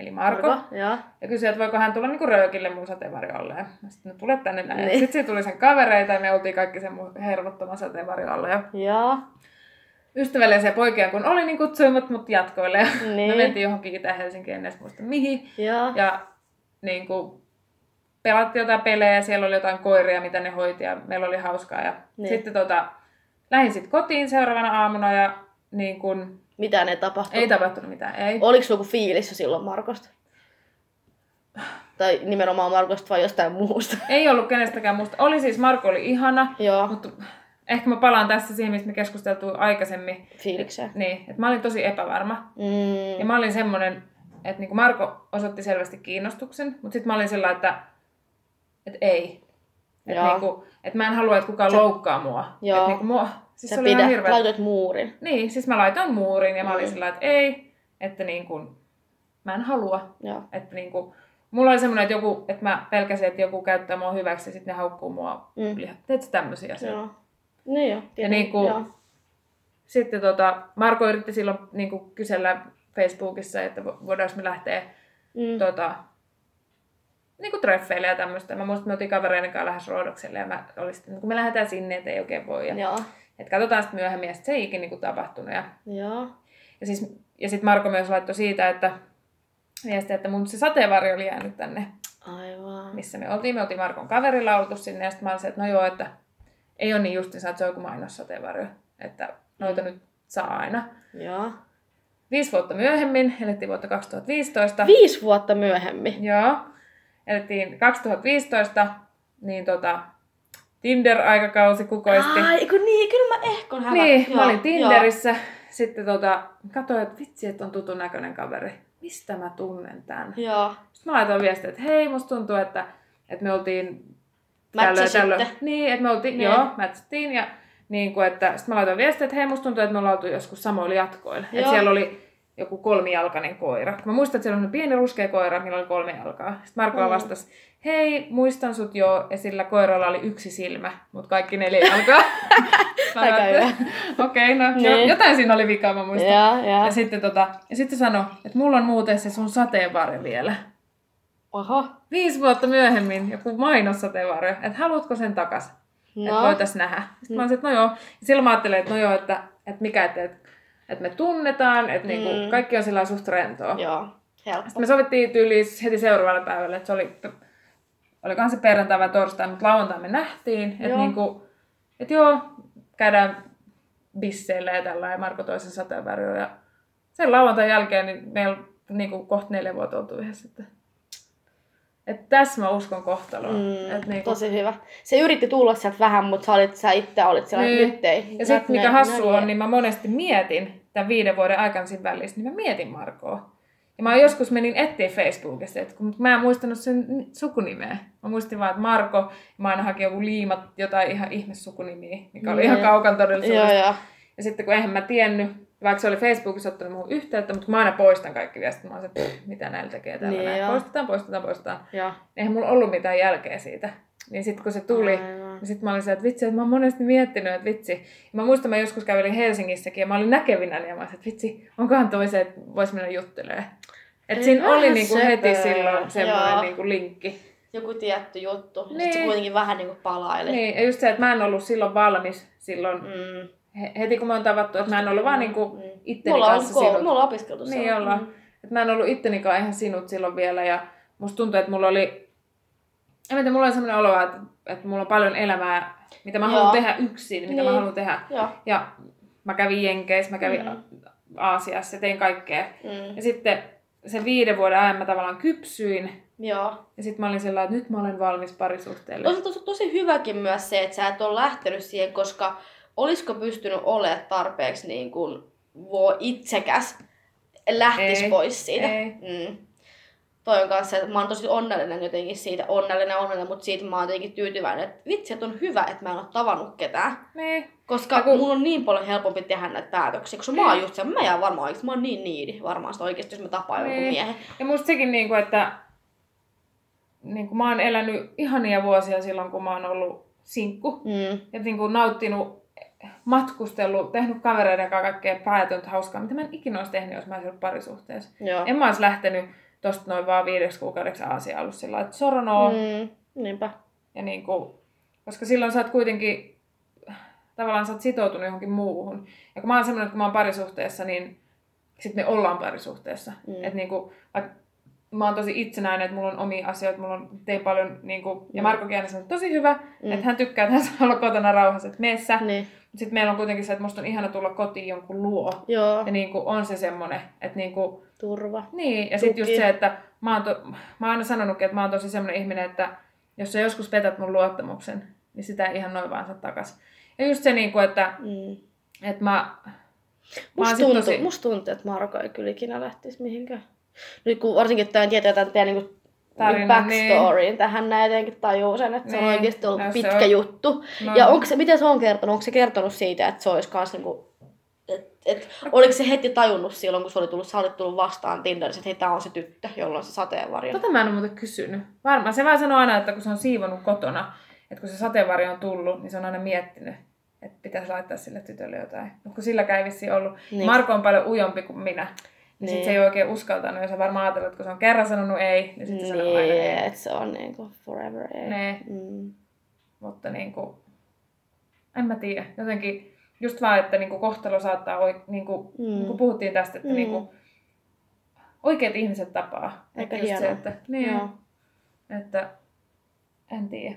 eli Marko. Marko. Joo. Ja kysyi, että voiko hän tulla niinku röökille mun sateenvarjolle. Ja sitten, tule tänne näin. Niin. Sitten tuli sen kavereita ja me oltiin kaikki sen mun hervottoman sateenvarjolla. Ja Joo. ystävällisiä poikia kun oli, niin kutsuivat mut jatkoille. Ja Niin. me mentiin johonkin Itä-Helsinkiin, en edes muista mihin. Joo. Ja niin kuin, pelattiin jotain pelejä ja siellä oli jotain koiria, mitä ne hoiti ja meillä oli hauskaa. Ja Niin. niin. sitten tota, lähdin sitten kotiin seuraavana aamuna ja niin kuin, Mitään ei tapahtunut. ei tapahtunut mitään. Ei. Oliko sulla joku fiilis silloin Markosta? Tai nimenomaan Markosta vai jostain muusta? [laughs] ei ollut kenestäkään musta. Oli siis, Marko oli ihana, Joo. mutta ehkä mä palaan tässä siihen, mistä me keskusteltiin aikaisemmin. Fiilikseen. Niin, että mä olin tosi epävarma. Mm. Ja mä olin semmonen, että niinku Marko osoitti selvästi kiinnostuksen, mutta sitten mä olin sillä, että, että ei. Että Joo. niinku, et mä en halua, että kukaan loukkaa mua. Joo. Et niinku mua, siis Sä se oli pidät, hirveä. laitoit muurin. Niin, siis mä laitoin muurin ja mä olin Mm. sillä, että ei, että niinku, mä en halua. Joo. Että niinku, mulla oli semmoinen, että, joku, että mä pelkäsin, että joku käyttää mua hyväksi ja sitten ne haukkuu mua. Mm. Teet sä tämmöisiä asioita? Joo. Niin joo. tietenkin. niinku- Joo. Sitten tota, Marko yritti silloin niinku, kysellä Facebookissa, että vo- voidaanko me lähteä Mm. tota, niinku treffeille ja tämmöistä. Mä muistan, että me oltiin kavereiden kanssa lähes Roodokselle ja mä olin sitten, kun me lähdetään sinne, että ei oikein voi. Ja, Joo. Et katsotaan sitten myöhemmin ja sit se ei ikinä niinku tapahtunut. Ja, Joo. ja, siis, ja sitten Marko myös laittoi siitä, että viesti, että mun se sateenvarjo oli jäänyt tänne, Aivan. missä me oltiin. Me oltiin Markon kaverilla oltu sinne ja sitten mä olin se, että no joo, että ei ole niin justiinsa, että se on joku mainossateenvarjo. Että noita nyt saa aina. Joo. Viisi vuotta myöhemmin, elettiin vuotta 2015. Viisi vuotta myöhemmin. Joo. Elettiin 2015, niin tota, Tinder-aikakausi kukoisti. Ai, kun niin, kyllä mä ehkä on hävä. niin, Joo, mä olin Tinderissä. Sitten tota, katsoin, että vitsi, että on tutun näköinen kaveri. Mistä mä tunnen tän? Joo. Joo. Sitten mä laitoin viestiä, että hei, musta tuntuu, että, että me oltiin tällöin, tällöin. Niin, että me oltiin, Niin. joo, matchattiin. Ja niin kuin, että, sitten mä laitoin viestiä, että hei, musta tuntuu, että me ollaan oltu joskus samoilla jatkoilla. Joo. Että siellä oli joku kolmijalkainen koira. Mä muistan, että siellä oli pieni ruskea koira, millä oli kolme jalkaa. Sitten Marko Mm. vastasi, hei, muistan sut jo, ja sillä koiralla oli yksi silmä, mutta kaikki neljä jalkaa. [laughs] Aika hyvä. Okei, no Niin. jotain siinä oli vikaa, mä muistan. Joo, joo. Ja sitten, tota, ja sitten sanoi, että mulla on muuten se sun sateenvarjo vielä. Oho. Viisi vuotta myöhemmin joku mainossateenvarjo, että haluatko sen takas? No. Että No. voitais nähdä. Sitten mä olisin, että no joo. Ja silloin mä ajattelin, että no joo, että, että mikä, että, että, että me tunnetaan, että niinku, Mm. kaikki on sillä suht rentoa. Joo. Helppo. Sitten me sovittiin tyyliin heti seuraavalle päivälle, että se oli, olikohan se perjantai vai torstai, mutta lauantai me nähtiin, että niinku, että joo, käydään bisseillä ja tällä ja Marko toisen sateenvarjoon. Ja sen lauantain jälkeen niin meillä niinku kohta neljä vuotta oltu yhdessä. Että, että tässä mä uskon kohtaloon. Mm, että niinku, Tosi hyvä. Se yritti tulla sieltä vähän, mutta sä, olit, sä itse olit siellä, Niin. nyt ei. Ja sitten mikä hassu nä- on, niin mä monesti mietin tämän viiden vuoden aikana siinä välissä, niin mä mietin Markoa. Ja mä joskus menin etsiä Facebookista, että kun mä en muistanut sen sukunimeä. Mä muistin vaan, että Marko, ja mä aina hakin joku liimat, jotain ihan ihme sukunimiä, mikä oli Niin. ihan kaukan todellisuudesta. Joo, joo. Ja sitten kun eihän mä tiennyt, vaikka se oli Facebookissa ottanut muuhun yhteyttä, mutta mä aina poistan kaikki viestit. Mä oon se, "Pff, mitä näillä tekee täällä Niin näin. Poistetaan, poistetaan, poistetaan. joo. Eihän mulla ollut mitään jälkeä siitä. Niin sitten kun se tuli, Aivan. niin sitten mä olin se, että vitsi, että mä oon monesti miettinyt, että vitsi. Ja mä muistan, mä joskus kävelin Helsingissäkin ja mä olin näkevinäni ja mä olin, että vitsi, onkohan toi se, että vois mennä juttelemaan. Että siinä oli niinku heti silloin semmoinen niinku linkki. Joku tietty juttu. Niin. sit se kuitenkin vähän niinku palaili. Niin, ja just se, että mä en ollut silloin valmis silloin, Mm. he- heti kun me on tavattu, että mä en ollut vaan niinku Mm. itteni Mulla on, kanssa koulu, sinut. me ollaan opiskeltu Niin ollaan. Mm. Että mä en ollut ittenikaan ihan sinut silloin vielä ja musta tuntuu, että mulla oli, en tiedä, mulla oli sellainen olo, että, että mulla on paljon elämää, mitä mä Joo. haluan tehdä yksin, mitä mä Niin. haluan tehdä. Joo. Ja mä kävin Jenkeissä, mä kävin Mm. Aasiassa, tein kaikkea. Mm. Ja sitten sen viiden vuoden ajan mä tavallaan kypsyin. Joo. Ja sitten mä olin sellainen, että nyt mä olen valmis parisuhteelle. On se tosi, tosi hyväkin myös se, että sä et ole lähtenyt siihen, koska olisiko pystynyt olemaan tarpeeksi niin kuin itsekäs, lähtis Ei. pois siitä. Ei. Mm. Toi on kanssa, että mä oon tosi onnellinen jotenkin siitä, onnellinen onnellinen, mutta siitä mä oon jotenkin tyytyväinen, että vitsi, että on hyvä, että mä en ole tavannut ketään. Niin. Koska Ja kun- mulla on niin paljon helpompi tehdä näitä päätöksiä, koska mä oon just se, mä jään varmaan oikeesti, mä oon niin niidi varmaan sitä oikeesti, jos mä tapaan jonkun Niin. miehen. Ja musta sekin, niin kuin, että niin kuin mä oon elänyt ihania vuosia silloin, kun mä oon ollut sinkku. Mm. Ja niin kuin nauttinut, matkustellut, tehnyt kavereiden kanssa kaikkea päätöntä hauskaa, mitä mä en ikinä olisi tehnyt, jos mä olisin ollut parisuhteessa. Joo. En mä olisi lähtenyt tosta noin vaan viideksi kuukaudeksi Aasiaan ollut sillä että soronoo. Mm. Niinpä. Ja niin kuin, koska silloin sä oot kuitenkin, tavallaan sä oot sitoutunut johonkin muuhun. Ja kun mä oon semmoinen, että kun mä oon parisuhteessa, niin sitten me ollaan parisuhteessa. Mm. Että niin kuin, mä oon tosi itsenäinen, että mulla on omia asioita, mulla on tein paljon, niin kuin, ja Mm. Marko Kiana sanoi, että tosi hyvä, Mm. että hän tykkää, että hän saa olla kotona rauhassa, että mene sä. Niin. Sitten meillä on kuitenkin se, että musta on ihana tulla kotiin jonkun luo. Joo. Ja niin kuin, on se semmoinen, että niin kuin, Turva. niin, ja sitten just se, että mä oon, to, mä oon aina sanonutkin, että mä oon tosi semmoinen ihminen, että jos sä joskus petät mun luottamuksen, niin sitä ei ihan noin vaan saa takas. Ja just se, niin kuin, että, Mm. että mä, Musta tuntuu, tosi... musta tuntuu, että Marko ei kyllä ikinä lähtisi mihinkään. Nyt kun varsinkin tämän tietää tämän teidän niinku Tarina, backstoryin niin. tähän näin jotenkin tajuu sen, että se on Niin. oikeasti ollut pitkä on- juttu. No, ja onko se, miten se on kertonut? Onko se kertonut siitä, että se olisi kans niinku, et, oliko se heti tajunnut silloin, kun se oli tullut, sä olit tullut vastaan Tinderissä, että hei, tää on se tyttö, jolla on se sateenvarjo. Tota mä en ole muuten kysynyt. Varmaan se vaan sanoo aina, että kun se on siivonut kotona, että kun se sateenvarjo on tullut, niin se on aina miettinyt, että pitäisi laittaa sille tytölle jotain. Mutta kun silläkään ei vissiin ollut. Niin. Niin. Marko on paljon ujompi kuin minä. Niin. Niin. Se ei oikein uskaltanut, jos on varmaan ajatellut, että kun se on kerran sanonut ei, niin sitten se sanoo aina Niin, ei. että se on niinku forever ei. Ne. Mm. Mutta niin kuin, en mä tiedä. Jotenkin just vaan, että niin kuin kohtalo saattaa, oi, niin kuin, Mm. mm. niin kuin puhuttiin tästä, että Mm. niin kuin, oikeat ihmiset tapaa. Aika Että just se, että, niin, Joo. että en tiedä.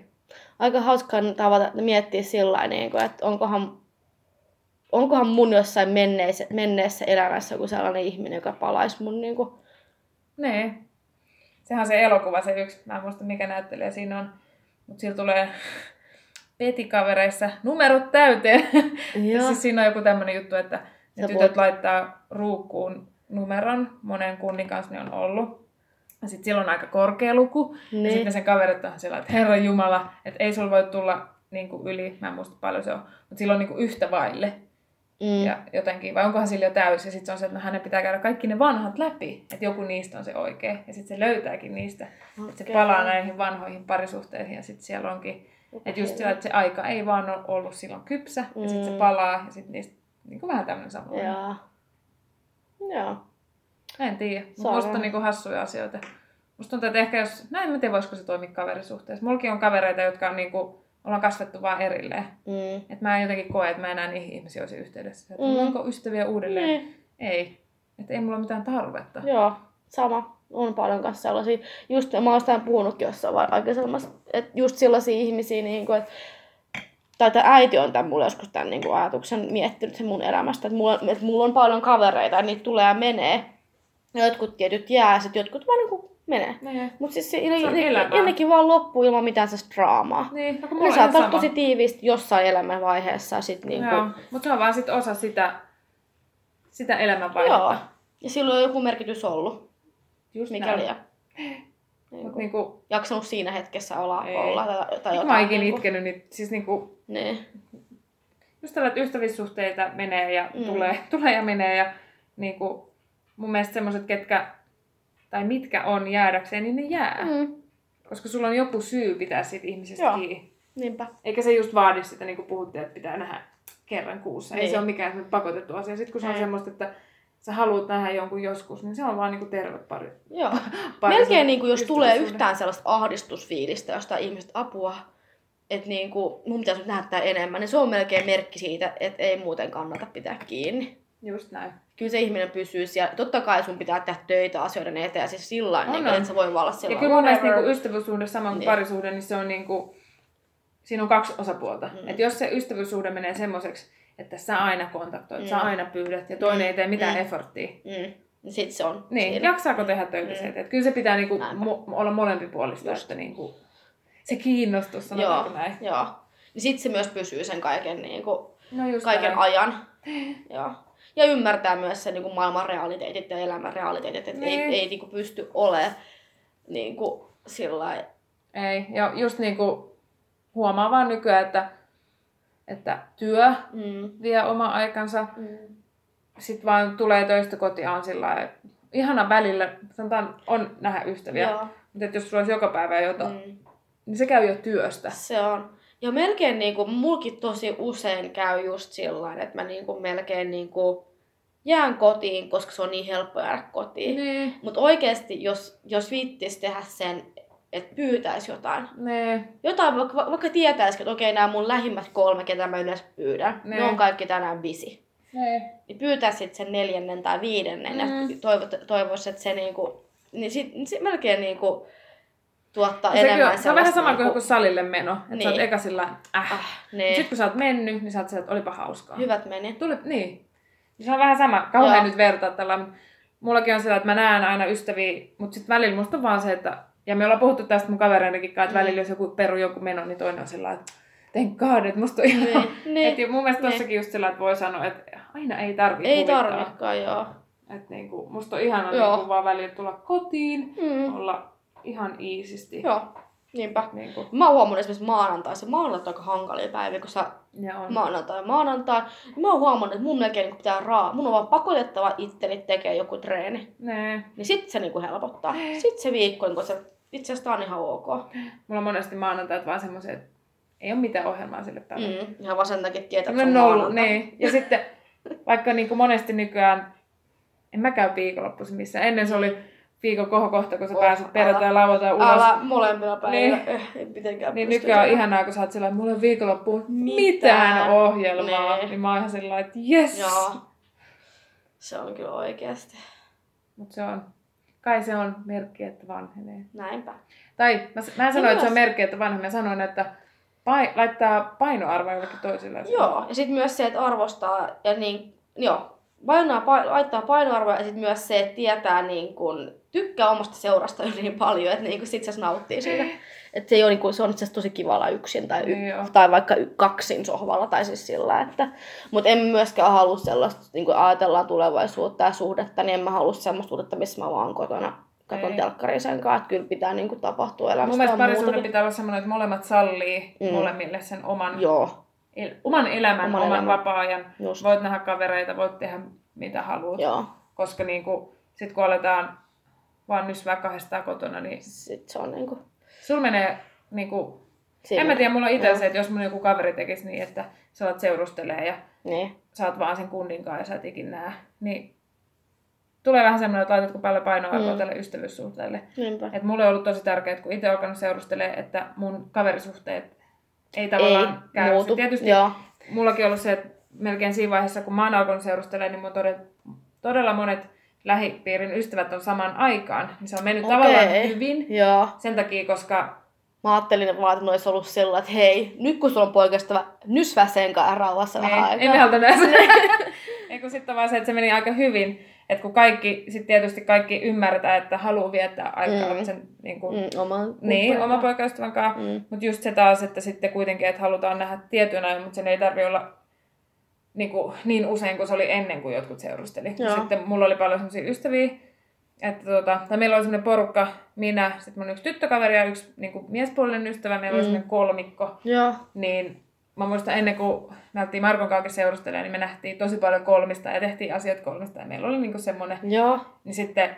aika hauskaa tavata miettiä sillä niin kuin, että onkohan, onkohan mun jossain menneessä, menneessä elämässä joku sellainen ihminen, joka palaisi mun niin kuin, Nee. Sehän on se elokuva, se yksi, mä en muista mikä näyttelijä siinä on, mutta sillä tulee petikavereissa numerot täyteen. [laughs] Ja Joo. siis siinä on joku tämmöinen juttu, että ne tytöt voit- laittaa ruukkuun numeron, monen kunnin kanssa ne on ollut. Ja sitten sillä on aika korkea luku. Ja Niin. sitten sen kaverit on sillä, että Herra Jumala, että ei sulla voi tulla niin kuin yli, mä en muista paljon se on, mutta sillä on niin kuin yhtä vaille. Mm. Ja jotenkin, vai onkohan sillä jo täysi, ja sitten se on se, että no, hänen pitää käydä kaikki ne vanhat läpi, että joku niistä on se oikea. Ja sitten se löytääkin niistä, että se palaa näihin vanhoihin parisuhteisiin, ja sitten siellä onkin, että just sillä, että se aika ei vaan ole ollut silloin kypsä, ja sitten se Mm. palaa, ja sitten niistä niin kuin vähän tämmöinen samanlainen. Joo. Joo. En tiedä, mutta musta on niinku hassuja asioita. Musta tuntuu, että ehkä jos, näin mä tiedä, voisiko se toimia kaverisuhteessa. Mullakin on kavereita, jotka on niinku, ollaan kasvettu vaan erilleen. Mm. Et mä en jotenkin koe, että mä enää niihin ihmisiin olisi yhteydessä. Että Mm. mm. onko ystäviä uudelleen? Niin. Ei. Että ei mulla ole mitään tarvetta. Joo, sama. On paljon kanssa sellaisia, just mä oon sitä puhunutkin jossain aikaisemmassa, että just sellaisia ihmisiä, niin kuin, että tai tämä äiti on tämän mulle joskus tämän niin kuin ajatuksen miettinyt sen mun elämästä, että mulla, että mulla on paljon kavereita ja niitä tulee ja menee. Ja jotkut tietyt jää, sitten jotkut vaan niin kuin menee. Nee. Mutta siis se, Se ne, nekin vaan loppuu ilman mitään sellaista draamaa. Niin, no Ne saattaa olla tosi tiiviisti jossain elämänvaiheessa sit niin kuin, mutta se on vaan sit osa sitä, sitä elämänvaihetta. joo. Ja silloin on joku merkitys ollut, Just mikäli näin. ja, niin kuin, niinku, jaksanut siinä hetkessä olla, Ei. olla tai, tai Eikä mä oon jotain. ikinä niin kuin- itkenyt, niin siis niinku, Niin. just tällä, että ystävyyssuhteita menee ja Mm. tulee, tulee ja menee ja niinku, mun mielestä semmoiset, ketkä, tai mitkä on jäädäkseen, niin ne jää. Mm. Koska sulla on joku syy pitää siitä ihmisestä Joo. kiinni. Niinpä. Eikä se just vaadi sitä, niin kuin puhuttiin, että pitää nähdä kerran kuussa. Ei Niin. se ole mikään pakotettu asia. Sitten kun se on Ei. semmoista, että sä haluat nähdä jonkun joskus, niin se on vaan niin kuin terve pari. Joo. [laughs] pari Melkein niin kuin, jos tulee yhtään sellaista ahdistusfiilistä jostain ihmisestä apua, että niin kuin, mun pitäisi nyt nähdä enemmän, niin se on melkein merkki siitä, että ei muuten kannata pitää kiinni. Just näin. Kyllä se ihminen pysyy siellä. Totta kai sun pitää tehdä töitä asioiden eteen, siis sillä On, lailla, niin, että se voi olla sillä Ja kyllä mun mielestä whatever. niin ystävyyssuhde sama kuin Niin. parisuhde, niin se on niin kuin, siinä on kaksi osapuolta. Mm. Mm. Että jos se ystävyyssuhde menee semmoiseksi, että sä aina kontaktoit, mm. sä Mm. aina pyydät ja toinen ei tee mitään Mm. efforttia. Mm. Niin sit se on Niin, siinä. jaksaako tehdä töitä Mm. mm. sieltä? Että kyllä se pitää niinku mo- olla molempipuolista, Just. että niinku, se kiinnostus, sanotaanko Joo, näin. joo. Niin sit se myös pysyy sen kaiken, niin kuin, No just kaiken näin. ajan. [laughs] joo. Ja ymmärtää myös sen niin kuin maailman realiteetit ja elämän realiteetit, että ei, Niin. ei niin kuin pysty olemaan niin kuin, sillä Ei, ja just niinku huomaa vaan nykyään, että, että työ mm. vie oma aikansa. Mm. Sitten vaan tulee töistä kotiin on sillä lailla, että ihana välillä, sanotaan, on nähdä ystäviä. Joo. Mutta että jos sulla olisi joka päivä jotain, mm. Mm. niin se käy jo työstä. Se on. Ja melkein niinku, mulkin tosi usein käy just sillä että mä niinku melkein niinku jään kotiin, koska se on niin helppo jäädä kotiin. Niin. Mutta oikeasti, jos, jos viittis tehdä sen, että pyytäisi jotain. Niin. Jotain, vaikka, vaikka tietäisi, että okei, nämä mun lähimmät kolme, ketä mä yleensä pyydän, ne, Ne. on kaikki tänään busy. Niin. Niin pyytäisi sit sen neljännen tai viidennen mm. Ja toivo, toivoisi, että se niinku, niin sit, sit melkein niinku tuottaa No sekin enemmän on, se on vähän sama kuin niinku- joku salille meno. Että niin. sä oot Niin. eka sillä äh. Ah, Sitten niin. kun sä oot mennyt, niin sä oot sillä, että olipa hauskaa. Hyvät meni. Tuli, niin. Se on vähän sama. Kauhean Joo. nyt vertaa tällä. Mullakin on sillä, että mä näen aina ystäviä, mutta sitten välillä musta on vaan se, että... Ja me ollaan puhuttu tästä mun kavereidenkin kanssa, että Mm. välillä jos joku peru joku meno, niin toinen on sillä että thank god, että musta on ihan... Niin, Et mun mielestä Niin. tossakin just sillä, että voi sanoa, että aina ei tarvi Ei tarvikaan, joo. Että niinku, musta on ihana Joo. niinku vaan välillä tulla kotiin, Mm. olla ihan iisisti. Joo, niinpä. Niinku, Mä oon huomannut esimerkiksi maanantai, se maanantai on aika hankalia päiviä, kun sä ja on. maanantai, maanantai. Niin mä oon huomannut, että mun melkein niin pitää raa, mun on vaan pakotettava itteni tekee joku treeni. Nee. Niin sit se niinku helpottaa. Sit se viikko, niin kun se itse asiassa on ihan ok. Mulla on monesti maanantaita vaan semmoisia, että ei ole mitään ohjelmaa sille päivälle. Mm. Ihan vaan sen takia tietää, että se on maanantai. niin. Ja sitten vaikka niin kuin monesti nykyään, en mä käy viikonloppuisin missään. Ennen se oli viikon kohokohta, kun sä Oh, pääsit perjantai lauantai ulos. Älä molemmilla päivillä. Niin. Eh, ei mitenkään Niin nykyään on ihanaa, kun sä oot sillä että mulla on viikonloppuun Mitään. mitään ohjelmaa. Niin. Niin mä oon ihan sillä että yes! Joo. Se on kyllä oikeasti. Mut se on, kai se on merkki, että vanhenee. Näinpä. Tai mä, mä en sano, Ja että se on merkki, että vanhenee. Mä sanoin, että pai, laittaa painoarvoa jollekin toiselle. Joo, ja sitten myös se, että arvostaa ja niin, joo, painaa, pa, laittaa painoarvoa ja sitten myös se, että tietää niin kun, tykkää omasta seurasta [laughs] niin paljon, että niin sit se nauttii siitä. Että se, ei ole, niin kun, se on itse asiassa tosi kiva olla yksin tai, y, Joo. tai vaikka y, kaksin sohvalla tai siis sillä, että... Mutta en myöskään halua sellaista, niin kun ajatellaan tulevaisuutta ja suhdetta, niin en mä halua sellaista suhdetta, missä mä vaan kotona katon Ei. telkkarin sen kanssa, että kyllä pitää niin kun, tapahtua elämässä Mun mielestä pitää olla semmoinen, että molemmat sallii mm. molemmille sen oman, Joo, el, oman elämän, Oman oman, elämän. vapaa-ajan. just. Voit nähdä kavereita, voit tehdä mitä haluat. Joo, Koska niinku, sit kun aletaan vaan nysvää kahdestaan kotona, niin sit se on niin kuin... sul menee niinku, Siinä. en mä tiedä, mulla on itse se, että jos mun joku kaveri tekisi niin, että sä alat seurustelee ja Niin. sä oot vaan sen kundin kanssa ja sä et ikin näe, niin tulee vähän semmoinen, että laitatko paljon painoarvoa Mm. tälle ystävyyssuhteelle. Niinpä. Et mulle on ollut tosi tärkeää, että kun itse alkanut seurustelemaan, että mun kaverisuhteet ei tavallaan Ei käy. muutu. Tietysti Joo. mullakin on ollut se, että melkein siinä vaiheessa, kun mä oon alkanut seurustelemaan, niin mun todella, todella monet lähipiirin ystävät on saman aikaan. Niin se on mennyt Okei. tavallaan hyvin Joo. sen takia, koska Mä ajattelin vaan, että ne olisi ollut sillä, että hei, nyt kun sulla on poikastava, nysvää sen kanssa rauhassa vähän ei, aikaa. emme halta näistä. [laughs] Ei kun sitten vaan se, että se meni aika hyvin. Että kun kaikki, sitten tietysti kaikki ymmärretään, että haluaa viettää aikaa Mm. sen niin kuin, Mm, oma niin, oma poikaystävän kanssa. Mm. Mutta just se taas, että sitten kuitenkin, että halutaan nähdä tietyn ajan, mutta sen ei tarvi olla niin, kuin, niin usein kuin se oli ennen kuin jotkut seurusteli. Joo. Sitten mulla oli paljon sellaisia ystäviä, että tuota, tai meillä oli semmoinen porukka, minä, sitten mun yksi tyttökaveri ja yksi niin kuin miespuolinen ystävä, meillä oli Mm. semmoinen kolmikko, Joo. niin mä muistan ennen kuin alettiin Markon kanssa seurustelemaan, niin me nähtiin tosi paljon kolmista ja tehtiin asiat kolmista ja meillä oli niin kuin semmoinen, Joo. niin sitten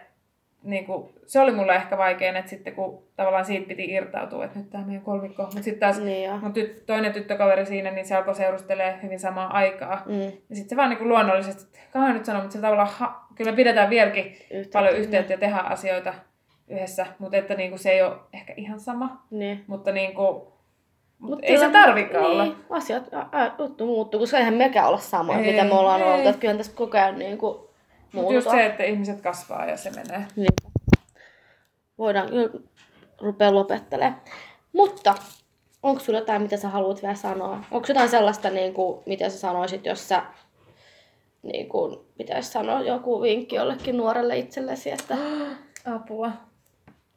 niin kuin, se oli mulle ehkä vaikein, että sitten kun tavallaan siitä piti irtautua, että nyt tämä meidän kolmikko. Mutta sitten taas Niin mun tyt, toinen tyttökaveri siinä, niin se alkoi seurustelemaan hyvin samaa aikaa. Mm. Ja sitten se vaan niin kuin luonnollisesti, kauan nyt sanoa, mutta se tavallaan, ha, kyllä me pidetään vieläkin Yhteyttä. paljon yhteyttä ja tehdään asioita yhdessä, mutta että niin kuin se ei ole ehkä ihan sama. Niin. Mutta niin kuin, Mut ei se kyllä- tarvikaan niin, olla. asiat, juttu muuttuu, koska eihän mekään olla sama, Ei, mitä me ollaan ei. oltu. Että kyllä tässä koko ajan niin kuin, Mutta just se, että ihmiset kasvaa ja se menee. Niin. Voidaan kyllä rupea lopettelemaan. Mutta onko sulla jotain, mitä sä haluat vielä sanoa? Onko jotain sellaista, niin kuin, mitä sä sanoisit, jos sä niin kuin, pitäisi sanoa joku vinkki jollekin nuorelle itsellesi, että [gasps] Apua.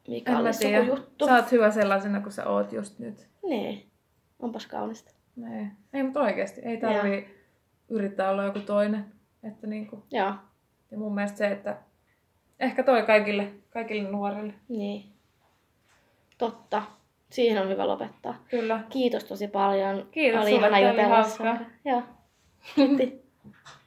mikä joku juttu? Sä oot hyvä sellaisena kuin sä oot just nyt. Niin, onpas kaunista. Ei, ei mutta oikeasti. Ei tarvii yrittää olla joku toinen. Että niinku, Joo, ja mun mielestä se, että ehkä toi kaikille, kaikille nuorille. niin. Totta. Siihen on hyvä lopettaa. Kyllä. Kiitos tosi paljon. Kiitos Oli sulle, ihana jutella. Joo. Kiitti. [laughs]